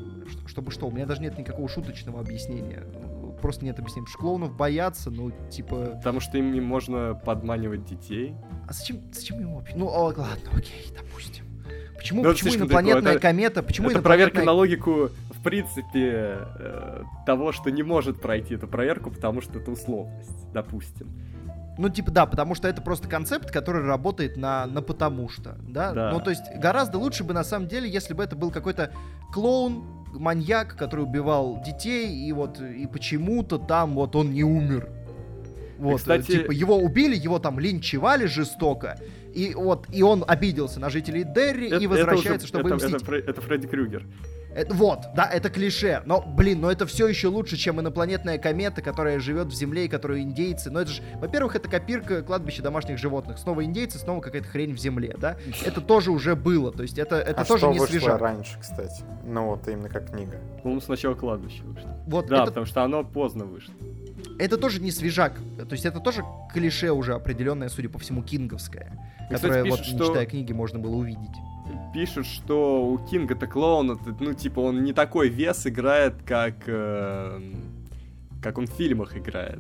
чтобы что? У меня даже нет никакого шуточного объяснения. Просто нет объяснения. Потому что клоунов боятся, ну, типа... Потому что им не можно подманивать детей. А зачем, зачем ему вообще? Ну, о, ладно, окей, допустим. Почему, Ну, это почему инопланетная далеко. Это- комета? Почему это проверка инопланетная- на логику, в принципе, э, того, что не может пройти эту проверку, потому что это условность, допустим. Ну, типа, да, потому что это просто концепт, который работает на, на потому что, да? Да. Ну, то есть, гораздо лучше бы, на самом деле, если бы это был какой-то клоун, маньяк, который убивал детей, и вот, и почему-то там вот он не умер. Вот, кстати- типа, его убили, его там линчевали жестоко, и вот, и он обиделся на жителей Дерри Это- и это возвращается, уже- чтобы это, мстить. это, Фре- это Фредди Крюгер. Это- вот, да, это клише. Но, блин, но это все еще лучше, чем инопланетная комета, которая живет в Земле и которую индейцы. Но это же, во-первых, это копирка кладбища домашних животных. Снова индейцы, снова какая-то хрень в Земле, да? Это тоже уже было. То есть это, это а тоже что не вышло свежак. раньше, кстати? Ну вот именно как книга. По-моему, сначала кладбище вышло. Вот Да, это, потому что оно поздно вышло. Это тоже не свежак. То есть это тоже клише уже определенное, судя по всему, кинговское. И, которое, вот, пишут, не что- читая книги, можно было увидеть. Пишут, что у Кинга-то клоун, ну, типа, он не такой вес играет, как, э, как он в фильмах играет.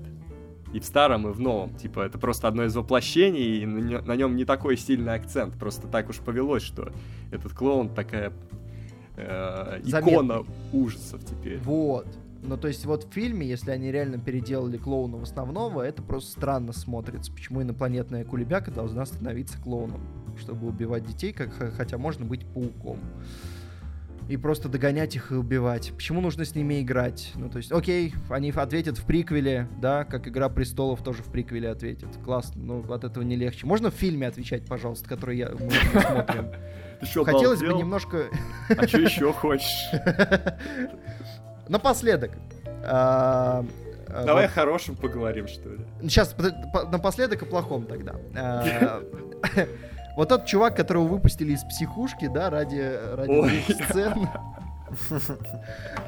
И в старом, и в новом. Типа, это просто одно из воплощений, и на нем не такой сильный акцент. Просто так уж повелось, что этот клоун такая э, икона ужасов теперь. Вот. Ну, то есть вот в фильме, если они реально переделали клоуна в основного, это просто странно смотрится. Почему инопланетная кулебяка должна становиться клоуном, чтобы убивать детей, как, хотя можно быть пауком. И просто догонять их и убивать. Почему нужно с ними играть? Ну, то есть, окей, они ответят в приквеле, да, как Игра престолов тоже в приквеле ответит. Классно, но от этого не легче. Можно в фильме отвечать, пожалуйста, который я, мы смотрим? Чё, Хотелось бы немножко А что еще хочешь? Напоследок. а, Давай вот о хорошем поговорим, что ли. Сейчас, напоследок о плохом тогда. А, Вот тот чувак, которого выпустили из психушки, да, ради, ради сцен.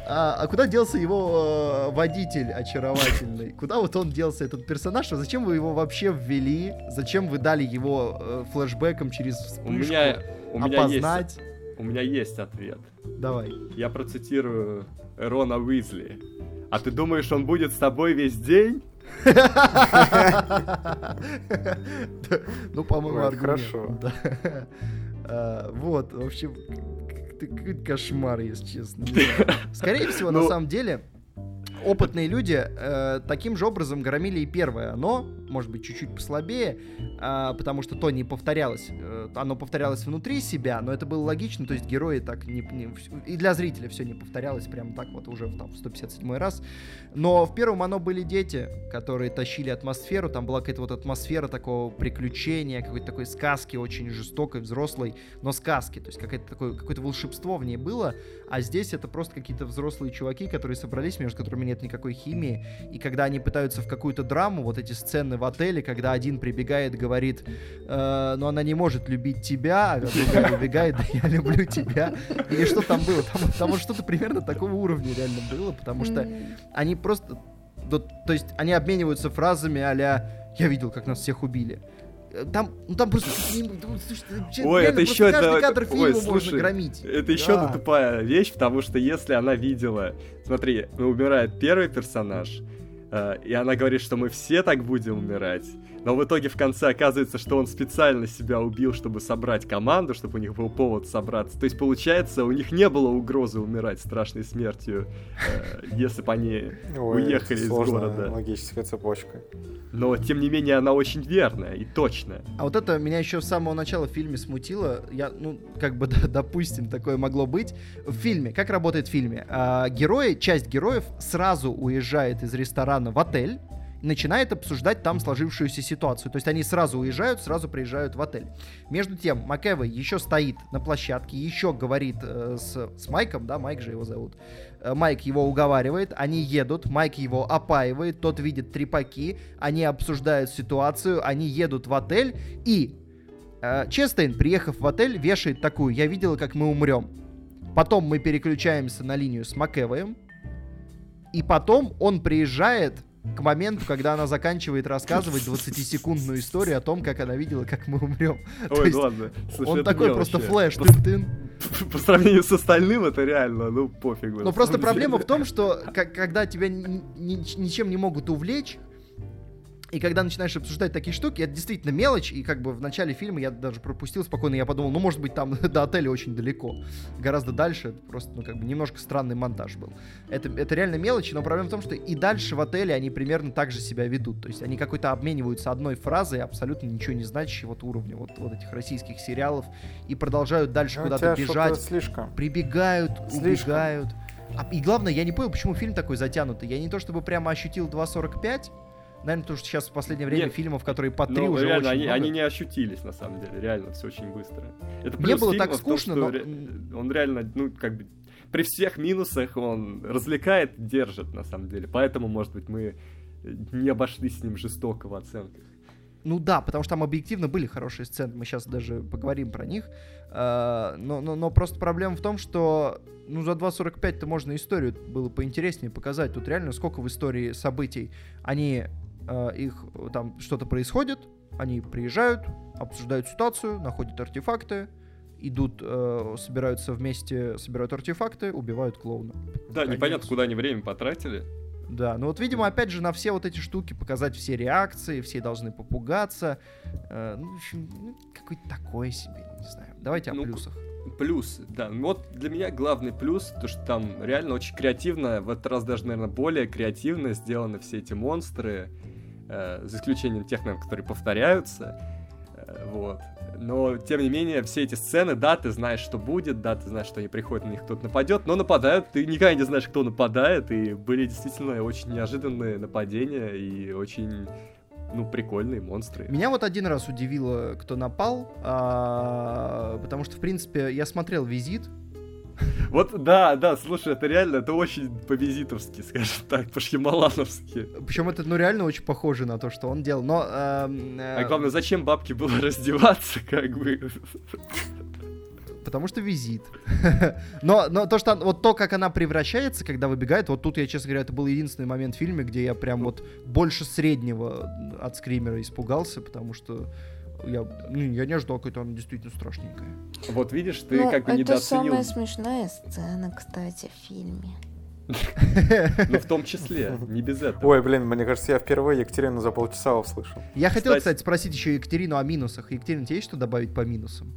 А, а куда делся его э, водитель очаровательный? Куда вот он делся, этот персонаж? А Зачем вы его вообще ввели? Зачем вы дали его э, флешбеком через вспышку? У меня, у меня опознать? есть, у меня есть ответ. Давай. Я процитирую Рона Уизли. А ты думаешь, он будет с тобой весь день? Ну, по-моему, хорошо. А, Вот, в общем, кошмар, если честно. Скорее всего, на Ну- самом деле, опытные люди э, таким же образом громили и первое оно, может быть, чуть-чуть послабее, а, потому что то не повторялось. Э, Оно повторялось внутри себя, но это было логично, то есть герои так не... не- и для зрителя все не повторялось прям так вот уже там, в 157 раз. Но в первом оно были дети, которые тащили атмосферу, там была какая-то вот атмосфера такого приключения, какой-то такой сказки, очень жестокой, взрослой, но сказки, то есть какое-то такое, какое-то волшебство в ней было, а здесь это просто какие-то взрослые чуваки, которые собрались, между которыми нет никакой химии, и когда они пытаются в какую-то драму, вот эти сцены в отеле, когда один прибегает, говорит, «Э, но она не может любить тебя, а другая прибегает, да я люблю тебя, или что там было, там, там вот что-то примерно такого уровня реально было, потому что они просто... да, то есть они обмениваются фразами а «Я видел, как нас всех убили». Э, Там, ну там просто... ну, слушай, Ой, это еще это- кадр ой, фильма можно слушай, громить. Это еще Да. одна тупая вещь, потому что если она видела... Смотри, ну, умирает первый персонаж, э, и она говорит, что мы все так будем умирать, но в итоге в конце оказывается, что он специально себя убил, чтобы собрать команду, чтобы у них был повод собраться. То есть, получается, у них не было угрозы умирать страшной смертью, э, если бы они Ой, уехали из города. логическая цепочка. Но, тем не менее, она очень верная и точная. А вот это меня еще с самого начала в фильме смутило. Я, ну, как бы, да, допустим, такое могло быть. В фильме, как работает в фильме? А, герои, часть героев сразу уезжает из ресторана в отель, начинает обсуждать там сложившуюся ситуацию. То есть они сразу уезжают, сразу приезжают в отель. Между тем, МакЭвой еще стоит на площадке, еще говорит э, с, с Майком, да, Майк же его зовут. Э, Майк его уговаривает, они едут, Майк его опаивает, тот видит трепаки, они обсуждают ситуацию, они едут в отель, и э, Честейн, приехав в отель, вешает такую «Я видела, как мы умрем». Потом мы переключаемся на линию с Макэвоем, и потом он приезжает к моменту, когда она заканчивает рассказывать 20-секундную историю о том, как она видела, как мы умрем. Ой, ну ладно. Слушай, он такой просто флеш, По, тын-тын. по сравнению с остальным, это реально, ну, пофигу. Но просто проблема в том, что когда тебя ни- ни- ничем не могут увлечь, и когда начинаешь обсуждать такие штуки, это действительно мелочь, и как бы в начале фильма я даже пропустил спокойно, я подумал, ну, может быть, там до отеля очень далеко, гораздо дальше, просто, ну, как бы немножко странный монтаж был. Это, это реально мелочи, но проблема в том, что и дальше в отеле они примерно так же себя ведут, то есть они какой-то обмениваются одной фразой, абсолютно ничего не значащей вот уровня вот, вот этих российских сериалов, и продолжают дальше Ну, куда-то бежать, слишком. прибегают, Слишком. убегают. А, и главное, я не понял, почему фильм такой затянутый. Я не то чтобы прямо ощутил 2.45, наверное, потому что сейчас в последнее время Нет. фильмов, которые по 3 Ну, уже реально, очень они, много. они не ощутились, на самом деле. Реально, все очень быстро. Это Мне плюс было так том, скучно, что но- ре- Он реально, ну, как бы... При всех минусах он развлекает, держит, на самом деле. Поэтому, может быть, мы не обошлись с ним жестоко в оценках. Ну да, потому что там объективно были хорошие сцены, мы сейчас даже поговорим про них. А, Но, но, но просто проблема в том, что ну, за 2.45-то можно историю было поинтереснее показать. Тут реально сколько в истории событий. Они, э, их, э, там что-то происходит, они приезжают, обсуждают ситуацию, находят артефакты, идут, э, собираются вместе, собирают артефакты, убивают клоуна. Да, Конец. непонятно, куда они время потратили. Да, ну вот, видимо, опять же, на все вот эти штуки показать все реакции, все должны попугаться. Э, ну, в общем, ну, какой-то такой себе, не знаю. Давайте о Ну, плюсах. Плюс, да. Ну Вот для меня главный плюс, то что там реально очень креативно, в этот раз даже, наверное, более креативно сделаны все эти монстры, э, за исключением тех, которые повторяются. Э, вот. Но, тем не менее, все эти сцены, да, ты знаешь, что будет, да, ты знаешь, что они приходят, на них кто-то нападет, но нападают, ты никогда не знаешь, кто нападает, и были действительно очень неожиданные нападения и очень, ну, прикольные монстры. Меня вот один раз удивило, кто напал, а, потому что, в принципе, я смотрел «Визит», Вот, да, да, слушай, это реально, это очень по-визитовски, скажем так, по-шьямалановски. причем это, ну, реально очень похоже на то, что он делал, но... эм, э, А главное, зачем бабке было раздеваться, как бы? Потому что визит. но, но то, что вот то, как она превращается, когда выбегает, вот тут я, честно говоря, это был единственный момент в фильме, где я прям вот больше среднего от скримера испугался, потому что я, ну, я не ожидал, какой-то она действительно страшненькая. Вот видишь, ты ну, как бы это недооценил, самая смешная сцена, кстати, в фильме. ну в том числе, не без этого. Ой, блин, мне кажется, я впервые Екатерину за полчаса услышал. Я хотел, Кстати- спросить еще Екатерину о минусах. Екатерина, тебе есть что добавить по минусам?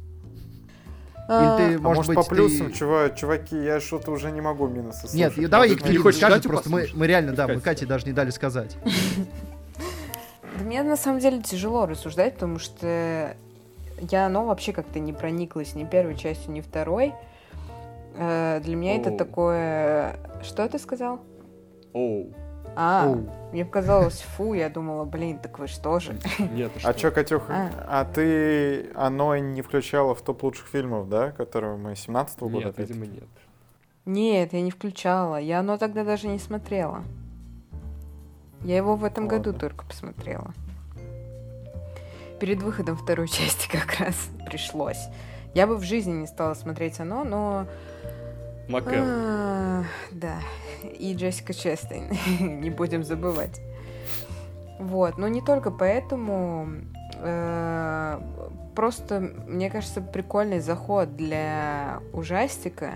А, Или ты, А может, может, быть, по плюсам, ты- чува- чуваки, я что-то уже не могу минусы Нет, слушать. давай Может, Екатерина не Катю просто мы, мы реально, да, мы Кате даже не дали сказать. Да мне на самом деле тяжело рассуждать, потому что я, оно вообще как-то не прониклась ни первой частью, ни второй. Э, Для меня это Оу. такое... Что ты сказал? Оу, А, Оу. мне показалось, фу, я думала, блин, так вы что же? нет, А чё, Катюх, А. а ты оно не включала в топ лучших фильмов, да, которые мы 17-го года? Нет, видимо, нет. Нет, я не включала. Я оно тогда даже не смотрела. Я его в этом году Ладно. только посмотрела. Перед выходом второй части как раз пришлось. Я бы в жизни не стала смотреть оно, но... Макэв. А, Да, и Джессика Честейн, не будем забывать. Вот, но не только поэтому, э, просто, мне кажется, прикольный заход для ужастика,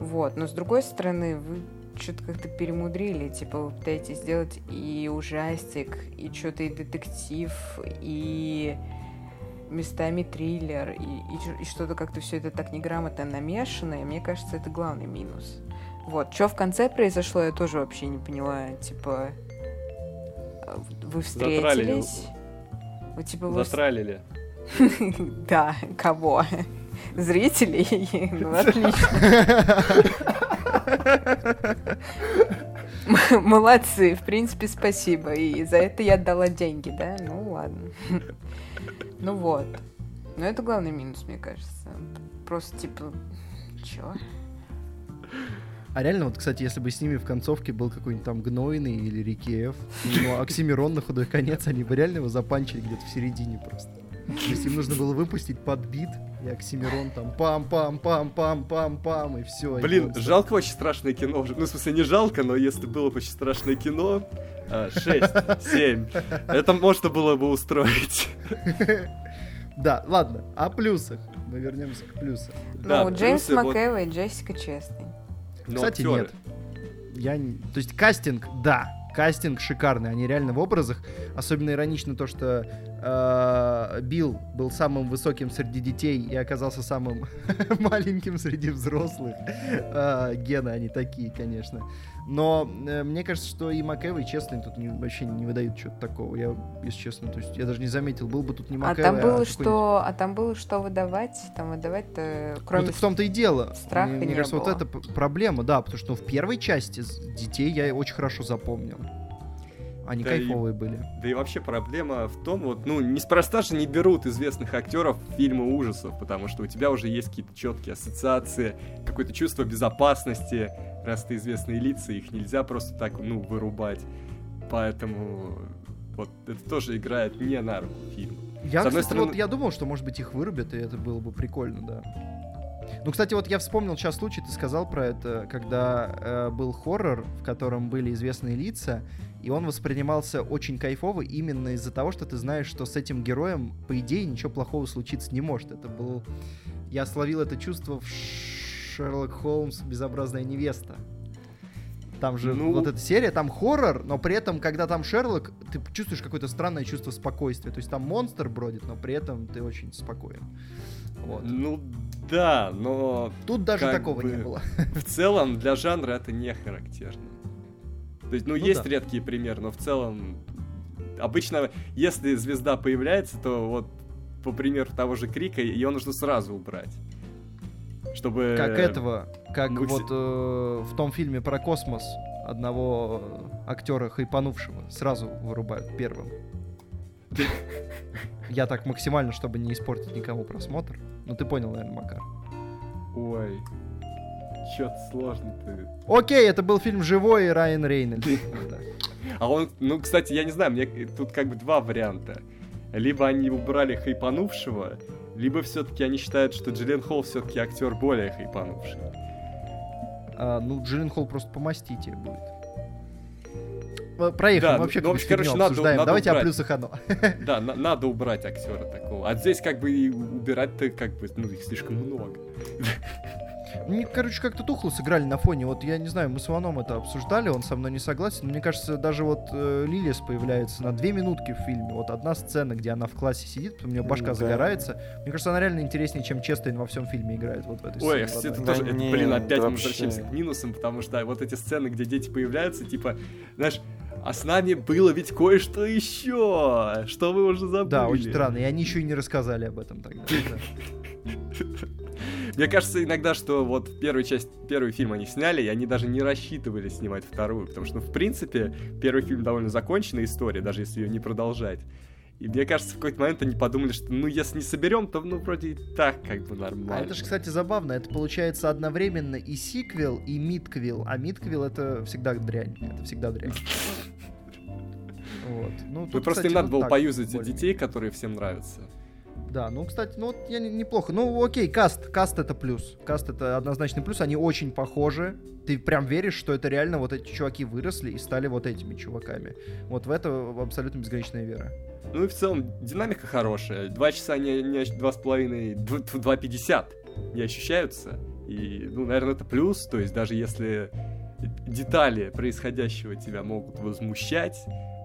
вот, но с другой стороны, вы что-то как-то перемудрили, типа вы пытаетесь сделать и ужастик, и что-то и детектив, и местами триллер, и, и и что-то как-то все это так неграмотно намешано, и мне кажется, это главный минус. Вот, что в конце произошло, я тоже вообще не поняла, типа, вы Затралили. встретились? Вы типа вы... Затралили. Да, кого? Зрителей? Ну, отлично. Молодцы, в принципе, спасибо. И за это я отдала деньги, да? Ну ладно. Ну вот. Но это главный минус, мне кажется. Просто типа, чё? А реально, вот, кстати, если бы с ними в концовке был какой-нибудь там Гнойный или Рикеев, ну, Оксимирон на худой конец, они бы реально его запанчили где-то в середине просто. То есть им нужно было выпустить подбит, и Оксимирон там пам-пам-пам-пам-пам-пам, и все. Блин, жалко очень страшное кино. уже. Ну, в смысле, не жалко, но если было бы очень страшное кино, 6, 7, это можно было бы устроить. Да, ладно, о плюсах. Мы вернемся к плюсам. Да, ну, Джеймс вот- МcЭвой, Джессика Честный. Но Кстати, актеры- нет. Я не... То есть кастинг, да, кастинг шикарный, они реально в образах. Особенно иронично то, что э, Билл был самым высоким среди детей и оказался самым маленьким среди взрослых. Э, гены они такие, конечно. Но э, мне кажется, что и Макэвой, и Честный тут не- вообще не выдают чего-то такого. Я, если честно, то есть я даже не заметил, был бы тут не А Макэвой, там было какой-нибудь- что, а там было что выдавать? Там выдавать-то, Ну, кроме так в том-то и дело. страха мне, мне не кажется, было. вот это проблема, да, потому что ну, в первой части детей я очень хорошо запомнил. Они Да и- кайфовые были. Да и вообще проблема в том, вот, ну, неспроста же не берут известных актеров в фильмы ужасов, потому что у тебя уже есть какие-то четкие ассоциации, какое-то чувство безопасности, раз ты известные лица, их нельзя просто так, ну, вырубать. Поэтому вот это тоже играет не на руку фильму. Я, С одной кстати, стороны- вот я думал, что, может быть, их вырубят, и это было бы прикольно, да. Ну, кстати, вот я вспомнил сейчас случай, ты сказал про это, когда э, был хоррор, в котором были известные лица, и он воспринимался очень кайфово именно из-за того, что ты знаешь, что с этим героем, по идее, ничего плохого случиться не может. Это был... Я словил это чувство в Шерлок Холмс «Безобразная невеста». Там же Ну- вот эта серия, там хоррор, но при этом, когда там Шерлок, ты чувствуешь какое-то странное чувство спокойствия. То есть там монстр бродит, но при этом ты очень спокоен. Вот. Ну, да, но Тут даже такого не бы- было. в целом для жанра это не характерно. То есть, ну, Ну есть да. редкие примеры, но в целом обычно, если звезда появляется, то вот по примеру того же Крика, ее нужно сразу убрать. Чтобы... Как этого, как мы вот э, в том фильме про космос одного актера хайпанувшего сразу вырубают первым. Я так максимально, чтобы не испортить никому просмотр. Ну ты понял, наверное, Макар. Ой, чё-то сложно ты. Окей, это был фильм «Живой» и Райан Рейнольдс. Да. А он, ну, кстати, я не знаю, мне тут как бы два варианта. Либо они убрали хайпанувшего, либо все-таки они считают, что Джиллен Холл все-таки актер более хайпанувший. А, ну, Джиллен Холл просто помастите будет. Э, Проехали, Да, вообще ну, в какую-то общем, короче, надо- обсуждаем. надо Давайте о убрать. плюсах оно. Да, на- надо убрать актера такого. А здесь как бы и убирать-то как бы, ну, их слишком много. Мне, короче, как-то тухло сыграли на фоне. Вот я не знаю, мы с Иваном это обсуждали, он со мной не согласен. Но мне кажется, даже вот э, Лилис появляется на две минутки в фильме. Вот одна сцена, где она в классе сидит, у нее башка Да. загорается. Мне кажется, она реально интереснее, чем Честейн во всем фильме играет. Вот в этой Ой, сцене это. Да тоже, это, не, блин, опять да мы вообще. возвращаемся к минусам, потому что вот эти сцены, где дети появляются, типа, знаешь, а с нами было ведь кое-что еще, что вы уже забыли. Да, очень странно. И они еще и не рассказали об этом тогда. Мне кажется иногда, что вот первую часть, первый фильм они сняли, и они даже не рассчитывали снимать вторую, потому что, ну, в принципе, первый фильм довольно законченная история, даже если ее не продолжать. И мне кажется, в какой-то момент они подумали, что, ну, если не соберем, то, ну, вроде и так как бы нормально. А это же, кстати, забавно. Это получается одновременно и сиквел, и мидквил. А мидквил это всегда дрянь. Это всегда дрянь. Вот. Ну, Ну, тут, просто кстати, им надо вот было поюзать детей, которые всем нравятся. Да, ну, кстати, ну вот я не- неплохо. Ну, окей, каст. Каст это плюс. Каст это однозначный плюс. Они очень похожи. Ты прям веришь, что это реально вот эти чуваки выросли и стали вот этими чуваками. Вот в это абсолютно безграничная вера. Ну и в целом динамика хорошая. Два часа не, не два с половиной, два пятьдесят не ощущаются. И, ну, наверное, это плюс. То есть даже если детали происходящего тебя могут возмущать,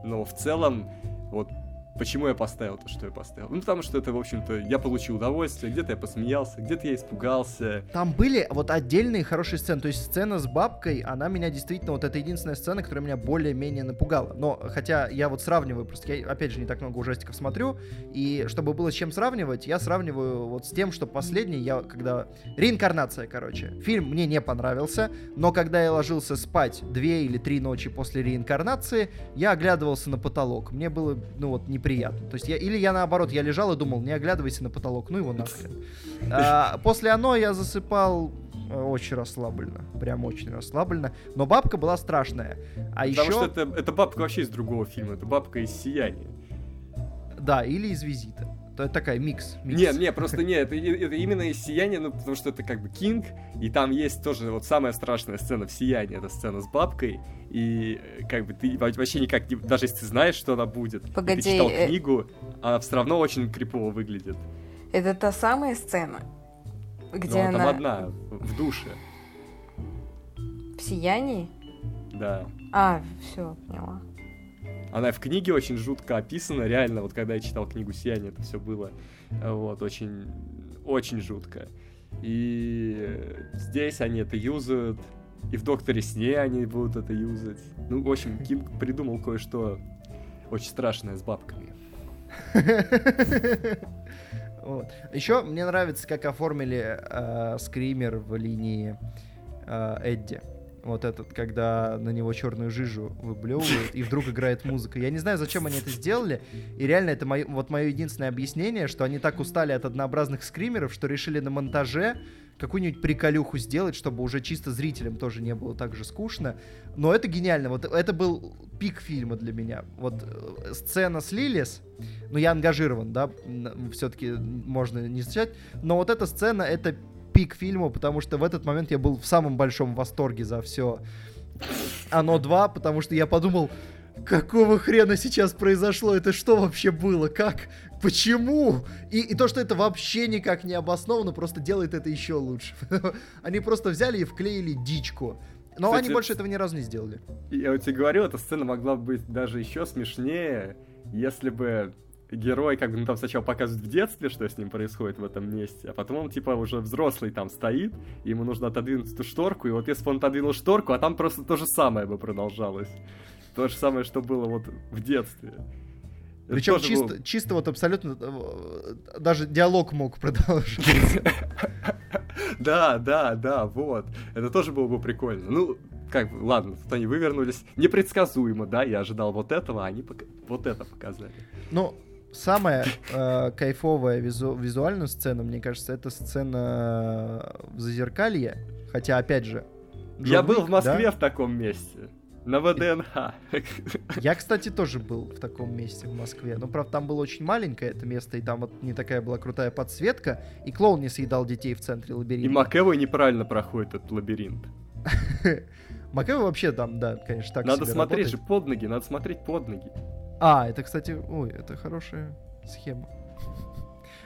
но в целом вот Почему я поставил то, что я поставил? Ну, потому что это, в общем-то, я получил удовольствие, где-то я посмеялся, где-то я испугался. Там были вот отдельные хорошие сцены. То есть сцена с бабкой, она меня действительно, вот это единственная сцена, которая меня более-менее напугала. Но, хотя я вот сравниваю, просто я, опять же, не так много ужастиков смотрю, и чтобы было с чем сравнивать, я сравниваю вот с тем, что последний, я когда... Реинкарнация, короче. Фильм мне не понравился, но когда я ложился спать две или три ночи после реинкарнации, я оглядывался на потолок. Мне было, ну вот, неприятно неприятно. То есть я, или я наоборот, я лежал и думал, не оглядывайся на потолок, ну его нахрен. А, после оно я засыпал э, очень расслабленно, прям очень расслабленно. Но бабка была страшная. А Потому еще... что это, это бабка вообще из другого фильма, это бабка из «Сияния». Да, или из «Визита». То это такая микс. микс. Нет, нет, просто нет, это, это именно из «Сияния», ну, потому что это как бы Кинг, и там есть тоже вот самая страшная сцена в «Сиянии», это сцена с бабкой, и э, как бы ты вообще никак, не, даже если ты знаешь, что она будет, Погоди, ты читал э... книгу, она все равно очень крипово выглядит. Это та самая сцена, где Но она... там одна, в душе. В «Сиянии»? Да. А, все, поняла. Она в книге очень жутко описана, реально, вот когда я читал книгу «Сияние», это все было, вот, очень, очень жутко. И здесь они это юзают, и в «Докторе сне» они будут это юзать. Ну, в общем, Кинг придумал кое-что очень страшное с бабками. Вот. Еще мне нравится, как оформили э, скример в линии э, Эдди. Вот этот, когда на него черную жижу выблевывают, и вдруг играет музыка. Я не знаю, зачем они это сделали. И реально, это мое, вот мое единственное объяснение, что они так устали от однообразных скримеров, что решили на монтаже какую-нибудь приколюху сделать, чтобы уже чисто зрителям тоже не было так же скучно. Но это гениально. Вот это был пик фильма для меня. Вот э, сцена с Лилис, ну я ангажирован, да, все-таки можно не встречать, но вот эта сцена, это пик фильма, потому что в этот момент я был в самом большом восторге за все оно 2, потому что я подумал, какого хрена сейчас произошло? Это что вообще было? Как? Почему? И, и то, что это вообще никак не обосновано, просто делает это еще лучше. Они просто взяли и вклеили дичку. Но Кстати, они больше этого ни разу не сделали. Я вот тебе говорил, эта сцена могла быть даже еще смешнее, если бы герой как бы ну, там сначала показывает в детстве, что с ним происходит в этом месте, а потом он типа уже взрослый там стоит, и ему нужно отодвинуть эту шторку, и вот если бы он отодвинул шторку, а там просто то же самое бы продолжалось. То же самое, что было вот в детстве. Причем чисто, было- чисто вот абсолютно э, даже диалог мог продолжаться. Да, да, да, вот. Это тоже было бы прикольно. Ну, как бы, ладно, тут они вывернулись. Непредсказуемо, да, я ожидал вот этого, а они вот это показали. Ну, самая э, кайфовая визу- визуальная сцена, мне кажется, это сцена в Зазеркалье. Хотя, опять же... Я Джон был в Москве да? в таком месте. На ВДНХ. Я, кстати, тоже был в таком месте в Москве. Но, правда, там было очень маленькое это место, и там вот не такая была крутая подсветка, и клоун не съедал детей в центре И лабиринта. Макэвой неправильно проходит этот лабиринт. Макэвой вообще там, да, конечно, так Надо смотреть работает. же под ноги, надо смотреть под ноги. А, это, кстати, ой, это хорошая схема.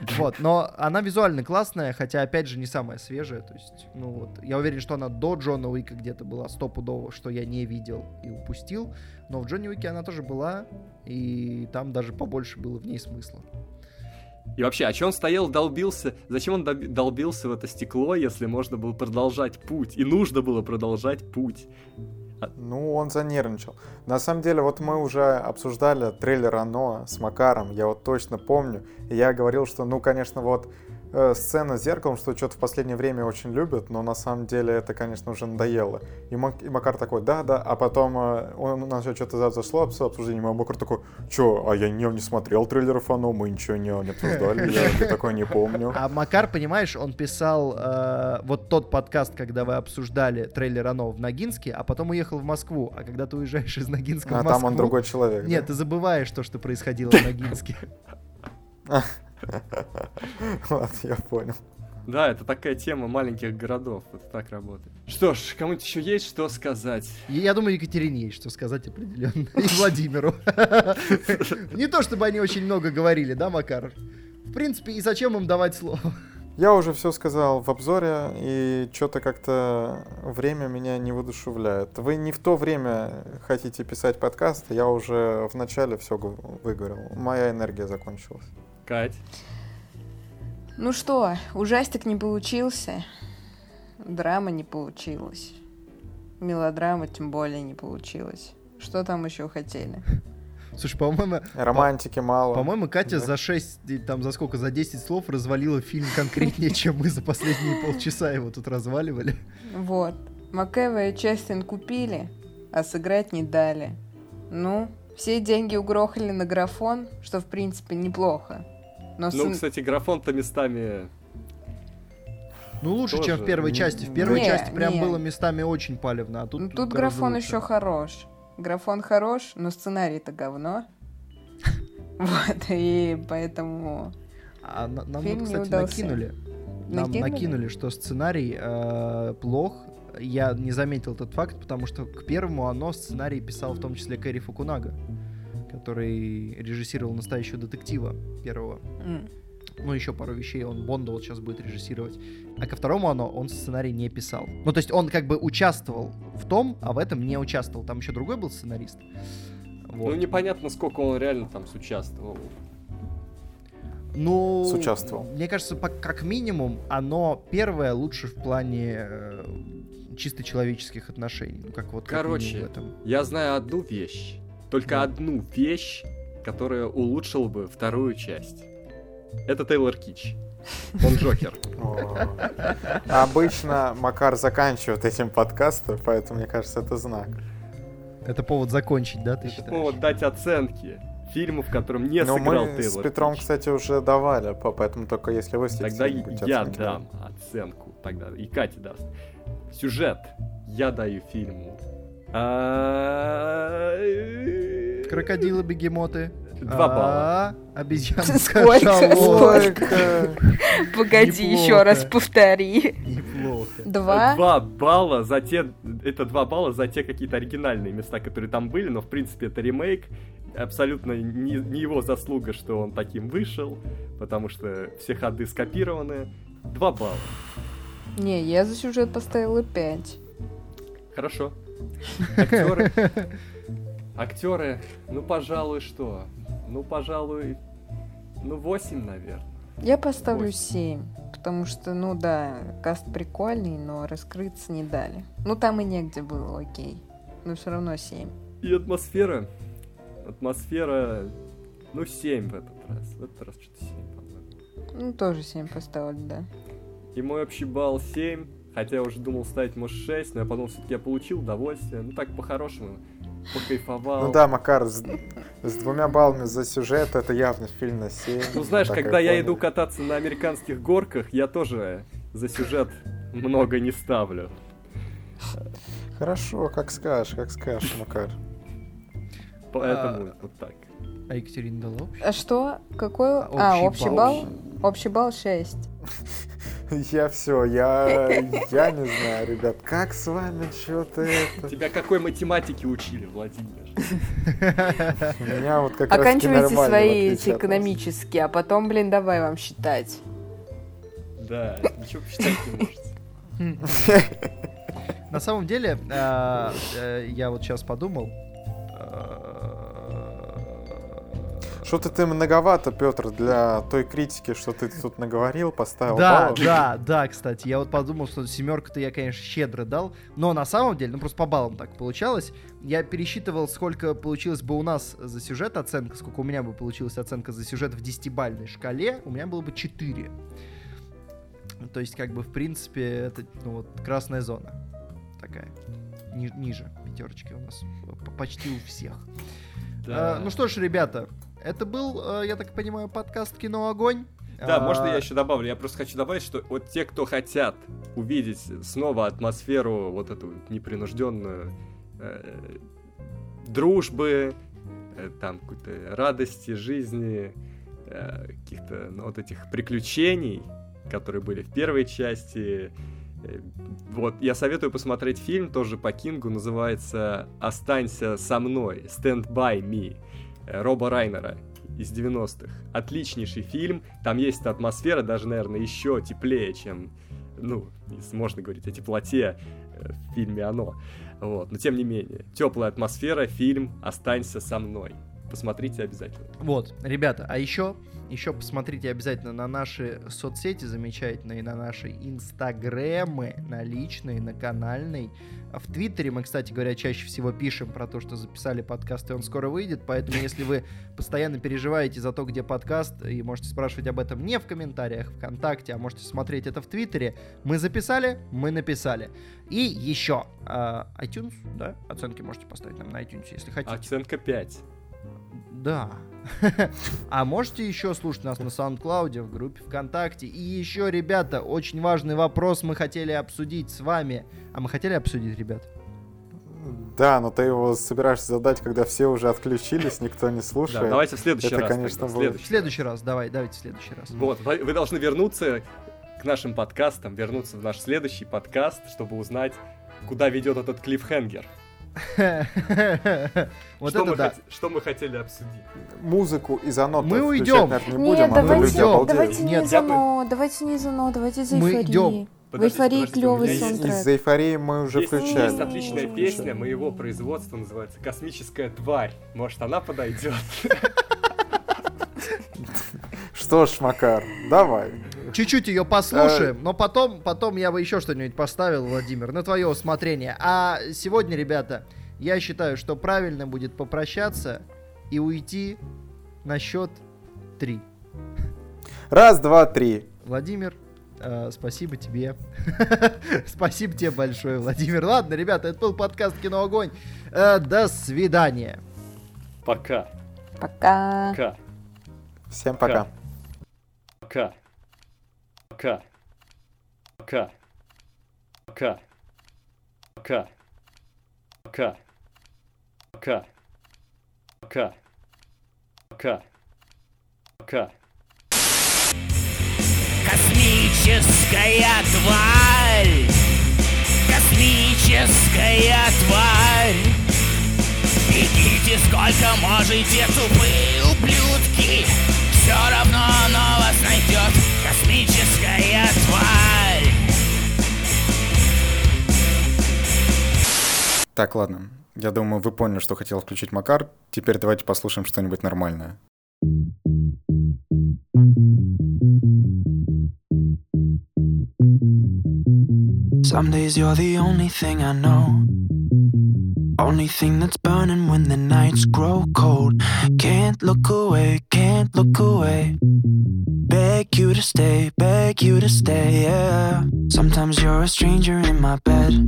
Вот, но она визуально классная, хотя, опять же, не самая свежая. То есть, ну вот, я уверен, что она до Джона Уика где-то была стопудово, что я не видел и упустил. Но в Джонни Уике она тоже была, и там даже побольше было в ней смысла. И вообще, а че он стоял, долбился? Зачем он долбился в это стекло, если можно было продолжать путь? И нужно было продолжать путь. Ну, он занервничал. На самом деле, вот мы уже обсуждали трейлер «Оно» с Макаром, я вот точно помню. Я говорил, что, ну, конечно, вот сцена с зеркалом, что что-то в последнее время очень любят, но на самом деле это, конечно, уже надоело. И, Мак- и Макар такой, да, да, а потом э, он, у нас что-то зашло обс- обсуждение, а Макар такой, что, а я не, не смотрел трейлеров «Оно», мы ничего не, не обсуждали, я, такой не помню. А Макар, понимаешь, он писал э, вот тот подкаст, когда вы обсуждали трейлер «Оно» в Ногинске, а потом уехал в Москву. А когда ты уезжаешь из Ногинска А в Москву... там он другой человек. Нет, да? ты забываешь то, что происходило в Ногинске. Ладно, я понял. Да, это такая тема маленьких городов. Это так работает. Что ж, кому-то еще есть что сказать? И Я думаю, Екатерине есть что сказать определенно. И Владимиру. Не то, чтобы они очень много говорили, да, Макар? В принципе, и зачем им давать слово? Я уже все сказал в обзоре, и что-то как-то время меня не воодушевляет. Вы не в то время хотите писать подкасты, я уже в начале все выговорил. Моя энергия закончилась. Кать? Ну что, ужастик не получился, драма не получилась, мелодрама тем более не получилась. Что там еще хотели? Слушай, по-моему... Романтики мало. По-моему, Катя за 6, там за сколько, за 10 слов развалила фильм конкретнее, чем мы за последние полчаса его тут разваливали. Вот. Макэва и Честин купили, а сыграть не дали. Ну, все деньги угрохали на графон, что в принципе неплохо. Но ну, сын... кстати, графон-то местами ну, лучше, Тоже. чем в первой части. В первой не, части прям не. было местами очень палевно, а тут... Ну, тут графон лучше. еще хорош. Графон хорош, но сценарий-то говно. Вот, и поэтому... А нам, фильм кстати, накинули. Нам накинули? накинули, что сценарий э, плох. Я не заметил этот факт, потому что к первому оно сценарий писал в том числе Кэрри Фукунага, который режиссировал настоящего детектива первого. Mm. Ну, еще пару вещей он Бонда вот сейчас будет режиссировать. А ко второму оно он сценарий не писал. Ну, то есть он как бы участвовал в том, а в этом не участвовал. Там еще другой был сценарист. Вот. Ну, непонятно, сколько он реально там участвовал. Ну, Сучаствовал. мне кажется, по, как минимум, оно первое лучше в плане э, чисто человеческих отношений. Ну, как вот Короче, как в этом. я знаю одну вещь. Только одну вещь, которая улучшила бы вторую часть. Это Тейлор Кич. Он Джокер. Обычно Макар заканчивает этим подкастом, поэтому, мне кажется, это знак. Это повод закончить, да, ты Это считаешь? повод дать оценки фильму, в котором не Но сыграл мы с Петром, кстати, уже давали, поэтому только если вы Тогда я дам оценку, тогда и Катя даст. Сюжет я даю фильму. А, Крокодилы-бегемоты. Два балла. Обезьянка Сколько? Погоди, еще раз повтори. Два? Два балла за те... Это два балла за те какие-то оригинальные места, которые там были, но в принципе это ремейк. Абсолютно не, не его заслуга, что он таким вышел, потому что все ходы скопированы. Два балла. Не, я за сюжет поставила пять. Хорошо. Актеры. Актеры, ну, пожалуй, что? Ну, пожалуй, ну, 8, наверное. Я поставлю 8. 7, потому что, ну да, каст прикольный, но раскрыться не дали. Ну, там и негде было, окей. Но все равно 7. И атмосфера? Атмосфера, ну, 7 в этот раз. В этот раз что-то 7, по-моему. Ну, тоже 7 поставили, да. И мой общий балл 7, хотя я уже думал ставить, может, 6, но я подумал, все-таки я получил удовольствие. Ну, так, по-хорошему, покайфовал. Ну да, Макар, с, с двумя баллами за сюжет это явно фильм на 7. Ну знаешь, когда я, я иду кататься на американских горках, я тоже за сюжет много не ставлю. Хорошо, как скажешь, как скажешь, Макар. Поэтому а, вот так. А Екатерина дала А что? Какой? А, общий, а, общий балл? Общий балл 6. Я все, я, я не знаю, ребят, как с вами что-то это... Тебя какой математики учили, Владимир? Меня вот как Оканчивайте свои эти экономические, а потом, блин, давай вам считать. Да, ничего посчитать не можете. На самом деле, а, э, я вот сейчас подумал, Что-то ты многовато, Петр, для той критики, что ты тут наговорил, поставил Да, баллов. да, да, кстати. Я вот подумал, что семерку-то я, конечно, щедро дал. Но на самом деле, ну просто по баллам так получалось. Я пересчитывал, сколько получилось бы у нас за сюжет оценка, сколько у меня бы получилась оценка за сюжет в десятибальной шкале. У меня было бы 4. То есть, как бы, в принципе, это, ну вот, красная зона. Такая. Ни ниже пятерочки у нас. Почти у всех. Да. А, ну что ж, ребята, это был, э, я так понимаю, подкаст «Кино Огонь». Да, а... можно я еще добавлю? Я просто хочу добавить, что вот те, кто хотят увидеть снова атмосферу вот эту непринужденную э, дружбы, э, там какой-то радости жизни, э, каких-то ну, вот этих приключений, которые были в первой части. Э, вот, я советую посмотреть фильм тоже по Кингу, называется «Останься со мной», «Stand by me». Э, Роба Райнера. из 90-х. Отличнейший фильм. Там есть эта атмосфера, даже, наверное, еще теплее, чем, ну, можно говорить о теплоте э, в фильме «Оно». Вот, но тем не менее, теплая атмосфера, фильм «Останься со мной». Посмотрите обязательно. Вот, ребята, а еще, еще посмотрите обязательно на наши соцсети замечательные, на наши инстаграмы, на личный, на канальный. В Твиттере мы, кстати говоря, чаще всего пишем про то, что записали подкаст, и он скоро выйдет, поэтому если вы постоянно переживаете за то, где подкаст, и можете спрашивать об этом не в комментариях ВКонтакте, а можете смотреть это в Твиттере, мы записали, мы написали. И еще, э, iTunes, да, оценки можете поставить нам на iTunes, если хотите. Оценка 5. Да. А можете еще слушать нас на SoundCloud, в группе ВКонтакте. И еще, ребята, очень важный вопрос мы хотели обсудить с вами. А мы хотели обсудить, ребят? Да, но ты его собираешься задать, когда все уже отключились, никто не слушает. Да, давайте в следующий Это, раз. конечно, тогда, в будет. В следующий раз, давай, давайте в следующий раз. Вот, вы вы должны вернуться к нашим подкастам, вернуться в наш следующий подкаст, чтобы узнать, куда ведет этот клиффхенгер. Вот что, это мы да. хот- что мы хотели обсудить. Музыку из анот Мы уйдем. не Нет, будем, а то давайте- люди обалдеют. давайте не Нет, из оно, давайте не из оно, давайте за Мы эйфории. идем. В Подождите, эйфории подождите, у клевый саундтрек. из эйфории мы уже есть, включали. есть отличная Уже песня включали. моего производства, называется «Космическая тварь». Может, она подойдет? Что ж, Макар, давай. Чуть-чуть ее послушаем, но потом, потом я бы еще что-нибудь поставил, Владимир, на твое усмотрение. А сегодня, ребята, я считаю, что правильно будет попрощаться и уйти на счет три. Раз, два, три. Владимир, э, спасибо тебе. спасибо тебе большое, Владимир. Ладно, ребята, это был подкаст Кино Огонь. Э, до свидания. Пока. Пока. Пока. Всем пока. Пока. Пока. Пока. Пока. Пока. Пока. Пока. Пока. Пока. Пока. Космическая тварь Космическая тварь Бегите сколько можете, тупые ублюдки Все равно оно вас найдет Космическая тварь Так, ладно. Я думаю, вы поняли, что хотел включить Макар. Теперь давайте послушаем что-нибудь нормальное. Some days you're the only thing I know. Only thing that's burning when the nights grow cold. Can't look away, can't look away. Beg you to stay, beg you to stay, yeah. Sometimes you're a stranger in my bed.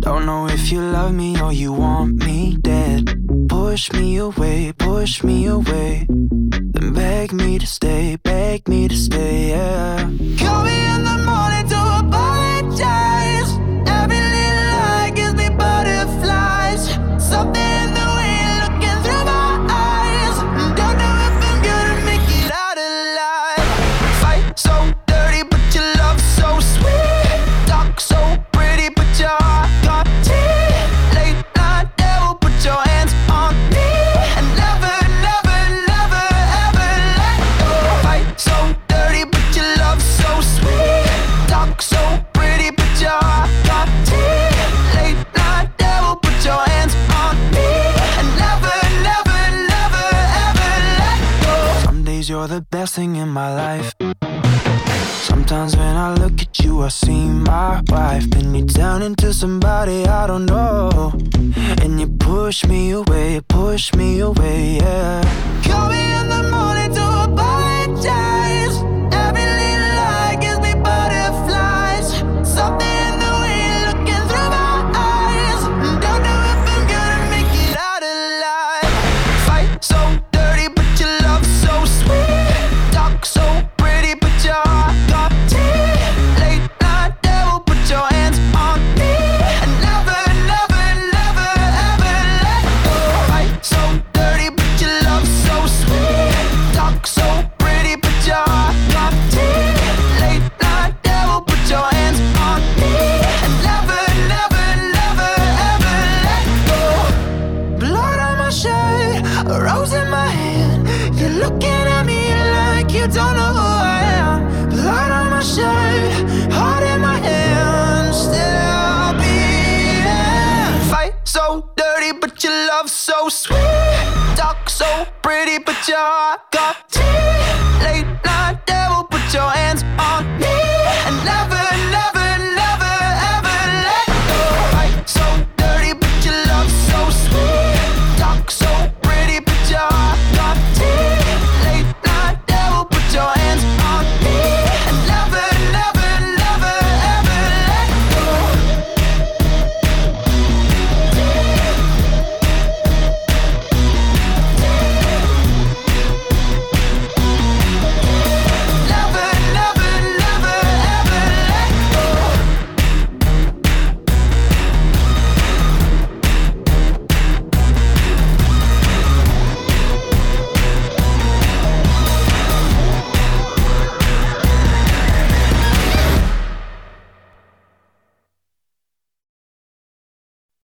Don't know if you love me or you want me dead. Push me away, push me away. Then beg me to stay, beg me to stay, yeah. Call me in the morning to apologize. Best thing in my life. Sometimes when I look at you, I see my wife. Then you turn into somebody I don't know. And you push me away, push me away, yeah. Call me in the morning to apologize. so pretty, but your heart got tea. Late night devil, put your hands on.